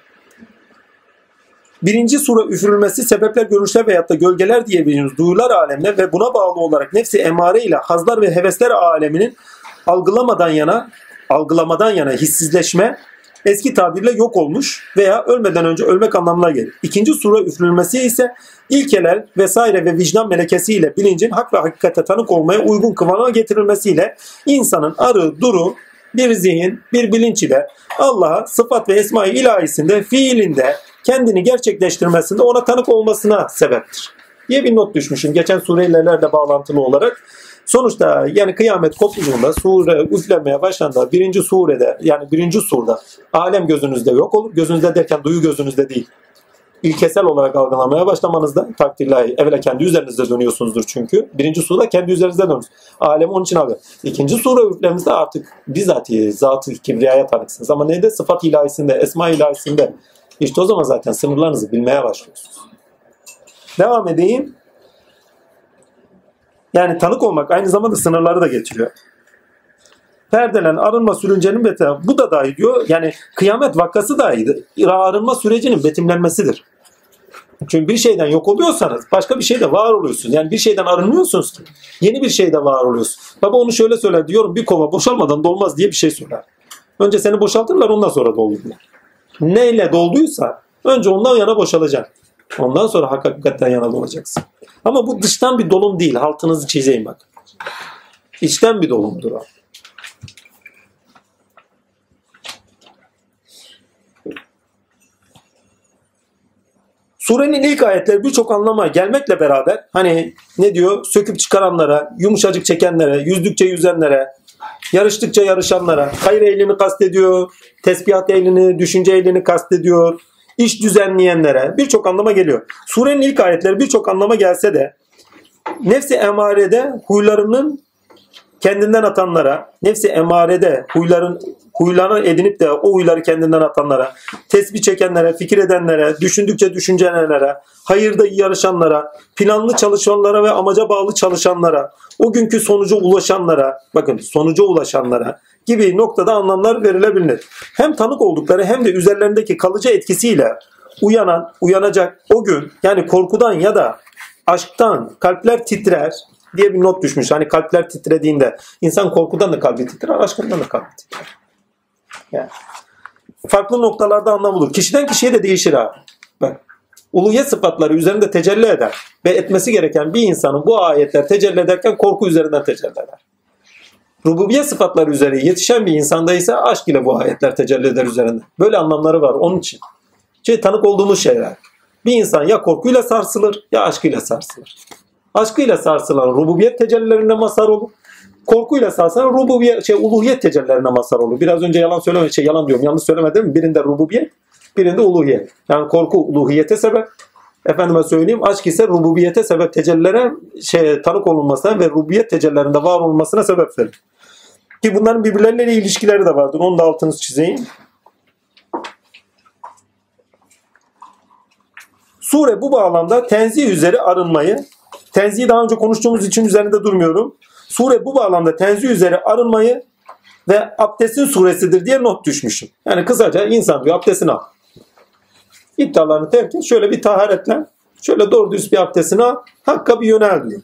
Birinci sure üfürülmesi sebepler, görünüşler veyahut da gölgeler diyebileceğimiz duyular alemine ve buna bağlı olarak nefsi emare ile hazlar ve hevesler aleminin algılamadan yana, algılamadan yana hissizleşme eski tabirle yok olmuş veya ölmeden önce ölmek anlamına gelir. İkinci sure üfürülmesi ise ilkeler vesaire ve vicdan melekesiyle bilincin hak ve hakikate tanık olmaya uygun kıvama getirilmesiyle insanın arı, duru, bir zihin, bir bilinç ile Allah'a sıfat ve esma-i ilahisinde, fiilinde, kendini gerçekleştirmesinde ona tanık olmasına sebeptir. diye bir not düşmüşüm. Geçen surelerle bağlantılı olarak. Sonuçta yani kıyamet koptuğunda sure üflenmeye başlandı. Birinci surede yani birinci surda alem gözünüzde yok olur. Gözünüzde derken duyu gözünüzde değil. İlkesel olarak algılamaya başlamanızda takdirlahi evvela kendi üzerinizde dönüyorsunuzdur çünkü. Birinci surda kendi üzerinizde dönüyorsunuz. Alem onun için algı. İkinci sure üflemizde artık bizatihi zatı kibriyaya tanıksınız. Ama neyde? Sıfat ilahisinde, esma ilahisinde. İşte o zaman zaten sınırlarınızı bilmeye başlıyorsunuz. Devam edeyim. Yani tanık olmak aynı zamanda sınırları da getiriyor. Perdelen arınma sürüncenin beti bu da dahi diyor. Yani kıyamet vakası dahi arınma sürecinin betimlenmesidir. Çünkü bir şeyden yok oluyorsanız başka bir şeyde var oluyorsunuz. Yani bir şeyden arınmıyorsunuz ki. Yeni bir şeyde var oluyorsunuz. Baba onu şöyle söyler diyorum bir kova boşalmadan dolmaz diye bir şey söyler. Önce seni boşaltırlar ondan sonra doldururlar. Neyle dolduysa önce ondan yana boşalacaksın. Ondan sonra hakikaten yana dolacaksın. Ama bu dıştan bir dolum değil. Altınızı çizeyim bak. İçten bir dolumdur o. Surenin ilk ayetleri birçok anlama gelmekle beraber hani ne diyor? Söküp çıkaranlara, yumuşacık çekenlere, yüzdükçe yüzenlere, yarıştıkça yarışanlara, hayır ehlini kastediyor, tesbihat ehlini, düşünce ehlini kastediyor, iş düzenleyenlere birçok anlama geliyor. Surenin ilk ayetleri birçok anlama gelse de nefsi emarede huylarının kendinden atanlara, nefsi emarede huyların huylarını edinip de o huyları kendinden atanlara, tesbih çekenlere, fikir edenlere, düşündükçe düşüncenlere, hayırda yarışanlara, planlı çalışanlara ve amaca bağlı çalışanlara, o günkü sonuca ulaşanlara, bakın sonuca ulaşanlara gibi noktada anlamlar verilebilir. Hem tanık oldukları hem de üzerlerindeki kalıcı etkisiyle uyanan, uyanacak o gün yani korkudan ya da aşktan kalpler titrer diye bir not düşmüş. Hani kalpler titrediğinde insan korkudan da kalbi titrer, aşkından da kalbi titrer. Yani farklı noktalarda anlam olur. Kişiden kişiye de değişir ha. Bak. Uluhiyet sıfatları üzerinde tecelli eder ve etmesi gereken bir insanın bu ayetler tecelli ederken korku üzerinden tecelli eder. Rububiyet sıfatları üzerine yetişen bir insanda ise aşk ile bu ayetler tecelli eder üzerinde. Böyle anlamları var onun için. Şey, tanık olduğumuz şeyler. Bir insan ya korkuyla sarsılır ya aşkıyla sarsılır. Aşkıyla sarsılan rububiyet tecellilerine mazhar olur. Korkuyla sarsılan rububiyet, şey, uluhiyet tecellilerine mazhar olur. Biraz önce yalan söyleme, şey yalan diyorum, yanlış söylemedim mi? Birinde rububiyet, birinde uluhiyet. Yani korku uluhiyete sebep. Efendime söyleyeyim aşk ise rububiyete sebep tecellilere şey, tanık olunmasına ve rububiyet tecellilerinde var olmasına sebep verir. Ki bunların birbirleriyle ilişkileri de vardır. Onu da altını çizeyim. Sure bu bağlamda tenzih üzeri arınmayı, tenzihi daha önce konuştuğumuz için üzerinde durmuyorum. Sure bu bağlamda tenzih üzeri arınmayı ve abdestin suresidir diye not düşmüşüm. Yani kısaca insan diyor abdestini al. İddialarını terk et. Şöyle bir taharetle şöyle doğru düz bir abdestini al. Hakka bir yönel diyor.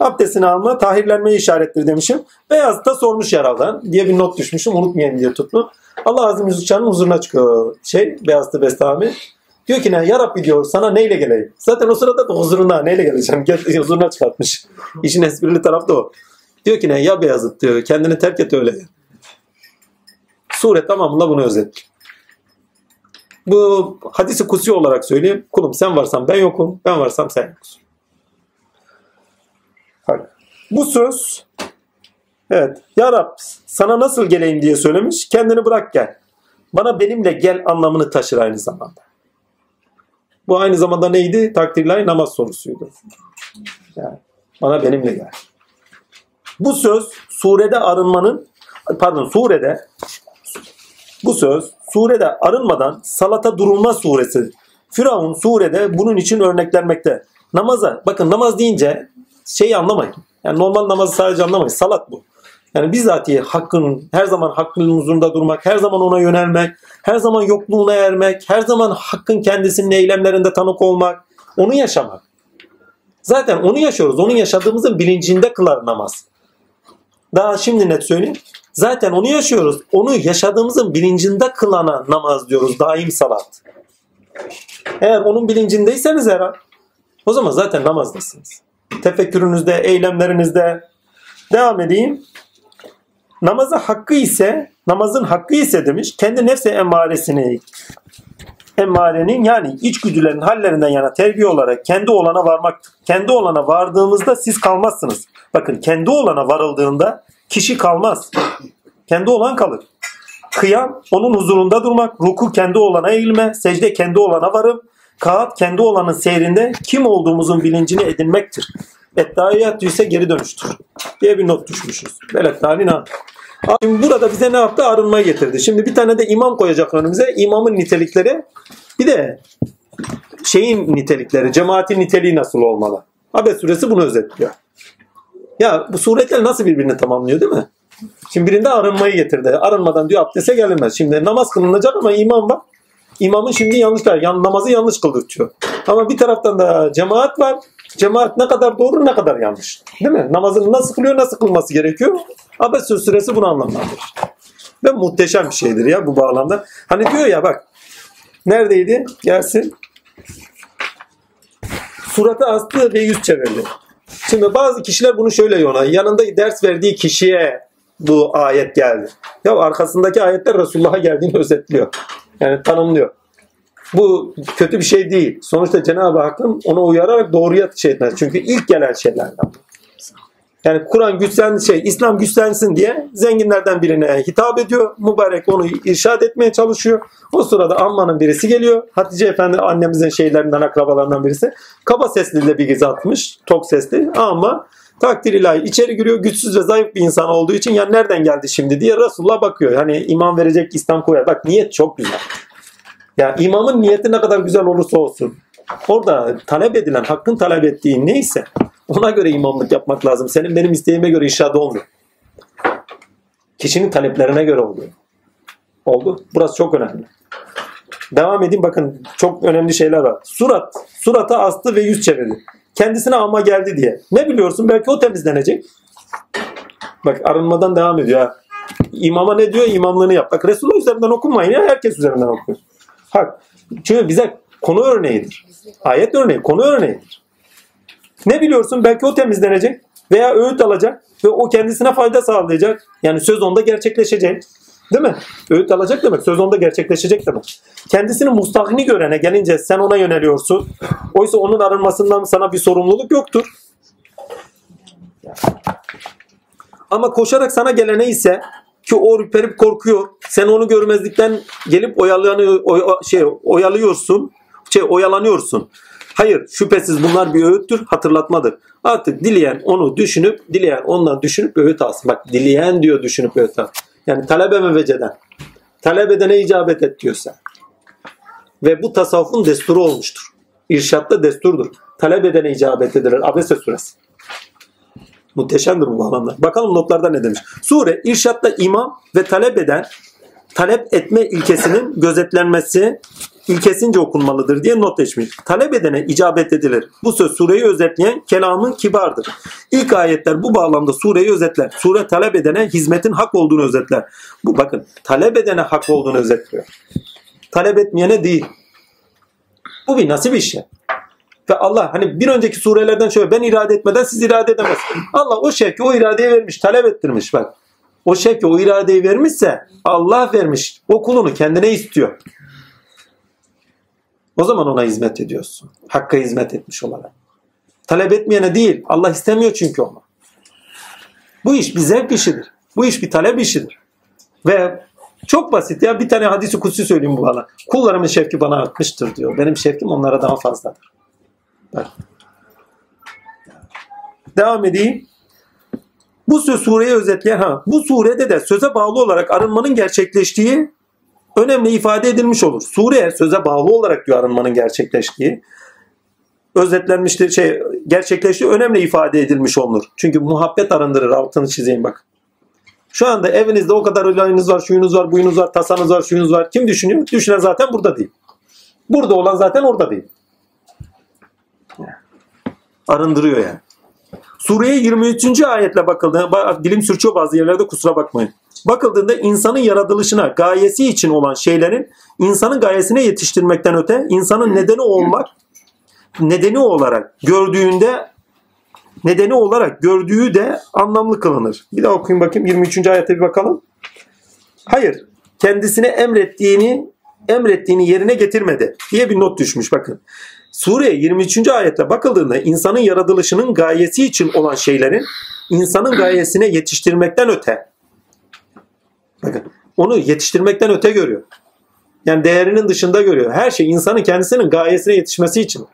Abdestini alma tahirlenmeyi işarettir demişim. Beyaz da sormuş herhalde diye bir not düşmüşüm. Unutmayayım diye tuttum. Allah Azim Yüzükçan'ın huzuruna çıkıyor şey Beyazıt Bestami. Diyor ki ne ya Rabbi diyor sana neyle geleyim? Zaten o sırada da huzuruna neyle geleceğim? Gel- Huzuruna çıkartmış. İşin esprili tarafı da o. Diyor ki ne ya Beyazıt diyor kendini terk et öyle. Sure tamamında bunu özetliyor. Bu hadisi kutsi olarak söyleyeyim. Kulum sen varsan ben yokum. Ben varsam sen yoksun. Bu söz evet ya Rab sana nasıl geleyim diye söylemiş. Kendini bırak gel. Bana benimle gel anlamını taşır aynı zamanda. Bu aynı zamanda neydi? Takdirler namaz sorusuydu. Yani bana benimle gel. Bu söz surede arınmanın pardon surede bu söz surede arınmadan salata durulma suresi. Firavun surede bunun için örneklenmekte. Namaza bakın namaz deyince şeyi anlamayın. Yani normal namazı sadece anlamayın. Salat bu. Yani bizatihi hakkın, her zaman hakkın huzurunda durmak, her zaman ona yönelmek, her zaman yokluğuna ermek, her zaman hakkın kendisinin eylemlerinde tanık olmak, onu yaşamak. Zaten onu yaşıyoruz. Onun yaşadığımızın bilincinde kılar namaz. Daha şimdi net söyleyeyim. Zaten onu yaşıyoruz. Onu yaşadığımızın bilincinde kılana namaz diyoruz. Daim salat. Eğer onun bilincindeyseniz herhalde o zaman zaten namazdasınız. Tefekkürünüzde, eylemlerinizde. Devam edeyim. Namazı hakkı ise, namazın hakkı ise demiş, kendi nefse emmaresini emmarenin yani içgüdülerin hallerinden yana terbiye olarak kendi olana varmak. Kendi olana vardığımızda siz kalmazsınız. Bakın kendi olana varıldığında kişi kalmaz. Kendi olan kalır. Kıyam onun huzurunda durmak, ruku kendi olana eğilme, secde kendi olana varım, kağıt kendi olanın seyrinde kim olduğumuzun bilincini edinmektir. Ettehiyyat ise geri dönüştür diye bir not düşmüşüz. Velettâlina. Şimdi burada bize ne yaptı? Arınmayı getirdi. Şimdi bir tane de imam koyacak önümüze. İmamın nitelikleri bir de şeyin nitelikleri, cemaatin niteliği nasıl olmalı? Abed suresi bunu özetliyor. Ya bu suretler nasıl birbirini tamamlıyor değil mi? Şimdi birinde arınmayı getirdi. Arınmadan diyor abdeste gelinmez. Şimdi namaz kılınacak ama imam var. İmamın şimdi yanlışlar. Yan, namazı yanlış kıldırtıyor. Ama bir taraftan da cemaat var. Cemaat ne kadar doğru ne kadar yanlış. Değil mi? Namazını nasıl kılıyor nasıl kılması gerekiyor? Abed suresi bunu anlamlandırır. Ve muhteşem bir şeydir ya bu bağlamda. Hani diyor ya bak neredeydi? Gelsin. Suratı astı ve yüz çevirdi. Şimdi bazı kişiler bunu şöyle yona. Yanında ders verdiği kişiye bu ayet geldi. Ya arkasındaki ayetler Resulullah'a geldiğini özetliyor. Yani tanımlıyor. Bu kötü bir şey değil. Sonuçta Cenab-ı Hakk'ın ona uyararak doğruya şey etmez. Çünkü ilk gelen şeylerden. Yani Kur'an güçlen şey, İslam güçlensin diye zenginlerden birine hitap ediyor. Mübarek onu irşad etmeye çalışıyor. O sırada Amman'ın birisi geliyor. Hatice Efendi annemizin şeylerinden, akrabalarından birisi. Kaba sesli de bir giz atmış. Tok sesli. Ama takdir ilahi içeri giriyor. Güçsüz ve zayıf bir insan olduğu için ya nereden geldi şimdi diye Resulullah bakıyor. Hani imam verecek İslam koyar. Bak niyet çok güzel. Ya imamın niyeti ne kadar güzel olursa olsun. Orada talep edilen, hakkın talep ettiği neyse ona göre imamlık yapmak lazım. Senin benim isteğime göre inşaat olmuyor. Kişinin taleplerine göre oluyor. Oldu. Burası çok önemli. Devam edeyim bakın çok önemli şeyler var. Surat. Surata astı ve yüz çevirdi. Kendisine ama geldi diye. Ne biliyorsun? Belki o temizlenecek. Bak arınmadan devam ediyor ha. İmama ne diyor? İmamlığını yap. Bak Resulullah üzerinden okunmayın ya. Herkes üzerinden okuyor. Bak. Çünkü bize konu örneğidir. Ayet örneği, konu örneğidir. Ne biliyorsun? Belki o temizlenecek veya öğüt alacak ve o kendisine fayda sağlayacak. Yani söz onda gerçekleşecek. Değil mi? Öğüt alacak demek. Söz onda gerçekleşecek demek. Kendisini mustahni görene gelince sen ona yöneliyorsun. Oysa onun arınmasından sana bir sorumluluk yoktur. Ama koşarak sana gelene ise ki o ürperip korkuyor. Sen onu görmezlikten gelip oyalanıyor, oy, şey, oyalıyorsun. Şey, oyalanıyorsun. Hayır şüphesiz bunlar bir öğüttür, hatırlatmadır. Artık dileyen onu düşünüp, dileyen ondan düşünüp öğüt alsın. Bak dileyen diyor düşünüp öğüt alsın. Yani talebe meveceden. Talep edene icabet et diyorsa. Ve bu tasavvufun desturu olmuştur. İrşatta desturdur. Talep edene icabet edilir. Abese suresi. Muhteşemdir bu bağlamda. Bakalım notlarda ne demiş. Sure irşatta imam ve talep eden talep etme ilkesinin gözetlenmesi ilkesince okunmalıdır diye not geçmiş. Talep edene icabet edilir. Bu söz sureyi özetleyen kelamın kibardır. İlk ayetler bu bağlamda sureyi özetler. Sure talep edene hizmetin hak olduğunu özetler. Bu bakın talep edene hak olduğunu özetliyor. Talep etmeyene değil. Bu bir nasip işi. Ve Allah hani bir önceki surelerden şöyle ben irade etmeden siz irade edemezsiniz. Allah o şevki o iradeyi vermiş, talep ettirmiş bak. O şevki o iradeyi vermişse Allah vermiş. O kulunu kendine istiyor. O zaman ona hizmet ediyorsun. Hakka hizmet etmiş olarak. Talep etmeyene değil. Allah istemiyor çünkü onu. Bu iş bir zevk işidir. Bu iş bir talep işidir. Ve çok basit ya bir tane hadisi kutsi söyleyeyim bu bana. Kullarımın şevki bana artmıştır diyor. Benim şevkim onlara daha fazladır. Bak. Devam edeyim. Bu söz sureyi özetleyen ha bu surede de söze bağlı olarak arınmanın gerçekleştiği önemli ifade edilmiş olur. Sure söze bağlı olarak diyor arınmanın gerçekleştiği özetlenmiştir şey gerçekleştiği önemli ifade edilmiş olunur. Çünkü muhabbet arındırır altını çizeyim bak. Şu anda evinizde o kadar olayınız var, şuyunuz var, buyunuz var, tasanız var, şuyunuz var. Kim düşünüyor? Düşünen zaten burada değil. Burada olan zaten orada değil. Arındırıyor yani. Sureye 23. ayetle bakıldığında, dilim sürçüyor bazı yerlerde kusura bakmayın. Bakıldığında insanın yaratılışına, gayesi için olan şeylerin insanın gayesine yetiştirmekten öte, insanın nedeni olmak, nedeni olarak gördüğünde nedeni olarak gördüğü de anlamlı kılınır. Bir daha okuyayım bakayım 23. ayete bir bakalım. Hayır, kendisine emrettiğini emrettiğini yerine getirmedi diye bir not düşmüş bakın. Sure 23. ayette bakıldığında insanın yaratılışının gayesi için olan şeylerin insanın gayesine yetiştirmekten öte bakın onu yetiştirmekten öte görüyor. Yani değerinin dışında görüyor. Her şey insanın kendisinin gayesine yetişmesi için.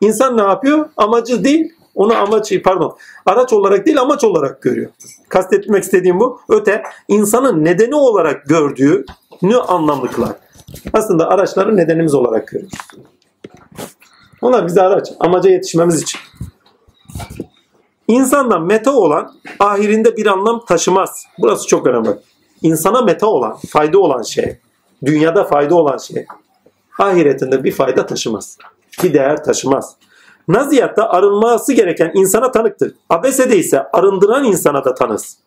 İnsan ne yapıyor? Amacı değil, onu amaç pardon araç olarak değil amaç olarak görüyor. Kastetmek istediğim bu. Öte insanın nedeni olarak gördüğünü anlamlı kılar. Aslında araçları nedenimiz olarak görüyoruz. Onlar bize araç. Amaca yetişmemiz için. İnsandan meta olan ahirinde bir anlam taşımaz. Burası çok önemli. İnsana meta olan, fayda olan şey, dünyada fayda olan şey, ahiretinde bir fayda taşımaz. Bir değer taşımaz. Naziyatta arınması gereken insana tanıktır. Abesede ise arındıran insana da tanız.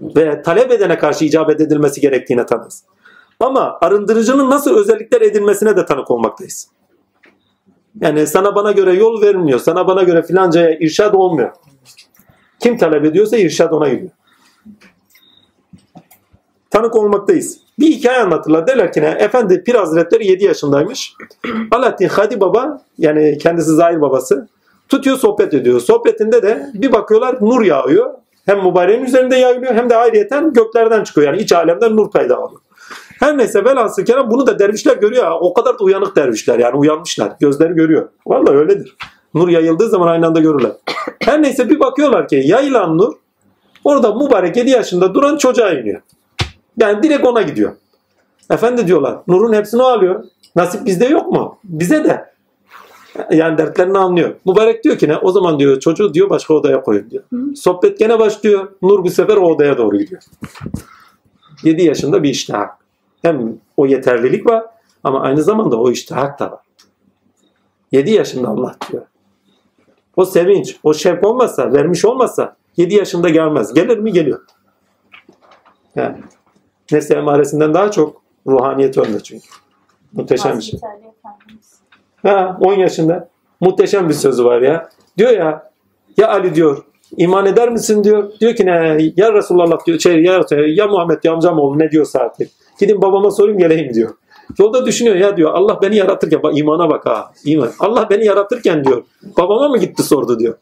Ve talep edene karşı icabet edilmesi gerektiğine tanız. Ama arındırıcının nasıl özellikler edilmesine de tanık olmaktayız. Yani sana bana göre yol verilmiyor. Sana bana göre filancaya irşad olmuyor. Kim talep ediyorsa irşad ona gidiyor. Tanık olmaktayız. Bir hikaye anlatırlar. Derler ki ne? Efendi Pir Hazretleri 7 yaşındaymış. Alaaddin Hadi Baba yani kendisi Zahir babası tutuyor sohbet ediyor. Sohbetinde de bir bakıyorlar nur yağıyor. Hem mübareğin üzerinde yağıyor hem de ayrıyeten göklerden çıkıyor. Yani iç alemden nur payda oluyor. Her neyse velhasıl kelam bunu da dervişler görüyor. O kadar da uyanık dervişler yani uyanmışlar. Gözleri görüyor. Vallahi öyledir. Nur yayıldığı zaman aynı anda görürler. Her neyse bir bakıyorlar ki yayılan nur orada mübarek 7 yaşında duran çocuğa iniyor. Yani direkt ona gidiyor. Efendi diyorlar nurun hepsini o alıyor. Nasip bizde yok mu? Bize de. Yani dertlerini anlıyor. Mübarek diyor ki ne? O zaman diyor çocuğu diyor başka odaya koyun diyor. Sohbet gene başlıyor. Nur bir sefer o odaya doğru gidiyor. 7 yaşında bir iştihak. Hem o yeterlilik var ama aynı zamanda o iştihak da var. 7 yaşında Allah diyor. O sevinç, o şevk olmasa, vermiş olmasa 7 yaşında gelmez. Gelir mi? Geliyor. Yani nefsi emaresinden daha çok ruhaniyet önde çünkü. Muhteşem bir şey. Ha, 10 yaşında. Muhteşem bir sözü var ya. Diyor ya, ya Ali diyor, iman eder misin diyor. Diyor ki ne, ya Resulullah diyor, şey, ya, ya Muhammed ya amcamoğlu ne diyorsa artık. Gidin babama sorayım geleyim diyor. Yolda düşünüyor ya diyor Allah beni yaratırken bak imana bak ha iman. Allah beni yaratırken diyor babama mı gitti sordu diyor.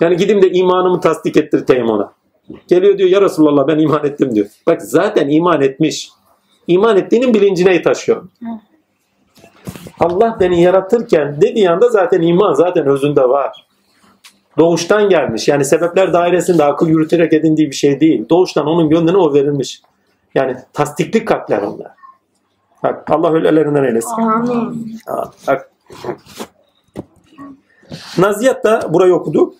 Yani gideyim de imanımı tasdik ettirteyim ona. Geliyor diyor ya Resulallah ben iman ettim diyor. Bak zaten iman etmiş. İman ettiğinin bilincine taşıyor. Allah beni yaratırken dediği anda zaten iman zaten özünde var. Doğuştan gelmiş. Yani sebepler dairesinde akıl yürüterek edindiği bir şey değil. Doğuştan onun gönlüne o verilmiş. Yani tasdiklik kalpler onlar. Bak Allah öylelerinden eylesin. Amin. Bak. Naziyat da burayı okuduk.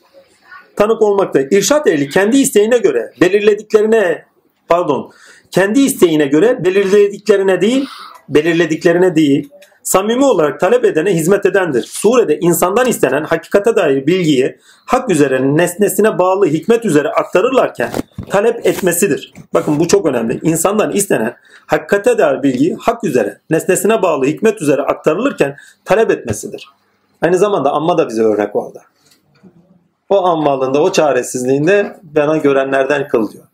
Tanık olmakta. İrşat ehli kendi isteğine göre belirlediklerine pardon kendi isteğine göre belirlediklerine değil belirlediklerine değil samimi olarak talep edene hizmet edendir. Surede insandan istenen hakikate dair bilgiyi hak üzere nesnesine bağlı hikmet üzere aktarırlarken talep etmesidir. Bakın bu çok önemli. İnsandan istenen hakikate dair bilgiyi hak üzere nesnesine bağlı hikmet üzere aktarılırken talep etmesidir. Aynı zamanda amma da bize örnek orada. O ammalığında, o çaresizliğinde bana görenlerden kıl diyor.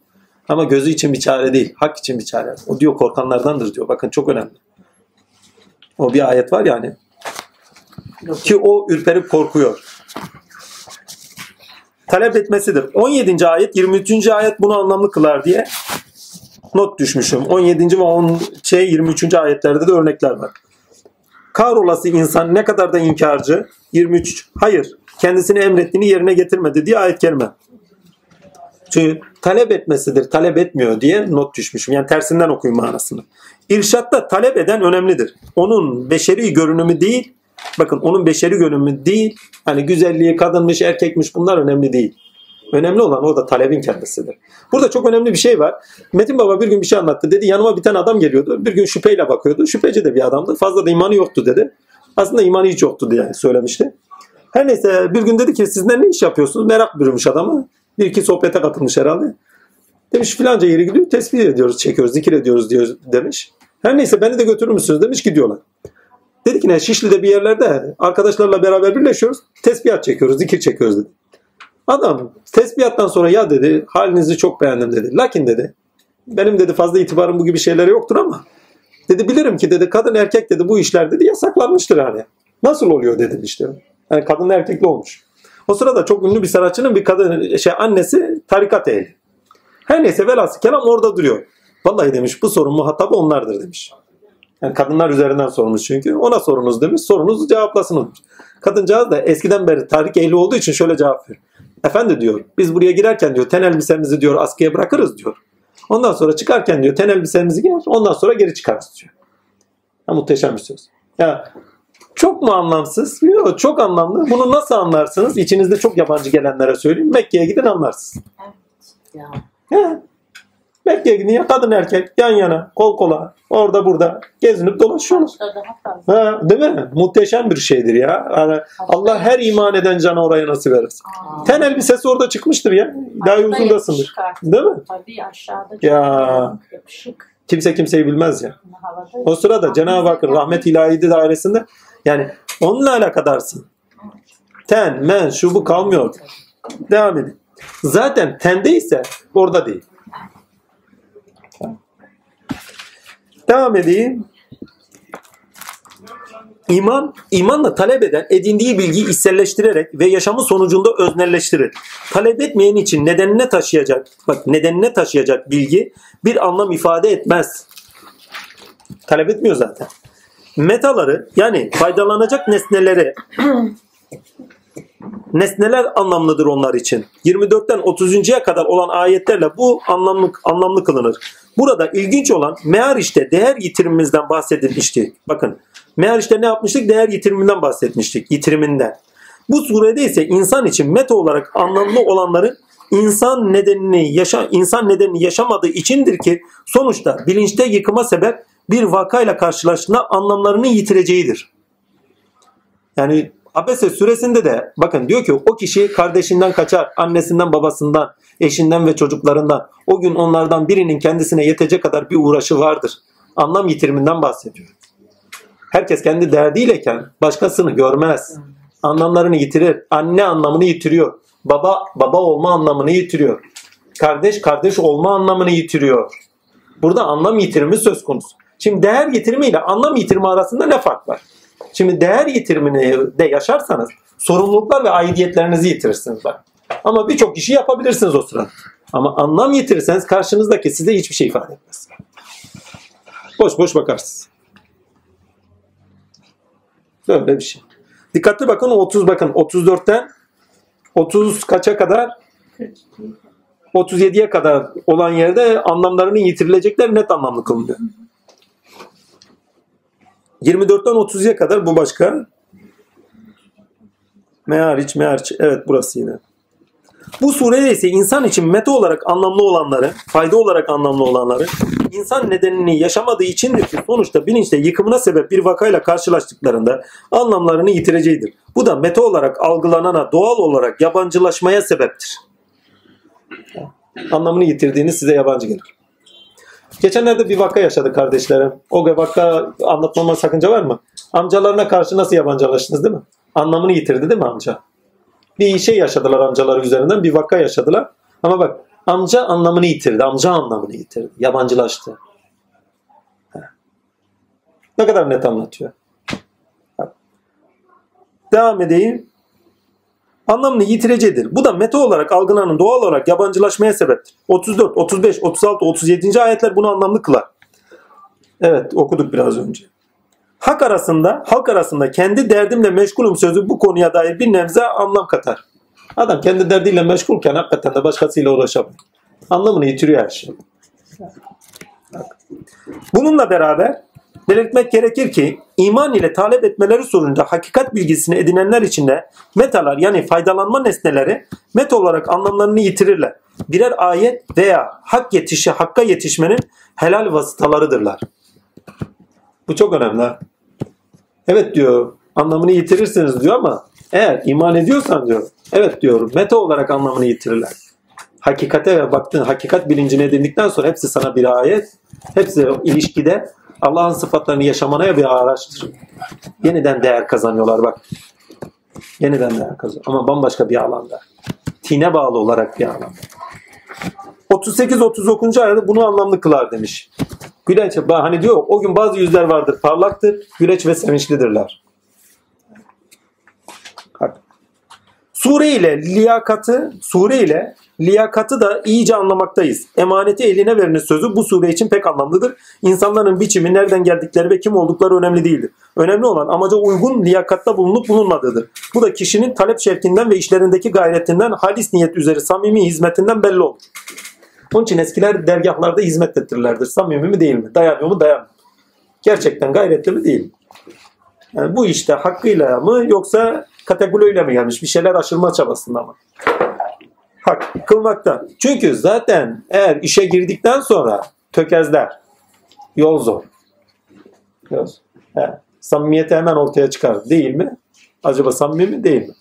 Ama gözü için bir çare değil, hak için bir çare. O diyor korkanlardandır diyor. Bakın çok önemli. O bir ayet var yani. Ki o ürperip korkuyor. Talep etmesidir. 17. ayet 23. ayet bunu anlamlı kılar diye not düşmüşüm. 17. ve 10 şey 23. ayetlerde de örnekler var. Kahrolası insan ne kadar da inkarcı. 23. Hayır. Kendisine emrettiğini yerine getirmedi diye ayet kerime. Çünkü talep etmesidir, talep etmiyor diye not düşmüşüm. Yani tersinden okuyun manasını. İrşatta talep eden önemlidir. Onun beşeri görünümü değil, bakın onun beşeri görünümü değil, hani güzelliği, kadınmış, erkekmiş bunlar önemli değil. Önemli olan orada talebin kendisidir. Burada çok önemli bir şey var. Metin Baba bir gün bir şey anlattı. Dedi yanıma bir tane adam geliyordu. Bir gün şüpheyle bakıyordu. Şüpheci de bir adamdı. Fazla da imanı yoktu dedi. Aslında imanı hiç yoktu diye söylemişti. Her neyse bir gün dedi ki sizler ne iş yapıyorsunuz? Merak bürümüş adamı. Bir iki sohbete katılmış herhalde. Demiş filanca yere gidiyor tesbih ediyoruz, çekiyoruz, zikir ediyoruz diyor demiş. Her neyse beni de götürür müsünüz demiş gidiyorlar. Dedi ki ne Şişli'de bir yerlerde arkadaşlarla beraber birleşiyoruz. Tesbihat çekiyoruz, zikir çekiyoruz dedi. Adam tesbihattan sonra ya dedi halinizi çok beğendim dedi. Lakin dedi benim dedi fazla itibarım bu gibi şeylere yoktur ama dedi bilirim ki dedi kadın erkek dedi bu işler dedi yasaklanmıştır hani. Nasıl oluyor dedim işte. Yani kadın erkekli olmuş. O sırada çok ünlü bir sanatçının bir kadın şey annesi tarikat ehli. Her neyse velhasıl kelam orada duruyor. Vallahi demiş bu sorun muhatabı onlardır demiş. Yani kadınlar üzerinden sormuş çünkü. Ona sorunuz demiş. Sorunuzu cevaplasın demiş. Kadıncağız da eskiden beri tarik ehli olduğu için şöyle cevap veriyor. Efendi diyor biz buraya girerken diyor ten elbisemizi diyor askıya bırakırız diyor. Ondan sonra çıkarken diyor ten elbisemizi giyer ondan sonra geri çıkarız diyor. Ya, muhteşem bir söz. Ya çok mu anlamsız? Yok çok anlamlı. Bunu nasıl anlarsınız? İçinizde çok yabancı gelenlere söyleyeyim. Mekke'ye gidin anlarsınız. Ya. He. Mekke'ye gidin ya kadın erkek yan yana kol kola orada burada gezinip fazla. Ha, değil mi? Muhteşem bir şeydir ya. Yani Allah her iman eden cana oraya nasip edersin. Ten elbisesi orada çıkmıştır ya. Daha uzundasındır. Değil mi? Tabii aşağıda Ya. yapışık. Kimse kimseyi bilmez ya. O sırada Cenab-ı Hakk'ın rahmet ilahi dairesinde yani onunla alakadarsın. Ten, men, şu bu kalmıyor. Devam edin. Zaten tendeyse orada değil. Devam edeyim. İman, imanla talep eden edindiği bilgiyi içselleştirerek ve yaşamı sonucunda öznelleştirir. Talep etmeyen için nedenine taşıyacak, bak nedenine taşıyacak bilgi bir anlam ifade etmez. Talep etmiyor zaten. Metaları yani faydalanacak nesneleri nesneler anlamlıdır onlar için. 24'ten 30'uncuya kadar olan ayetlerle bu anlamlı, anlamlı kılınır. Burada ilginç olan Mehariş'te değer yitirimimizden bahsedilmişti. Bakın Mehariş'te ne yapmıştık? Değer yitiriminden bahsetmiştik. Yitiriminden. Bu surede ise insan için meta olarak anlamlı olanların insan nedenini yaşa insan nedenini yaşamadığı içindir ki sonuçta bilinçte yıkıma sebep bir vakayla karşılaştığında anlamlarını yitireceğidir. Yani Abese suresinde de bakın diyor ki o kişi kardeşinden kaçar, annesinden, babasından, eşinden ve çocuklarından. O gün onlardan birinin kendisine yetecek kadar bir uğraşı vardır. Anlam yitiriminden bahsediyor. Herkes kendi derdiyleken başkasını görmez. Anlamlarını yitirir. Anne anlamını yitiriyor. Baba baba olma anlamını yitiriyor. Kardeş kardeş olma anlamını yitiriyor. Burada anlam yitirimi söz konusu. Şimdi değer yitirimi ile anlam yitirimi arasında ne fark var? Şimdi değer yitirimini de yaşarsanız sorumluluklar ve aidiyetlerinizi yitirirsiniz bak. Ama birçok işi yapabilirsiniz o sırada. Ama anlam yitirirseniz karşınızdaki size hiçbir şey ifade etmez. Boş boş bakarsınız. Böyle bir şey. Dikkatli bakın 30 bakın 34'ten 30 kaça kadar 37'ye kadar olan yerde anlamlarının yitirilecekler net anlamlı kılınıyor. 24'ten 30'ya kadar bu başka. Meariç, meariç. Evet burası yine. Bu surede ise insan için meta olarak anlamlı olanları, fayda olarak anlamlı olanları, insan nedenini yaşamadığı içindir ki sonuçta bilinçte yıkımına sebep bir vakayla karşılaştıklarında anlamlarını yitireceğidir. Bu da meta olarak algılanana doğal olarak yabancılaşmaya sebeptir. Anlamını yitirdiğiniz size yabancı gelir. Geçenlerde bir vaka yaşadı kardeşlerim. O vaka anlatmama sakınca var mı? Amcalarına karşı nasıl yabancılaştınız değil mi? Anlamını yitirdi değil mi amca? Bir şey yaşadılar amcaları üzerinden. Bir vaka yaşadılar. Ama bak amca anlamını yitirdi. Amca anlamını yitirdi. Yabancılaştı. Ne kadar net anlatıyor. Devam edeyim. Anlamını yitireceğidir. Bu da meta olarak algılanan doğal olarak yabancılaşmaya sebeptir. 34, 35, 36, 37. ayetler bunu anlamlı kılar. Evet okuduk biraz önce. Hak arasında, halk arasında kendi derdimle meşgulüm sözü bu konuya dair bir nebze anlam katar. Adam kendi derdiyle meşgulken hakikaten de başkasıyla uğraşamıyor. Anlamını yitiriyor her şey. Bununla beraber belirtmek gerekir ki iman ile talep etmeleri sonucunda hakikat bilgisini edinenler içinde metalar yani faydalanma nesneleri meta olarak anlamlarını yitirirler. Birer ayet veya hak yetişi hakka yetişmenin helal vasıtalarıdırlar. Bu çok önemli. Evet diyor anlamını yitirirsiniz diyor ama eğer iman ediyorsan diyor evet diyor meta olarak anlamını yitirirler. Hakikate ve baktığın hakikat bilincini edindikten sonra hepsi sana bir ayet. Hepsi ilişkide Allah'ın sıfatlarını yaşamana bir araçtır. Yeniden değer kazanıyorlar bak. Yeniden değer kazanıyor. Ama bambaşka bir alanda. Tine bağlı olarak bir alanda. 38-39. ayette bunu anlamlı kılar demiş. Güleç, hani diyor o gün bazı yüzler vardır parlaktır, güleç ve sevinçlidirler. Sure ile liyakatı, sure ile liyakatı da iyice anlamaktayız. Emaneti eline veriniz sözü bu sure için pek anlamlıdır. İnsanların biçimi, nereden geldikleri ve kim oldukları önemli değildir. Önemli olan amaca uygun liyakatta bulunup bulunmadığıdır. Bu da kişinin talep şevkinden ve işlerindeki gayretinden, halis niyet üzeri samimi hizmetinden belli olur. Onun için eskiler dergahlarda hizmet ettirirlerdir. Samimi mi değil mi? Dayanıyor mu? Dayanmıyor. Gerçekten gayretli mi? Değil. Yani bu işte hakkıyla mı yoksa kategoriyle mi gelmiş? Bir şeyler aşırma çabasında mı? Hak kılmakta. Çünkü zaten eğer işe girdikten sonra tökezler. Yol zor. Yol. He. Samimiyeti hemen ortaya çıkar. Değil mi? Acaba samimi mi? Değil mi?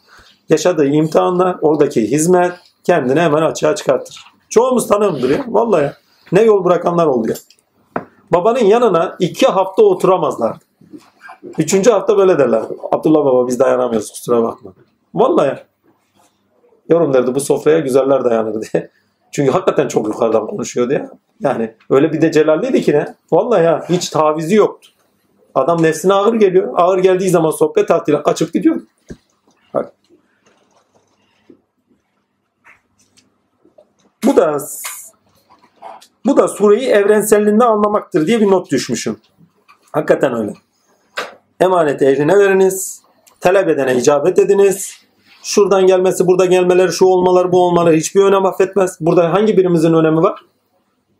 Yaşadığı imtihanlar, oradaki hizmet kendini hemen açığa çıkartır. Çoğumuz tanımdır ya. Vallahi. Ne yol bırakanlar oldu ya. Babanın yanına iki hafta oturamazlardı. Üçüncü hafta böyle derler. Abdullah baba biz dayanamıyoruz kusura bakma. Vallahi ya. Yorum derdi bu sofraya güzeller dayanır diye. Çünkü hakikaten çok yukarıdan konuşuyordu ya. Yani öyle bir de celalliydi ki ne? Vallahi ya hiç tavizi yoktu. Adam nefsine ağır geliyor. Ağır geldiği zaman sohbet tahtıyla kaçıp gidiyor. Bak. Bu da bu da sureyi evrenselliğinde anlamaktır diye bir not düşmüşüm. Hakikaten öyle. Emaneti eline veriniz. Talep edene icabet ediniz. Şuradan gelmesi, burada gelmeleri, şu olmaları, bu olmaları hiçbir önem affetmez. Burada hangi birimizin önemi var?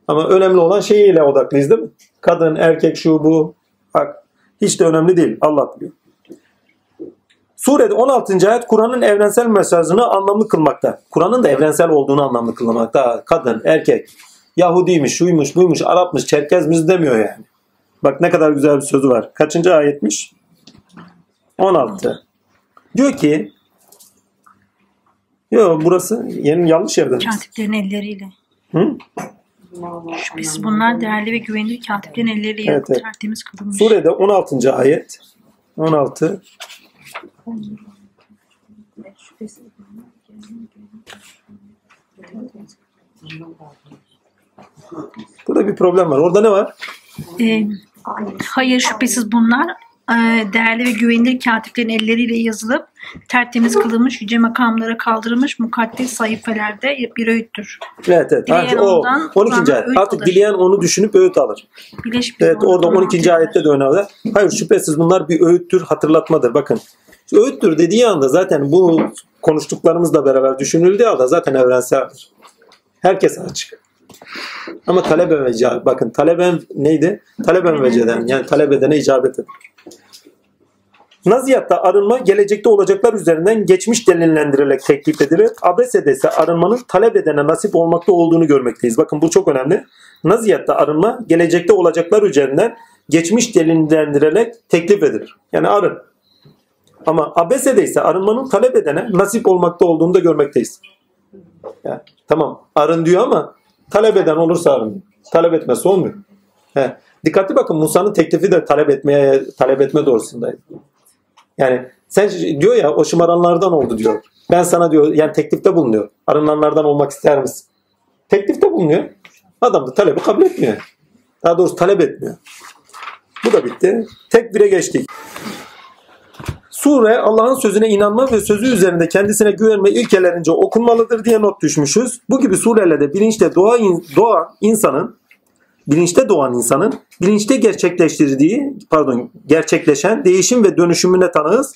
Ama önemli olan şeyiyle odaklıyız değil mi? Kadın, erkek, şu, bu. Bak, hiç de önemli değil. Allah biliyor. Surede 16. ayet Kur'an'ın evrensel mesajını anlamlı kılmakta. Kur'an'ın da evrensel olduğunu anlamlı kılmakta. Kadın, erkek, Yahudiymiş, şuymuş, buymuş, Arapmış, Çerkezmiş demiyor yani. Bak ne kadar güzel bir sözü var. Kaçıncı ayetmiş? 16. Diyor ki Yo burası yeni yanlış yerde. Katiplerin elleriyle. Hı? Şüphesiz bunlar değerli ve güvenilir katiplerin elleriyle Evet, evet. tertemiz kılınmış. Surede 16. ayet 16 Burada bir problem var. Orada ne var? Ee, hayır şüphesiz bunlar değerli ve güvenilir katiplerin elleriyle yazılıp tertemiz kılınmış, yüce makamlara kaldırılmış mukaddes sayfelerde bir öğüttür. Evet evet. Dileyen Artık o ondan 12. Kur'an'dan ayet. Artık alır. dileyen onu düşünüp öğüt alır. Birleşik bir Evet orada 12. mantığı ayette de önemli. Hayır şüphesiz bunlar bir öğüttür, hatırlatmadır. Bakın öğüttür dediği anda zaten bu konuştuklarımızla beraber düşünüldüğü anda zaten evrenseldir. Herkes açık. Ama taleben ve icabet. Bakın taleben neydi? Taleben veceden. Yani talep edene icabet edin. Naziyatta arınma gelecekte olacaklar üzerinden geçmiş delillendirilerek teklif edilir. Abese'de ise arınmanın talep edene nasip olmakta olduğunu görmekteyiz. Bakın bu çok önemli. Naziyatta arınma gelecekte olacaklar üzerinden geçmiş delillendirilerek teklif edilir. Yani arın. Ama Abese'de ise arınmanın talep edene nasip olmakta olduğunu da görmekteyiz. Yani, tamam arın diyor ama talep eden olursa arın. Talep etmesi olmuyor. He. Dikkatli bakın Musa'nın teklifi de talep etmeye talep etme doğrusundaydı. Yani sen diyor ya o şımaranlardan oldu diyor. Ben sana diyor yani teklifte bulunuyor. Arınanlardan olmak ister misin? Teklifte bulunuyor. Adam da talebi kabul etmiyor. Daha doğrusu talep etmiyor. Bu da bitti. Tekbire geçtik. Sure Allah'ın sözüne inanma ve sözü üzerinde kendisine güvenme ilkelerince okunmalıdır diye not düşmüşüz. Bu gibi surelerde bilinçle doğa, doğan insanın bilinçte doğan insanın bilinçte gerçekleştirdiği, pardon, gerçekleşen değişim ve dönüşümüne tanığız.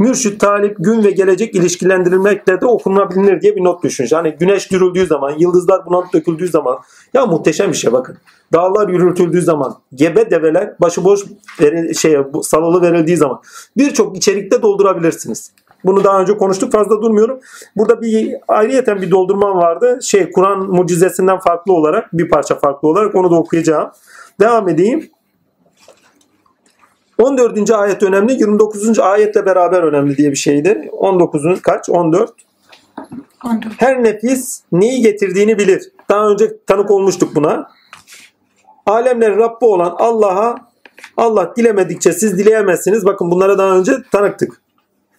Mürşit, talip, gün ve gelecek ilişkilendirilmekle de okunabilir diye bir not düşmüş. Hani güneş dürüldüğü zaman, yıldızlar bulanıp döküldüğü zaman ya muhteşem bir şey bakın. Dağlar yürütüldüğü zaman, gebe develer başıboş veri, şeye, bu- salalı verildiği zaman birçok içerikte doldurabilirsiniz. Bunu daha önce konuştuk fazla durmuyorum. Burada bir ayrıyeten bir doldurmam vardı. Şey Kur'an mucizesinden farklı olarak bir parça farklı olarak onu da okuyacağım. Devam edeyim. 14. ayet önemli, 29. ayetle beraber önemli diye bir şeydi. 19'un kaç? 14. 14. Her nefis neyi getirdiğini bilir. Daha önce tanık olmuştuk buna. Alemlerin Rabbi olan Allah'a Allah dilemedikçe siz dileyemezsiniz. Bakın bunlara daha önce tanıktık.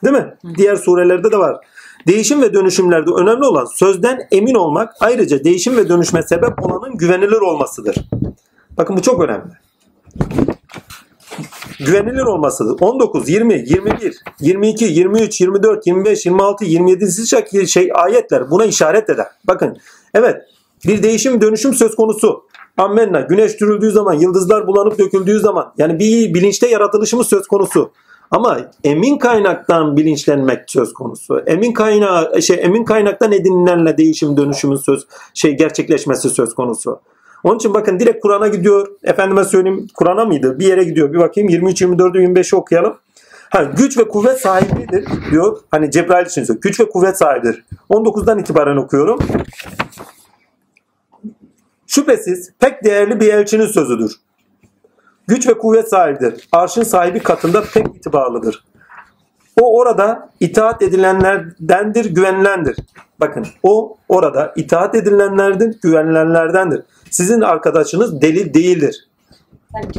Değil mi? Diğer surelerde de var. Değişim ve dönüşümlerde önemli olan sözden emin olmak ayrıca değişim ve dönüşme sebep olanın güvenilir olmasıdır. Bakın bu çok önemli. Güvenilir olmasıdır. 19, 20, 21, 22, 23, 24, 25, 26, 27 şekil şey ayetler buna işaret eder. Bakın evet bir değişim dönüşüm söz konusu. Ammenna güneş dürüldüğü zaman yıldızlar bulanıp döküldüğü zaman yani bir bilinçte yaratılışımız söz konusu. Ama emin kaynaktan bilinçlenmek söz konusu. Emin kaynağı şey emin kaynaktan edinilenle değişim dönüşümün söz şey gerçekleşmesi söz konusu. Onun için bakın direkt Kur'an'a gidiyor. Efendime söyleyeyim Kur'an'a mıydı? Bir yere gidiyor. Bir bakayım 23 24 25'i okuyalım. Ha, güç ve kuvvet sahibidir diyor. Hani Cebrail için söylüyor. Güç ve kuvvet sahibidir. 19'dan itibaren okuyorum. Şüphesiz pek değerli bir elçinin sözüdür. Güç ve kuvvet sahibidir. Arşın sahibi katında pek itibarlıdır. O orada itaat edilenlerdendir, güvenilendir. Bakın o orada itaat edilenlerdir, güvenilenlerdendir. Sizin arkadaşınız deli değildir. Sen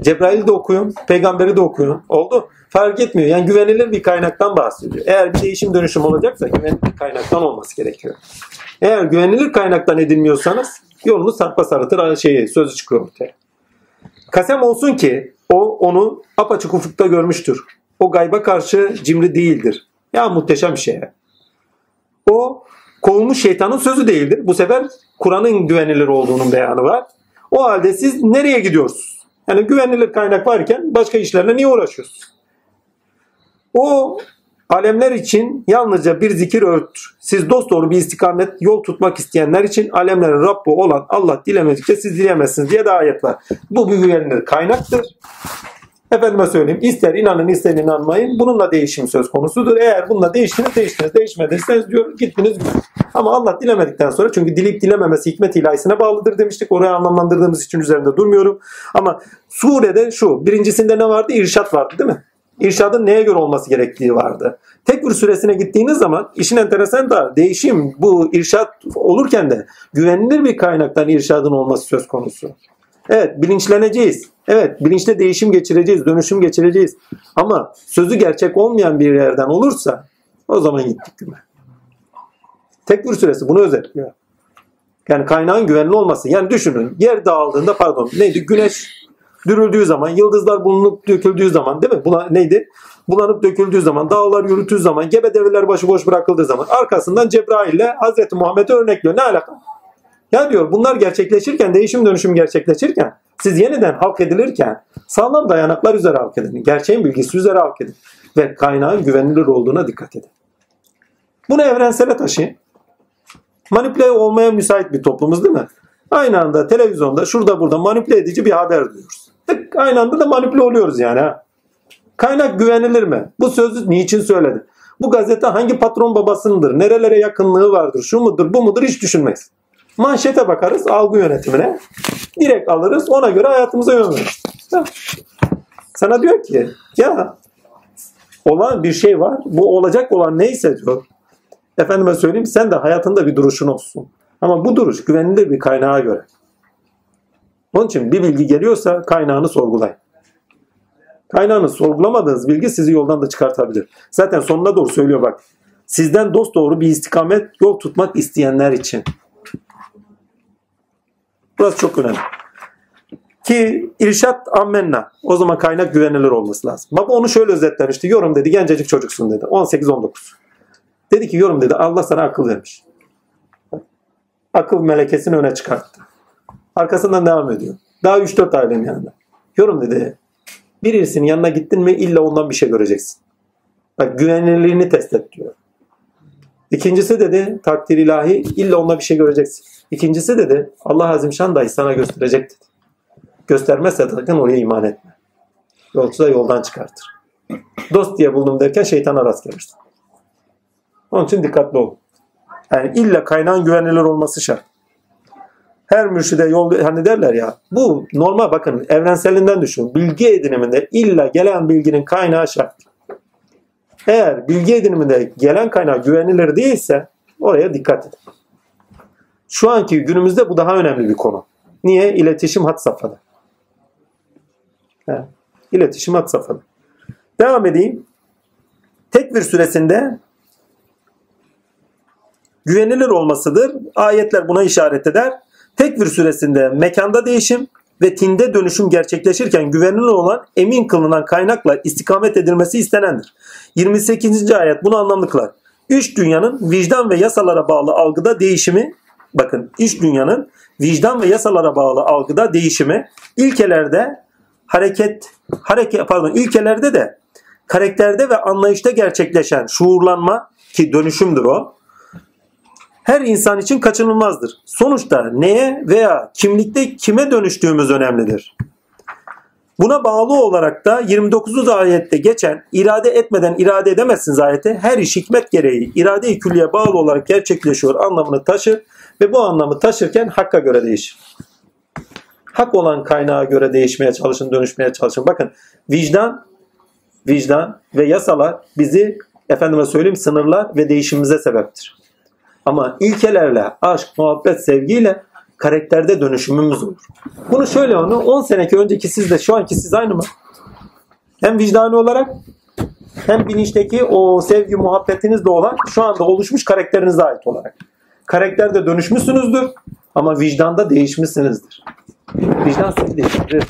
Cebrail de okuyun, peygamberi de okuyun. Oldu. Fark etmiyor. Yani güvenilir bir kaynaktan bahsediyor. Eğer bir değişim dönüşüm olacaksa güvenilir bir kaynaktan olması gerekiyor. Eğer güvenilir kaynaktan edinmiyorsanız yolunuz sarpa sarıtır şeyi, sözü çıkıyor ortaya. Kasem olsun ki o onu apaçık ufukta görmüştür. O gayba karşı cimri değildir. Ya muhteşem bir şey. O kovulmuş şeytanın sözü değildir. Bu sefer Kur'an'ın güvenilir olduğunun beyanı var. O halde siz nereye gidiyorsunuz? Yani güvenilir kaynak varken başka işlerle niye uğraşıyorsunuz? O alemler için yalnızca bir zikir öğüttür. Siz dosdoğru bir istikamet yol tutmak isteyenler için alemlerin Rabbi olan Allah dilemedikçe siz dileyemezsiniz diye de ayet var. Bu bir güvenilir kaynaktır. Efendime söyleyeyim ister inanın ister inanmayın bununla değişim söz konusudur. Eğer bununla değiştiniz değiştiniz değişmediyseniz diyor gittiniz. Ama Allah dilemedikten sonra çünkü dileyip dilememesi hikmet ilahisine bağlıdır demiştik. Oraya anlamlandırdığımız için üzerinde durmuyorum. Ama surede şu birincisinde ne vardı? İrşat vardı değil mi? İrşadın neye göre olması gerektiği vardı. Tekvir süresine gittiğiniz zaman işin enteresan da değişim bu irşat olurken de güvenilir bir kaynaktan irşadın olması söz konusu. Evet bilinçleneceğiz. Evet bilinçte değişim geçireceğiz, dönüşüm geçireceğiz. Ama sözü gerçek olmayan bir yerden olursa o zaman gittik güme. Tekvir süresi bunu özetliyor. Yani kaynağın güvenli olması. Yani düşünün yer dağıldığında pardon neydi güneş dürüldüğü zaman, yıldızlar bulunup döküldüğü zaman değil mi? Buna, neydi? Bulanıp döküldüğü zaman, dağlar yürütüğü zaman, gebe develer başıboş bırakıldığı zaman arkasından Cebrail ile Hazreti Muhammed'i örnekliyor. Ne alaka? Ya diyor bunlar gerçekleşirken, değişim dönüşüm gerçekleşirken, siz yeniden halk edilirken sağlam dayanaklar üzere halk edin. Gerçeğin bilgisi üzere halk edin. Ve kaynağın güvenilir olduğuna dikkat edin. Bunu evrensele taşıyın. Manipüle olmaya müsait bir toplumuz değil mi? Aynı anda televizyonda şurada burada manipüle edici bir haber duyuyoruz. Tık, aynı anda da manipüle oluyoruz yani. Ha. Kaynak güvenilir mi? Bu sözü niçin söyledi? Bu gazete hangi patron babasındır? Nerelere yakınlığı vardır? Şu mudur bu mudur hiç düşünmeyiz. Manşete bakarız algı yönetimine. Direkt alırız ona göre hayatımıza yön veririz. Sana diyor ki ya olan bir şey var. Bu olacak olan neyse diyor. Efendime söyleyeyim sen de hayatında bir duruşun olsun. Ama bu duruş güvenilir bir kaynağa göre. Onun için bir bilgi geliyorsa kaynağını sorgulayın. Kaynağını sorgulamadığınız bilgi sizi yoldan da çıkartabilir. Zaten sonuna doğru söylüyor bak. Sizden dost doğru bir istikamet yol tutmak isteyenler için. Burası çok önemli. Ki irşat ammenna. O zaman kaynak güvenilir olması lazım. Baba onu şöyle özetlemişti. Yorum dedi gencecik çocuksun dedi. 18-19. Dedi ki yorum dedi Allah sana akıl vermiş. Akıl melekesini öne çıkarttı. Arkasından devam ediyor. Daha 3-4 ailenin yanında. Yorum dedi. Birisinin yanına gittin mi illa ondan bir şey göreceksin. Bak güvenilirliğini test et diyor. İkincisi dedi takdir ilahi illa ondan bir şey göreceksin. İkincisi dedi Allah Azimşan dahi sana gösterecek dedi. Göstermezse sakın oraya iman etme. Yolcu da yoldan çıkartır. Dost diye buldum derken şeytana rast gelirsin. Onun için dikkatli olun. Yani illa kaynağın güvenilir olması şart. Her mürşide yol hani derler ya bu normal bakın evrenselinden düşün. Bilgi ediniminde illa gelen bilginin kaynağı şart. Eğer bilgi ediniminde gelen kaynağı güvenilir değilse oraya dikkat edin. Şu anki günümüzde bu daha önemli bir konu. Niye? İletişim hat safhada. İletişim hat safhada. Devam edeyim. Tekvir süresinde güvenilir olmasıdır. Ayetler buna işaret eder. Tekvir süresinde mekanda değişim ve tinde dönüşüm gerçekleşirken güvenilir olan emin kılınan kaynakla istikamet edilmesi istenendir. 28. ayet bunu anlamlı kılar. Üç dünyanın vicdan ve yasalara bağlı algıda değişimi bakın iç dünyanın vicdan ve yasalara bağlı algıda değişimi ilkelerde hareket hareket pardon ilkelerde de karakterde ve anlayışta gerçekleşen şuurlanma ki dönüşümdür o her insan için kaçınılmazdır. Sonuçta neye veya kimlikte kime dönüştüğümüz önemlidir. Buna bağlı olarak da 29. ayette geçen irade etmeden irade edemezsiniz ayeti her iş hikmet gereği irade-i külliye bağlı olarak gerçekleşiyor anlamını taşır ve bu anlamı taşırken hakka göre değişir. Hak olan kaynağa göre değişmeye çalışın, dönüşmeye çalışın. Bakın vicdan, vicdan ve yasalar bizi efendime söyleyeyim sınırlar ve değişimimize sebeptir. Ama ilkelerle, aşk, muhabbet, sevgiyle karakterde dönüşümümüz olur. Bunu şöyle onu 10 seneki önceki sizle şu anki siz aynı mı? Hem vicdani olarak hem bilinçteki o sevgi muhabbetinizle olan şu anda oluşmuş karakterinize ait olarak. Karakterde dönüşmüşsünüzdür ama vicdanda değişmişsinizdir. Vicdan sizi değiştirir.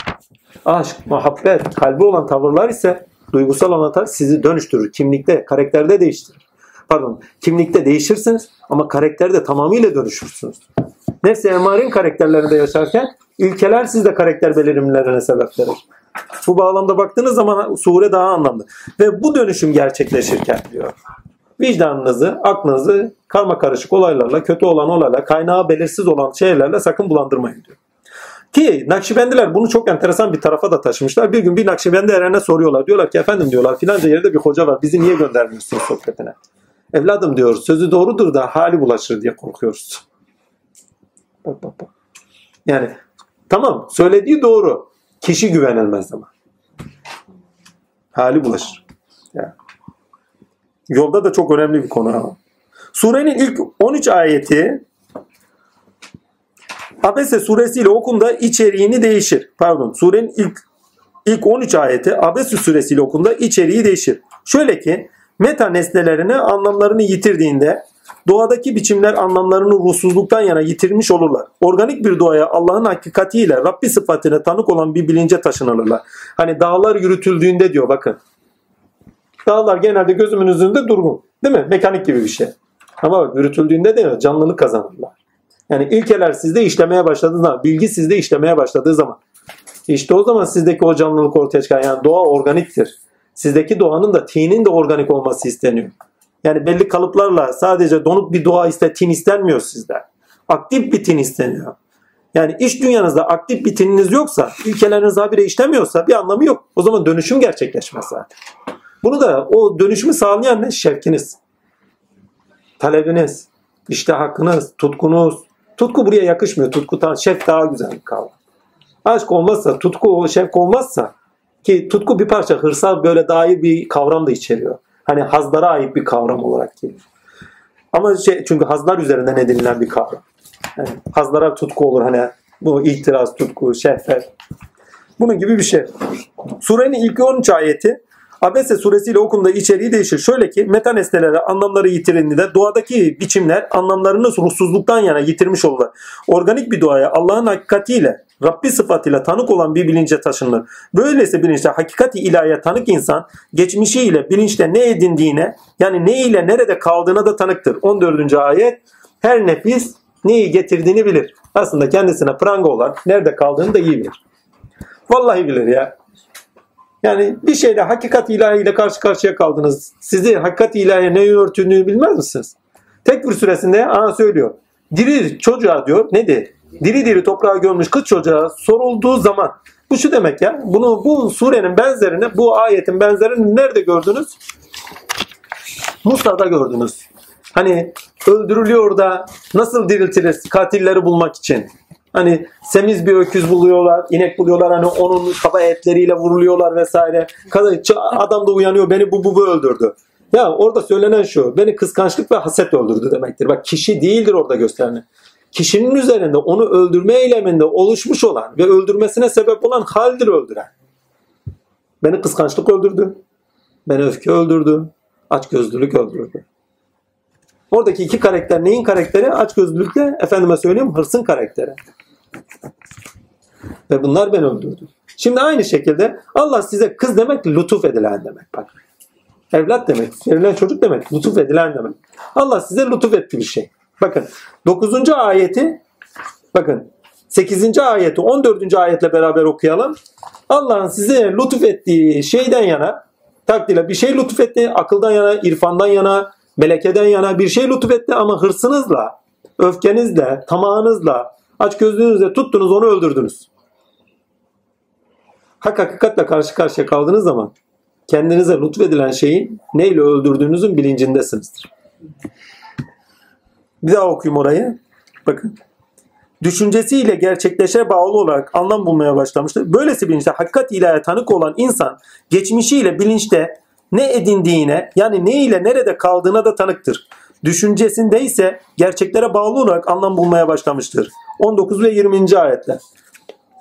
Aşk, muhabbet, kalbi olan tavırlar ise duygusal tavır sizi dönüştürür. Kimlikte, karakterde değiştirir. Pardon, kimlikte değişirsiniz ama karakterde tamamıyla dönüşürsünüz. Nefsi emarin karakterlerinde yaşarken ilkeler sizde karakter belirimlerine sebep verir. Bu bağlamda baktığınız zaman sure daha anlamlı. Ve bu dönüşüm gerçekleşirken diyor. Vicdanınızı, aklınızı karma karışık olaylarla, kötü olan olaylarla, kaynağı belirsiz olan şeylerle sakın bulandırmayın diyor. Ki Nakşibendiler bunu çok enteresan bir tarafa da taşımışlar. Bir gün bir Nakşibendi erene soruyorlar. Diyorlar ki efendim diyorlar filanca yerde bir hoca var. Bizi niye göndermiyorsun sohbetine? Evladım diyor sözü doğrudur da hali bulaşır diye korkuyoruz. Bak bak bak. Yani tamam söylediği doğru. Kişi güvenilmez ama. Hali bulaşır. Yani. Yolda da çok önemli bir konu. Surenin ilk 13 ayeti Abese suresiyle okunda içeriğini değişir. Pardon surenin ilk ilk 13 ayeti Abese suresiyle okunda içeriği değişir. Şöyle ki meta nesnelerini anlamlarını yitirdiğinde doğadaki biçimler anlamlarını ruhsuzluktan yana yitirmiş olurlar. Organik bir doğaya Allah'ın hakikatiyle Rabbi sıfatına tanık olan bir bilince taşınırlar. Hani dağlar yürütüldüğünde diyor bakın. Dağlar genelde gözümün üzerinde durgun. Değil mi? Mekanik gibi bir şey. Ama bak yürütüldüğünde de canlılık kazanırlar. Yani ilkeler sizde işlemeye başladığı zaman, bilgi sizde işlemeye başladığı zaman işte o zaman sizdeki o canlılık ortaya çıkar. Yani doğa organiktir. Sizdeki doğanın da tinin de organik olması isteniyor. Yani belli kalıplarla sadece donuk bir doğa iste, tin istenmiyor sizde. Aktif bir tin isteniyor. Yani iş dünyanızda aktif bir tininiz yoksa, ilkeleriniz habire işlemiyorsa bir anlamı yok. O zaman dönüşüm gerçekleşmez zaten. Bunu da o dönüşümü sağlayan ne? Şevkiniz. Talebiniz. işte hakkınız, tutkunuz. Tutku buraya yakışmıyor. Tutku şevk daha güzel bir kavram. Aşk olmazsa, tutku, şevk olmazsa ki tutku bir parça hırsa böyle dair bir kavram da içeriyor. Hani hazlara ait bir kavram olarak geliyor. Ama şey, çünkü hazlar üzerinden edinilen bir kavram. Yani hazlara tutku olur hani bu itiraz, tutku, şehvet. Bunun gibi bir şey. Surenin ilk 13 ayeti Abese suresiyle okunda içeriği değişir. Şöyle ki meta nesnelere anlamları yitirildiğinde doğadaki biçimler anlamlarını ruhsuzluktan yana yitirmiş olurlar. Organik bir doğaya Allah'ın hakikatiyle Rabbi sıfatıyla tanık olan bir bilince taşınır. Böylesi bilinçte hakikati ilahiye tanık insan geçmişiyle bilinçte ne edindiğine yani ne ile nerede kaldığına da tanıktır. 14. ayet her nefis neyi getirdiğini bilir. Aslında kendisine pranga olan nerede kaldığını da iyi bilir. Vallahi bilir ya. Yani bir şeyle hakikat ilahiyle karşı karşıya kaldınız. Sizi hakikat ilahiye ne örtündüğünü bilmez misiniz? Tekbir suresinde ana söylüyor. Diri çocuğa diyor nedir? Diri diri toprağa gömmüş kız çocuğa sorulduğu zaman bu şu demek ya. Bunu bu surenin benzerini, bu ayetin benzerini nerede gördünüz? Musa'da gördünüz. Hani öldürülüyor da nasıl diriltiriz katilleri bulmak için? Hani semiz bir öküz buluyorlar, inek buluyorlar hani onun kaba etleriyle vuruluyorlar vesaire. Kadın- Adam da uyanıyor beni bu bu bu öldürdü. Ya orada söylenen şu, beni kıskançlık ve haset öldürdü demektir. Bak kişi değildir orada gösterilen. Kişinin üzerinde onu öldürme eyleminde oluşmuş olan ve öldürmesine sebep olan haldir öldüren. Beni kıskançlık öldürdü. Beni öfke öldürdü. Açgözlülük öldürdü. Oradaki iki karakter neyin karakteri? Açgözlülükle efendime söyleyeyim hırsın karakteri. Ve bunlar beni öldürdü. Şimdi aynı şekilde Allah size kız demek lütuf edilen demek. Bak. Evlat demek, verilen çocuk demek, lütuf edilen demek. Allah size lütuf etti bir şey. Bakın 9. ayeti bakın 8. ayeti 14. ayetle beraber okuyalım. Allah'ın size lütuf ettiği şeyden yana takdirle bir şey lütuf etti. Akıldan yana, irfandan yana, melekeden yana bir şey lütuf etti ama hırsınızla, öfkenizle, tamağınızla, açgözlüğünüzle tuttunuz onu öldürdünüz. Hak hakikatle karşı karşıya kaldığınız zaman kendinize lütfedilen şeyin neyle öldürdüğünüzün bilincindesinizdir. Bir daha okuyayım orayı. Bakın. Düşüncesiyle gerçekleşe bağlı olarak anlam bulmaya başlamıştır. Böylesi bilinçte hakikat ilahe tanık olan insan geçmişiyle bilinçte ne edindiğine yani ne ile nerede kaldığına da tanıktır. Düşüncesinde ise gerçeklere bağlı olarak anlam bulmaya başlamıştır. 19 ve 20. ayetler.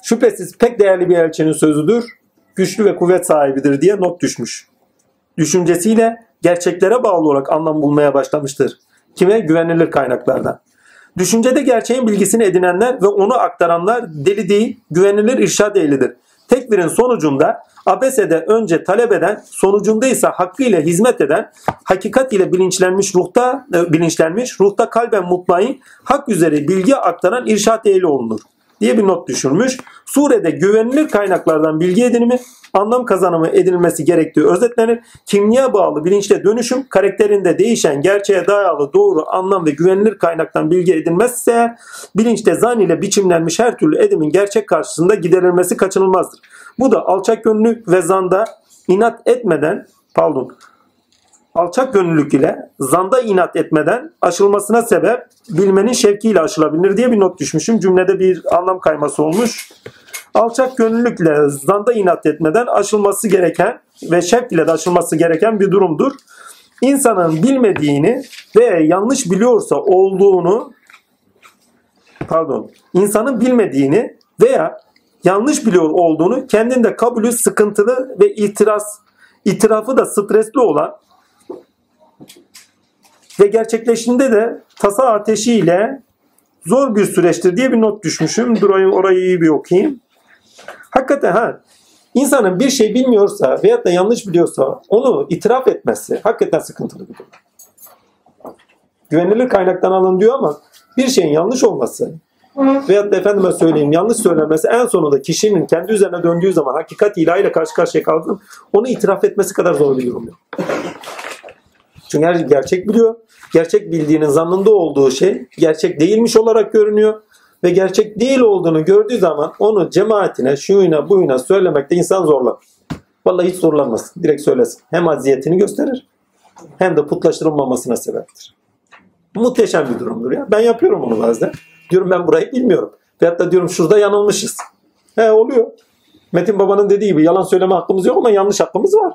Şüphesiz pek değerli bir elçinin sözüdür. Güçlü ve kuvvet sahibidir diye not düşmüş. Düşüncesiyle gerçeklere bağlı olarak anlam bulmaya başlamıştır. Kime? Güvenilir kaynaklardan. Düşüncede gerçeğin bilgisini edinenler ve onu aktaranlar deli değil, güvenilir irşad ehlidir. Tekbirin sonucunda abesede önce talep eden, sonucunda ise hakkıyla hizmet eden, hakikat ile bilinçlenmiş ruhta e, bilinçlenmiş, ruhta kalben mutmain, hak üzere bilgi aktaran irşad ehli olunur diye bir not düşürmüş. Surede güvenilir kaynaklardan bilgi edinimi, anlam kazanımı edilmesi gerektiği özetlenir. Kimliğe bağlı bilinçle dönüşüm, karakterinde değişen gerçeğe dayalı doğru anlam ve güvenilir kaynaktan bilgi edilmezse bilinçte zan ile biçimlenmiş her türlü edimin gerçek karşısında giderilmesi kaçınılmazdır. Bu da alçak gönüllülük ve zanda inat etmeden, pardon, alçak gönüllülük ile zanda inat etmeden aşılmasına sebep bilmenin şevkiyle aşılabilir diye bir not düşmüşüm. Cümlede bir anlam kayması olmuş. Alçak gönüllülükle zanda inat etmeden aşılması gereken ve şevk ile de aşılması gereken bir durumdur. İnsanın bilmediğini ve yanlış biliyorsa olduğunu pardon insanın bilmediğini veya yanlış biliyor olduğunu kendinde kabulü sıkıntılı ve itiraz itirafı da stresli olan ve gerçekleşinde de tasa ateşiyle zor bir süreçtir diye bir not düşmüşüm. Dur orayı, iyi bir okuyayım. Hakikaten ha insanın bir şey bilmiyorsa veyahut da yanlış biliyorsa onu itiraf etmesi hakikaten sıkıntılı bir durum. Güvenilir kaynaktan alın diyor ama bir şeyin yanlış olması veyahut da efendime söyleyeyim yanlış söylemesi en sonunda kişinin kendi üzerine döndüğü zaman hakikat ilahiyle karşı karşıya kaldığında onu itiraf etmesi kadar zor bir durum yok. Çünkü her gerçek biliyor. Gerçek bildiğinin zannında olduğu şey gerçek değilmiş olarak görünüyor. Ve gerçek değil olduğunu gördüğü zaman onu cemaatine, şuyuna, buyuna söylemekte insan zorlar. Vallahi hiç zorlanmasın. Direkt söylesin. Hem aziyetini gösterir hem de putlaştırılmamasına sebeptir. Muhteşem bir durumdur ya. Ben yapıyorum onu bazen. Diyorum ben burayı bilmiyorum. Veyahut da diyorum şurada yanılmışız. He oluyor. Metin Baba'nın dediği gibi yalan söyleme hakkımız yok ama yanlış hakkımız var.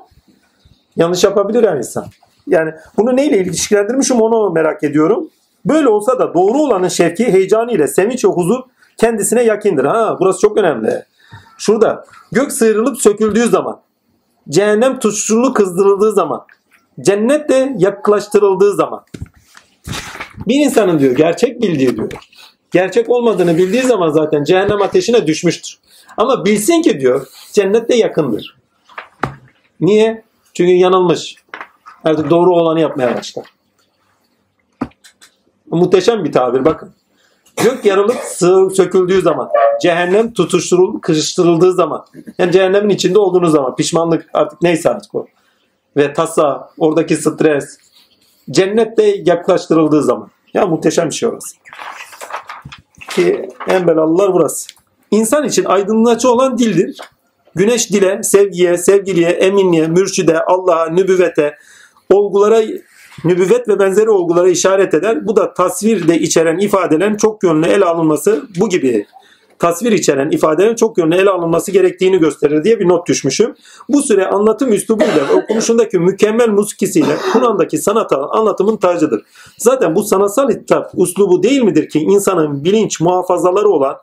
Yanlış yapabilir yani insan. Yani bunu neyle ilişkilendirmişim onu merak ediyorum. Böyle olsa da doğru olanın şevki, heyecanı ile sevinç ve huzur kendisine yakindir. Ha, burası çok önemli. Şurada gök sıyrılıp söküldüğü zaman, cehennem tuşçulu kızdırıldığı zaman, cennet de yaklaştırıldığı zaman. Bir insanın diyor gerçek bildiği diyor. Gerçek olmadığını bildiği zaman zaten cehennem ateşine düşmüştür. Ama bilsin ki diyor cennet de yakındır. Niye? Çünkü yanılmış. Artık doğru olanı yapmaya başlar. Muhteşem bir tabir bakın. Gök yarılıp söküldüğü zaman, cehennem tutuşturulup kırıştırıldığı zaman, yani cehennemin içinde olduğunuz zaman, pişmanlık artık neyse artık o. Ve tasa, oradaki stres, cennette yaklaştırıldığı zaman. Ya muhteşem bir şey orası. Ki en belalılar burası. İnsan için aydınlatıcı olan dildir. Güneş dile, sevgiye, sevgiliye, eminliğe, mürşide, Allah'a, nübüvvete, olgulara, nübüvvet ve benzeri olgulara işaret eder. Bu da tasvir de içeren ifadelerin çok yönlü ele alınması bu gibi tasvir içeren ifadelerin çok yönlü ele alınması gerektiğini gösterir diye bir not düşmüşüm. Bu süre anlatım üslubuyla okunuşundaki mükemmel musikisiyle Kur'an'daki sanat anlatımın tacıdır. Zaten bu sanatsal hitap uslubu değil midir ki insanın bilinç muhafazaları olan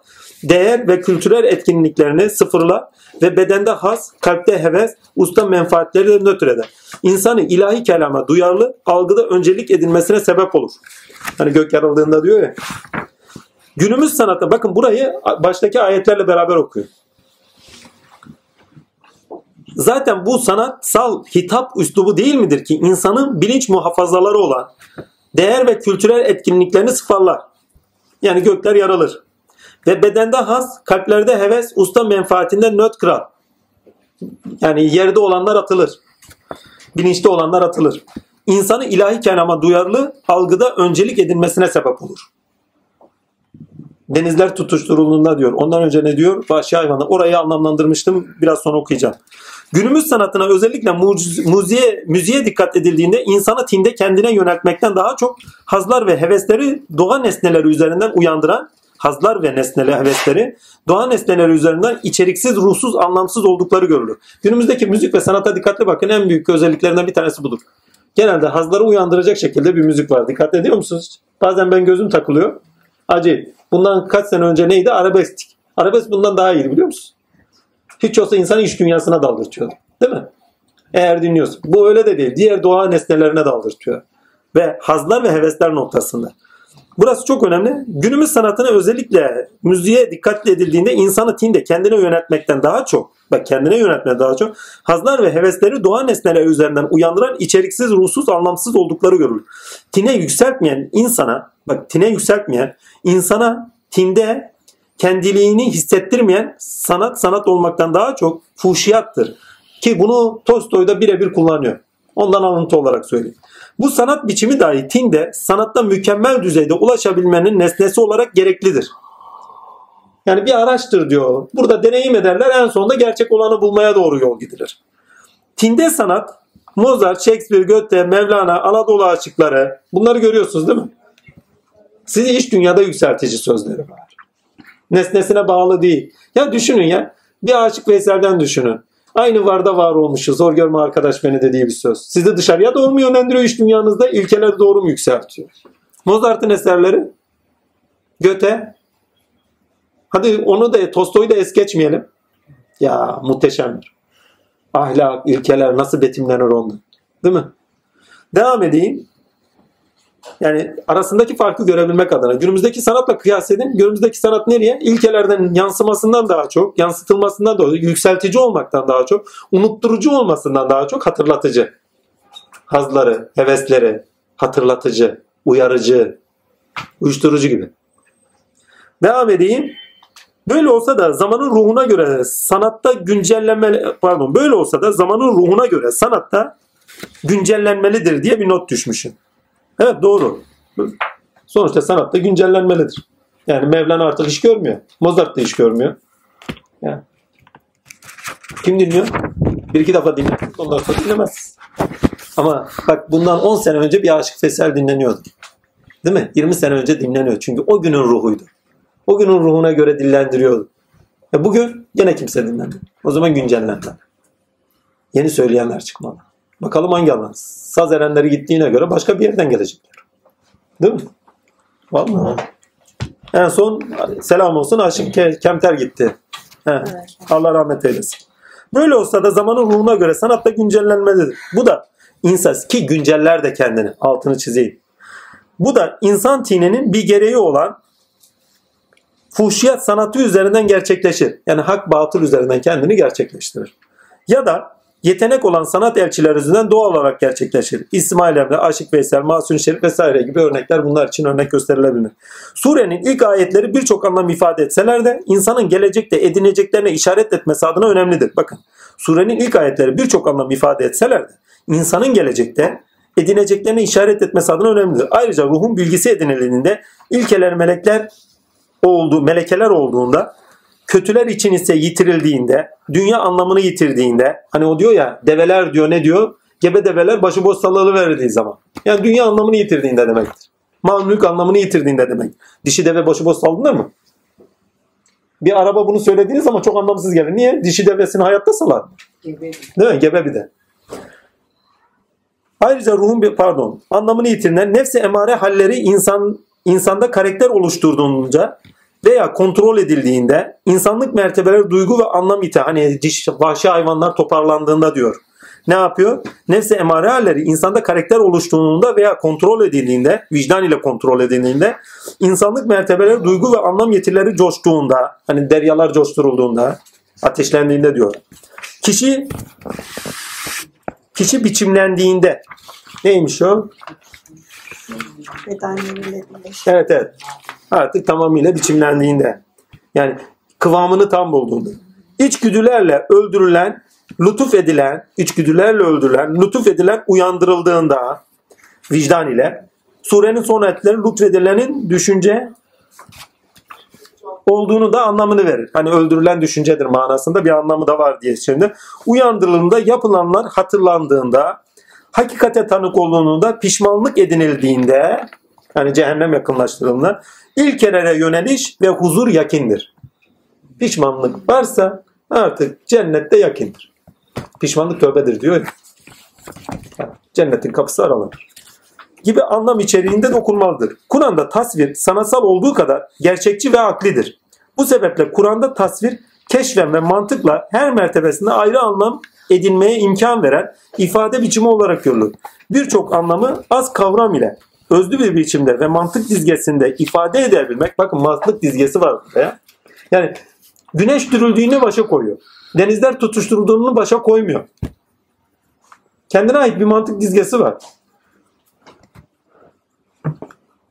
değer ve kültürel etkinliklerini sıfırlar ve bedende has, kalpte heves, usta menfaatleri de nötr eder. İnsanı ilahi kelama duyarlı, algıda öncelik edilmesine sebep olur. Hani gök yarıldığında diyor ya. Günümüz sanatta bakın burayı baştaki ayetlerle beraber okuyor. Zaten bu sanatsal hitap üslubu değil midir ki insanın bilinç muhafazaları olan değer ve kültürel etkinliklerini sıfırlar. Yani gökler yaralır. Ve bedende has, kalplerde heves, usta menfaatinde nöt kral. Yani yerde olanlar atılır. Bilinçli olanlar atılır. İnsanı ilahi kelama duyarlı, algıda öncelik edilmesine sebep olur. Denizler tutuşturulduğunda diyor. Ondan önce ne diyor? Vahşi hayvanlar. Orayı anlamlandırmıştım. Biraz sonra okuyacağım. Günümüz sanatına özellikle müziğe, müziğe dikkat edildiğinde insanı tinde kendine yöneltmekten daha çok hazlar ve hevesleri doğa nesneleri üzerinden uyandıran hazlar ve nesneler hevesleri doğa nesneleri üzerinden içeriksiz, ruhsuz, anlamsız oldukları görülür. Günümüzdeki müzik ve sanata dikkatli bakın en büyük özelliklerinden bir tanesi budur. Genelde hazları uyandıracak şekilde bir müzik var. Dikkat ediyor musunuz? Bazen ben gözüm takılıyor. Acayip. Bundan kaç sene önce neydi? Arabestik. Arabesk bundan daha iyi biliyor musun? Hiç olsa insanı iş dünyasına daldırtıyor. Değil mi? Eğer dinliyorsun. Bu öyle de değil. Diğer doğa nesnelerine daldırtıyor. Ve hazlar ve hevesler noktasında. Burası çok önemli. Günümüz sanatına özellikle müziğe dikkatli edildiğinde insanı tinde kendine yönetmekten daha çok, bak kendine yönetmekten daha çok hazlar ve hevesleri doğa nesneler üzerinden uyandıran içeriksiz, ruhsuz, anlamsız oldukları görülür. Tine yükseltmeyen insana, bak tine yükseltmeyen insana tinde kendiliğini hissettirmeyen sanat sanat olmaktan daha çok fuhşiyattır. Ki bunu Tolstoy da birebir kullanıyor. Ondan alıntı olarak söyleyeyim. Bu sanat biçimi dahi tinde sanatta mükemmel düzeyde ulaşabilmenin nesnesi olarak gereklidir. Yani bir araçtır diyor. Burada deneyim ederler en sonunda gerçek olanı bulmaya doğru yol gidilir. Tinde sanat Mozart, Shakespeare, Goethe, Mevlana, Anadolu açıkları bunları görüyorsunuz değil mi? Sizi iş dünyada yükseltici sözleri var. Nesnesine bağlı değil. Ya düşünün ya. Bir Aşık Veysel'den düşünün. Aynı varda var olmuşuz. Zor görme arkadaş beni dediği bir söz. Sizi dışarıya doğru mu yönlendiriyor iş dünyanızda? İlkeleri doğru mu yükseltiyor? Mozart'ın eserleri Göte Hadi onu da Tolstoy'u da es geçmeyelim. Ya muhteşemdir. Ahlak, ilkeler nasıl betimlenir onda. Değil mi? Devam edeyim. Yani arasındaki farkı görebilmek adına. Günümüzdeki sanatla kıyas edin. Günümüzdeki sanat nereye? İlkelerden yansımasından daha çok, yansıtılmasından daha yükseltici olmaktan daha çok, unutturucu olmasından daha çok hatırlatıcı. Hazları, hevesleri, hatırlatıcı, uyarıcı, uyuşturucu gibi. Devam edeyim. Böyle olsa da zamanın ruhuna göre sanatta güncellenmeli pardon böyle olsa da zamanın ruhuna göre sanatta güncellenmelidir diye bir not düşmüşüm. Evet doğru. Sonuçta sanatta güncellenmelidir. Yani Mevlana artık iş görmüyor. Mozart da iş görmüyor. Yani. Kim dinliyor? Bir iki defa dinler. Ondan sonra dinlemez. Ama bak bundan 10 sene önce bir Aşık Fesel dinleniyordu. Değil mi? 20 sene önce dinleniyor. Çünkü o günün ruhuydu. O günün ruhuna göre dillendiriyordu. E bugün yine kimse dinlemiyor. O zaman güncellendiler. Yeni söyleyenler çıkmalı. Bakalım hangi alan. Saz erenleri gittiğine göre başka bir yerden gelecekler. Değil mi? Vallahi. En son selam olsun Aşık Kemter gitti. He. Allah rahmet eylesin. Böyle olsa da zamanın ruhuna göre sanatta güncellenmelidir. Bu da insan ki günceller de kendini altını çizeyim. Bu da insan tininin bir gereği olan fuhşiyat sanatı üzerinden gerçekleşir. Yani hak batıl üzerinden kendini gerçekleştirir. Ya da yetenek olan sanat elçileri yüzünden doğal olarak gerçekleşir. İsmail Emre, Aşık Veysel, Mahsuni Şerif vesaire gibi örnekler bunlar için örnek gösterilebilir. Surenin ilk ayetleri birçok anlam ifade etseler de insanın gelecekte edineceklerine işaret etmesi adına önemlidir. Bakın surenin ilk ayetleri birçok anlam ifade etseler de insanın gelecekte edineceklerine işaret etmesi adına önemlidir. Ayrıca ruhun bilgisi edinildiğinde ilkeler melekler olduğu, melekeler olduğunda kötüler için ise yitirildiğinde, dünya anlamını yitirdiğinde, hani o diyor ya develer diyor ne diyor? Gebe develer başıboş sallalı verdiği zaman. Yani dünya anlamını yitirdiğinde demektir. Mal anlamını yitirdiğinde demek. Dişi deve başıboş saldırır mı? Bir araba bunu söylediğiniz zaman çok anlamsız gelir. Niye? Dişi devesini hayatta salar. gibi. Değil mi? Gebe bir de. Ayrıca ruhun bir pardon anlamını yitirilen nefsi emare halleri insan insanda karakter oluşturduğunca veya kontrol edildiğinde insanlık mertebeleri duygu ve anlam ite hani diş vahşi hayvanlar toparlandığında diyor. Ne yapıyor? Nefsi emare halleri insanda karakter oluştuğunda veya kontrol edildiğinde, vicdan ile kontrol edildiğinde, insanlık mertebeleri duygu ve anlam yetileri coştuğunda, hani deryalar coşturulduğunda, ateşlendiğinde diyor. Kişi kişi biçimlendiğinde neymiş o? Bedenleriyle. Evet evet. Artık tamamıyla biçimlendiğinde. Yani kıvamını tam bulduğunda. İçgüdülerle öldürülen, lütuf edilen, içgüdülerle öldürülen, lütuf edilen uyandırıldığında vicdan ile surenin son ayetleri lütfedilenin düşünce olduğunu da anlamını verir. Hani öldürülen düşüncedir manasında bir anlamı da var diye şimdi. Uyandırıldığında yapılanlar hatırlandığında hakikate tanık olduğunda pişmanlık edinildiğinde yani cehennem yakınlaştırıldığında ilkelere yöneliş ve huzur yakindir. Pişmanlık varsa artık cennette yakindir. Pişmanlık tövbedir diyor cennetin kapısı aralanır. Gibi anlam içeriğinde dokunmalıdır. Kur'an'da tasvir sanatsal olduğu kadar gerçekçi ve aklidir. Bu sebeple Kur'an'da tasvir keşfen ve mantıkla her mertebesinde ayrı anlam edinmeye imkan veren ifade biçimi olarak görülür. Birçok anlamı az kavram ile özlü bir biçimde ve mantık dizgesinde ifade edebilmek. Bakın mantık dizgesi var burada ya. Yani güneş dürüldüğünü başa koyuyor. Denizler tutuşturulduğunu başa koymuyor. Kendine ait bir mantık dizgesi var.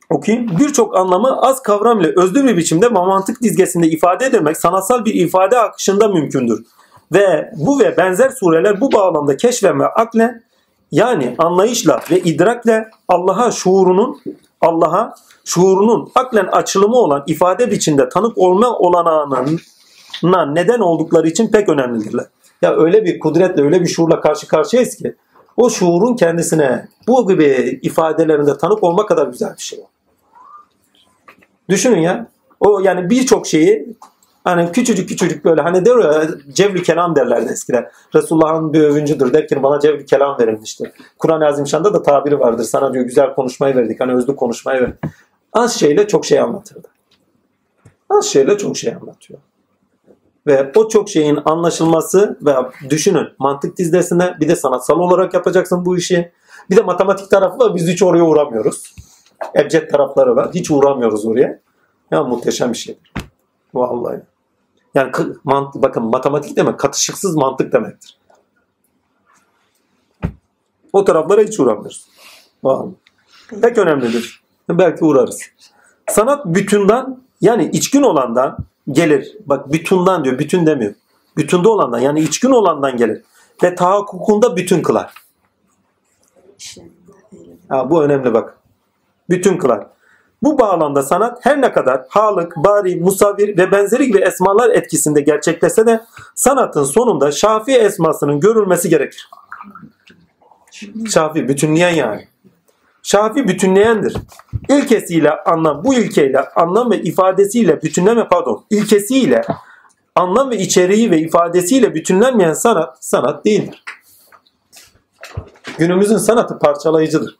Okuyayım. Birçok anlamı az kavram ile özlü bir biçimde mantık dizgesinde ifade edilmek sanatsal bir ifade akışında mümkündür. Ve bu ve benzer sureler bu bağlamda keşfen ve aklen yani anlayışla ve idrakle Allah'a şuurunun Allah'a şuurunun aklen açılımı olan ifade biçimde tanık olma olanağına neden oldukları için pek önemlidirler. Ya öyle bir kudretle öyle bir şuurla karşı karşıyayız ki o şuurun kendisine bu gibi ifadelerinde tanık olma kadar güzel bir şey. Düşünün ya. O yani birçok şeyi hani küçücük küçücük böyle hani der ya cevri kelam derlerdi eskiden. Resulullah'ın bir övüncüdür der ki bana cevri kelam verilmişti. Kur'an-ı Azimşan'da da tabiri vardır. Sana diyor güzel konuşmayı verdik. Hani özlü konuşmayı verdik. Az şeyle çok şey anlatırdı. Az şeyle çok şey anlatıyor. Ve o çok şeyin anlaşılması ve düşünün mantık dizlesine bir de sanatsal olarak yapacaksın bu işi. Bir de matematik tarafı var. Biz hiç oraya uğramıyoruz. Ebced tarafları var. Hiç uğramıyoruz oraya. Ya muhteşem bir şeydir. Vallahi. Yani mant- bakın matematik demek katışıksız mantık demektir. O taraflara hiç uğramıyoruz. Vallahi. Pek önemlidir. Belki uğrarız. Sanat bütünden yani içkin olandan gelir. Bak bütünden diyor. Bütün demiyor. Bütünde olandan yani içkin olandan gelir. Ve tahakkukunda bütün kılar. Ha, bu önemli bak. Bütün kılar. Bu bağlamda sanat her ne kadar Halık, Bari, Musavvir ve benzeri gibi esmalar etkisinde gerçekleşse de sanatın sonunda Şafii esmasının görülmesi gerekir. Şafii bütünleyen yani. Şafii bütünleyendir. İlkesiyle anlam, bu ilkeyle anlam ve ifadesiyle bütünleme pardon, ilkesiyle anlam ve içeriği ve ifadesiyle bütünlenmeyen sanat sanat değildir. Günümüzün sanatı parçalayıcıdır.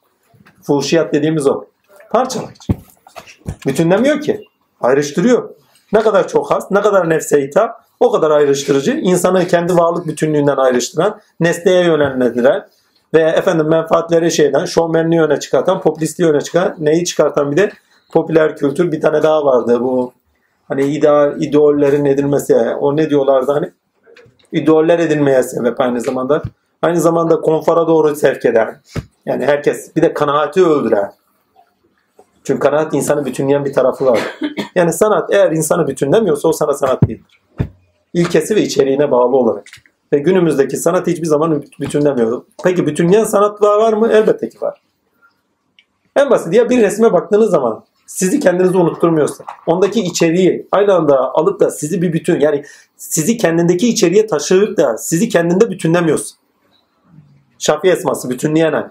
Fuhşiyat dediğimiz o. Parçalayıcı. Bütünlemiyor ki. Ayrıştırıyor. Ne kadar çok has, ne kadar nefse hitap, o kadar ayrıştırıcı. İnsanı kendi varlık bütünlüğünden ayrıştıran, nesneye yöneldiren ve efendim menfaatleri şeyden, şovmenliği öne çıkartan, popülistliği öne çıkartan, neyi çıkartan bir de popüler kültür bir tane daha vardı bu hani ideal, idollerin edilmesi o ne diyorlardı hani idoller edilmeye sebep aynı zamanda Aynı zamanda konfora doğru sevk eder. Yani herkes bir de kanaati öldürer. Çünkü kanaat insanı bütünleyen bir tarafı var. Yani sanat eğer insanı bütünlemiyorsa o sana sanat değildir. İlkesi ve içeriğine bağlı olarak. Ve günümüzdeki sanat hiçbir zaman bütünlemiyor. Peki bütünleyen sanatlar var mı? Elbette ki var. En basit ya bir resme baktığınız zaman sizi kendinizi unutturmuyorsa, ondaki içeriği aynı anda alıp da sizi bir bütün yani sizi kendindeki içeriğe taşıyıp da sizi kendinde bütünlemiyorsa. Şafii esması bütünleyen hal.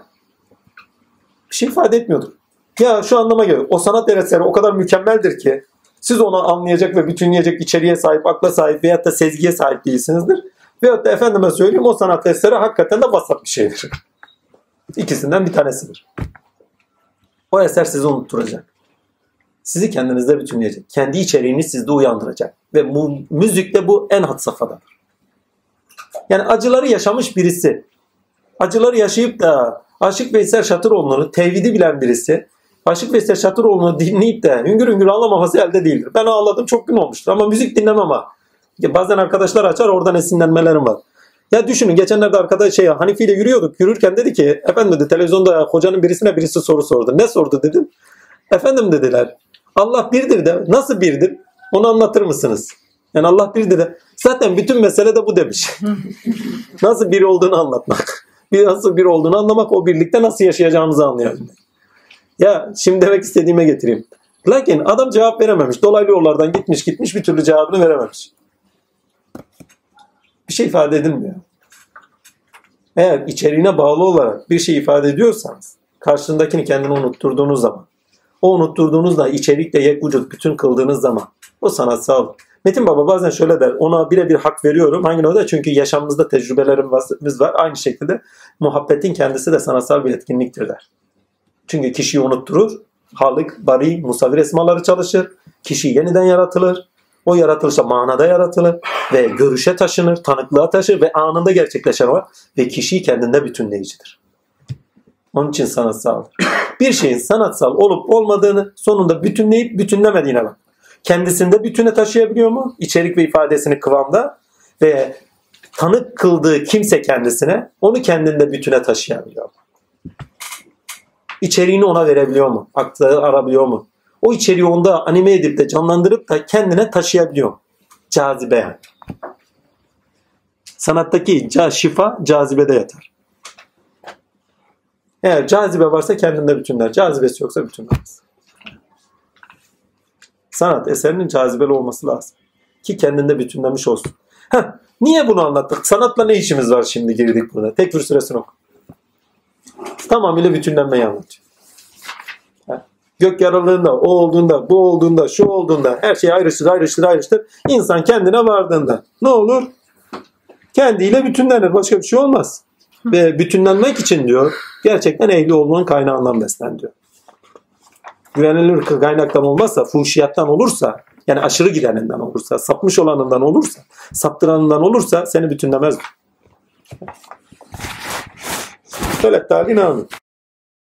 Bir şey ifade etmiyordur. Ya şu anlama geliyor. O sanat eseri o kadar mükemmeldir ki siz onu anlayacak ve bütünleyecek içeriğe sahip, akla sahip veyahut da sezgiye sahip değilsinizdir. Veyahut da efendime söyleyeyim o sanat eseri hakikaten de vasat bir şeydir. İkisinden bir tanesidir. O eser sizi unutturacak. Sizi kendinizde bütünleyecek. Kendi içeriğini sizde uyandıracak. Ve bu, müzikte bu en had safhadadır. Yani acıları yaşamış birisi, acıları yaşayıp da Aşık Veysel Şatıroğlu'nu tevhidi bilen birisi, Aşık Veysel Şatıroğlu'nu dinleyip de hüngür hüngür ağlamaması elde değildir. Ben ağladım çok gün olmuştur ama müzik dinlemem ha. Bazen arkadaşlar açar oradan esinlenmelerim var. Ya düşünün geçenlerde arkadaş şey Hanifi ile yürüyorduk. Yürürken dedi ki efendim dedi televizyonda hocanın birisine birisi soru sordu. Ne sordu dedim. Efendim dediler. Allah birdir de nasıl birdir? Onu anlatır mısınız? Yani Allah birdir de zaten bütün mesele de bu demiş. nasıl bir olduğunu anlatmak. Nasıl bir olduğunu anlamak o birlikte nasıl yaşayacağımızı anlayabilmek. Ya şimdi demek istediğime getireyim. Lakin adam cevap verememiş. Dolaylı yollardan gitmiş gitmiş bir türlü cevabını verememiş. Bir şey ifade edilmiyor. Eğer içeriğine bağlı olarak bir şey ifade ediyorsanız karşındakini kendini unutturduğunuz zaman o unutturduğunuzda içerikle yek vücut bütün kıldığınız zaman o sanatsal. Metin Baba bazen şöyle der. Ona birebir hak veriyorum. Hangi noktada? Çünkü yaşamımızda tecrübelerimiz var. Aynı şekilde muhabbetin kendisi de sanatsal bir etkinliktir der. Çünkü kişiyi unutturur. Halık, bari, musavir esmaları çalışır. Kişi yeniden yaratılır. O yaratılışa manada yaratılır ve görüşe taşınır, tanıklığa taşır ve anında gerçekleşen var ve kişiyi kendinde bütünleyicidir. Onun için sanatsaldır. Bir şeyin sanatsal olup olmadığını sonunda bütünleyip bütünlemediğine bak. Kendisinde bütüne taşıyabiliyor mu? İçerik ve ifadesini kıvamda ve tanık kıldığı kimse kendisine onu kendinde bütüne taşıyabiliyor mu? İçeriğini ona verebiliyor mu? Aktarabiliyor mu? O içeriği onda anime edip de canlandırıp da kendine taşıyabiliyor? Cazibe yani. Sanattaki ca şifa cazibede yatar. Eğer cazibe varsa kendinde bütünler. Cazibesi yoksa bütünlemez. Sanat eserinin cazibeli olması lazım. Ki kendinde bütünlemiş olsun. Heh, niye bunu anlattık? Sanatla ne işimiz var şimdi girdik burada? Tekfir süresini oku. Tamamıyla bütünlenmeyi anlatıyor. Gök yaralığında, o olduğunda, bu olduğunda, şu olduğunda her şey ayrıştır, ayrıştır, ayrıştır. İnsan kendine vardığında ne olur? Kendiyle bütünlenir. Başka bir şey olmaz. Ve bütünlenmek için diyor gerçekten ehli olduğunun kaynağından beslen diyor. Güvenilir kaynaktan olmazsa, fuhşiyattan olursa, yani aşırı gideninden olursa, sapmış olanından olursa, saptıranından olursa seni bütünlemez. Söyle talin amin.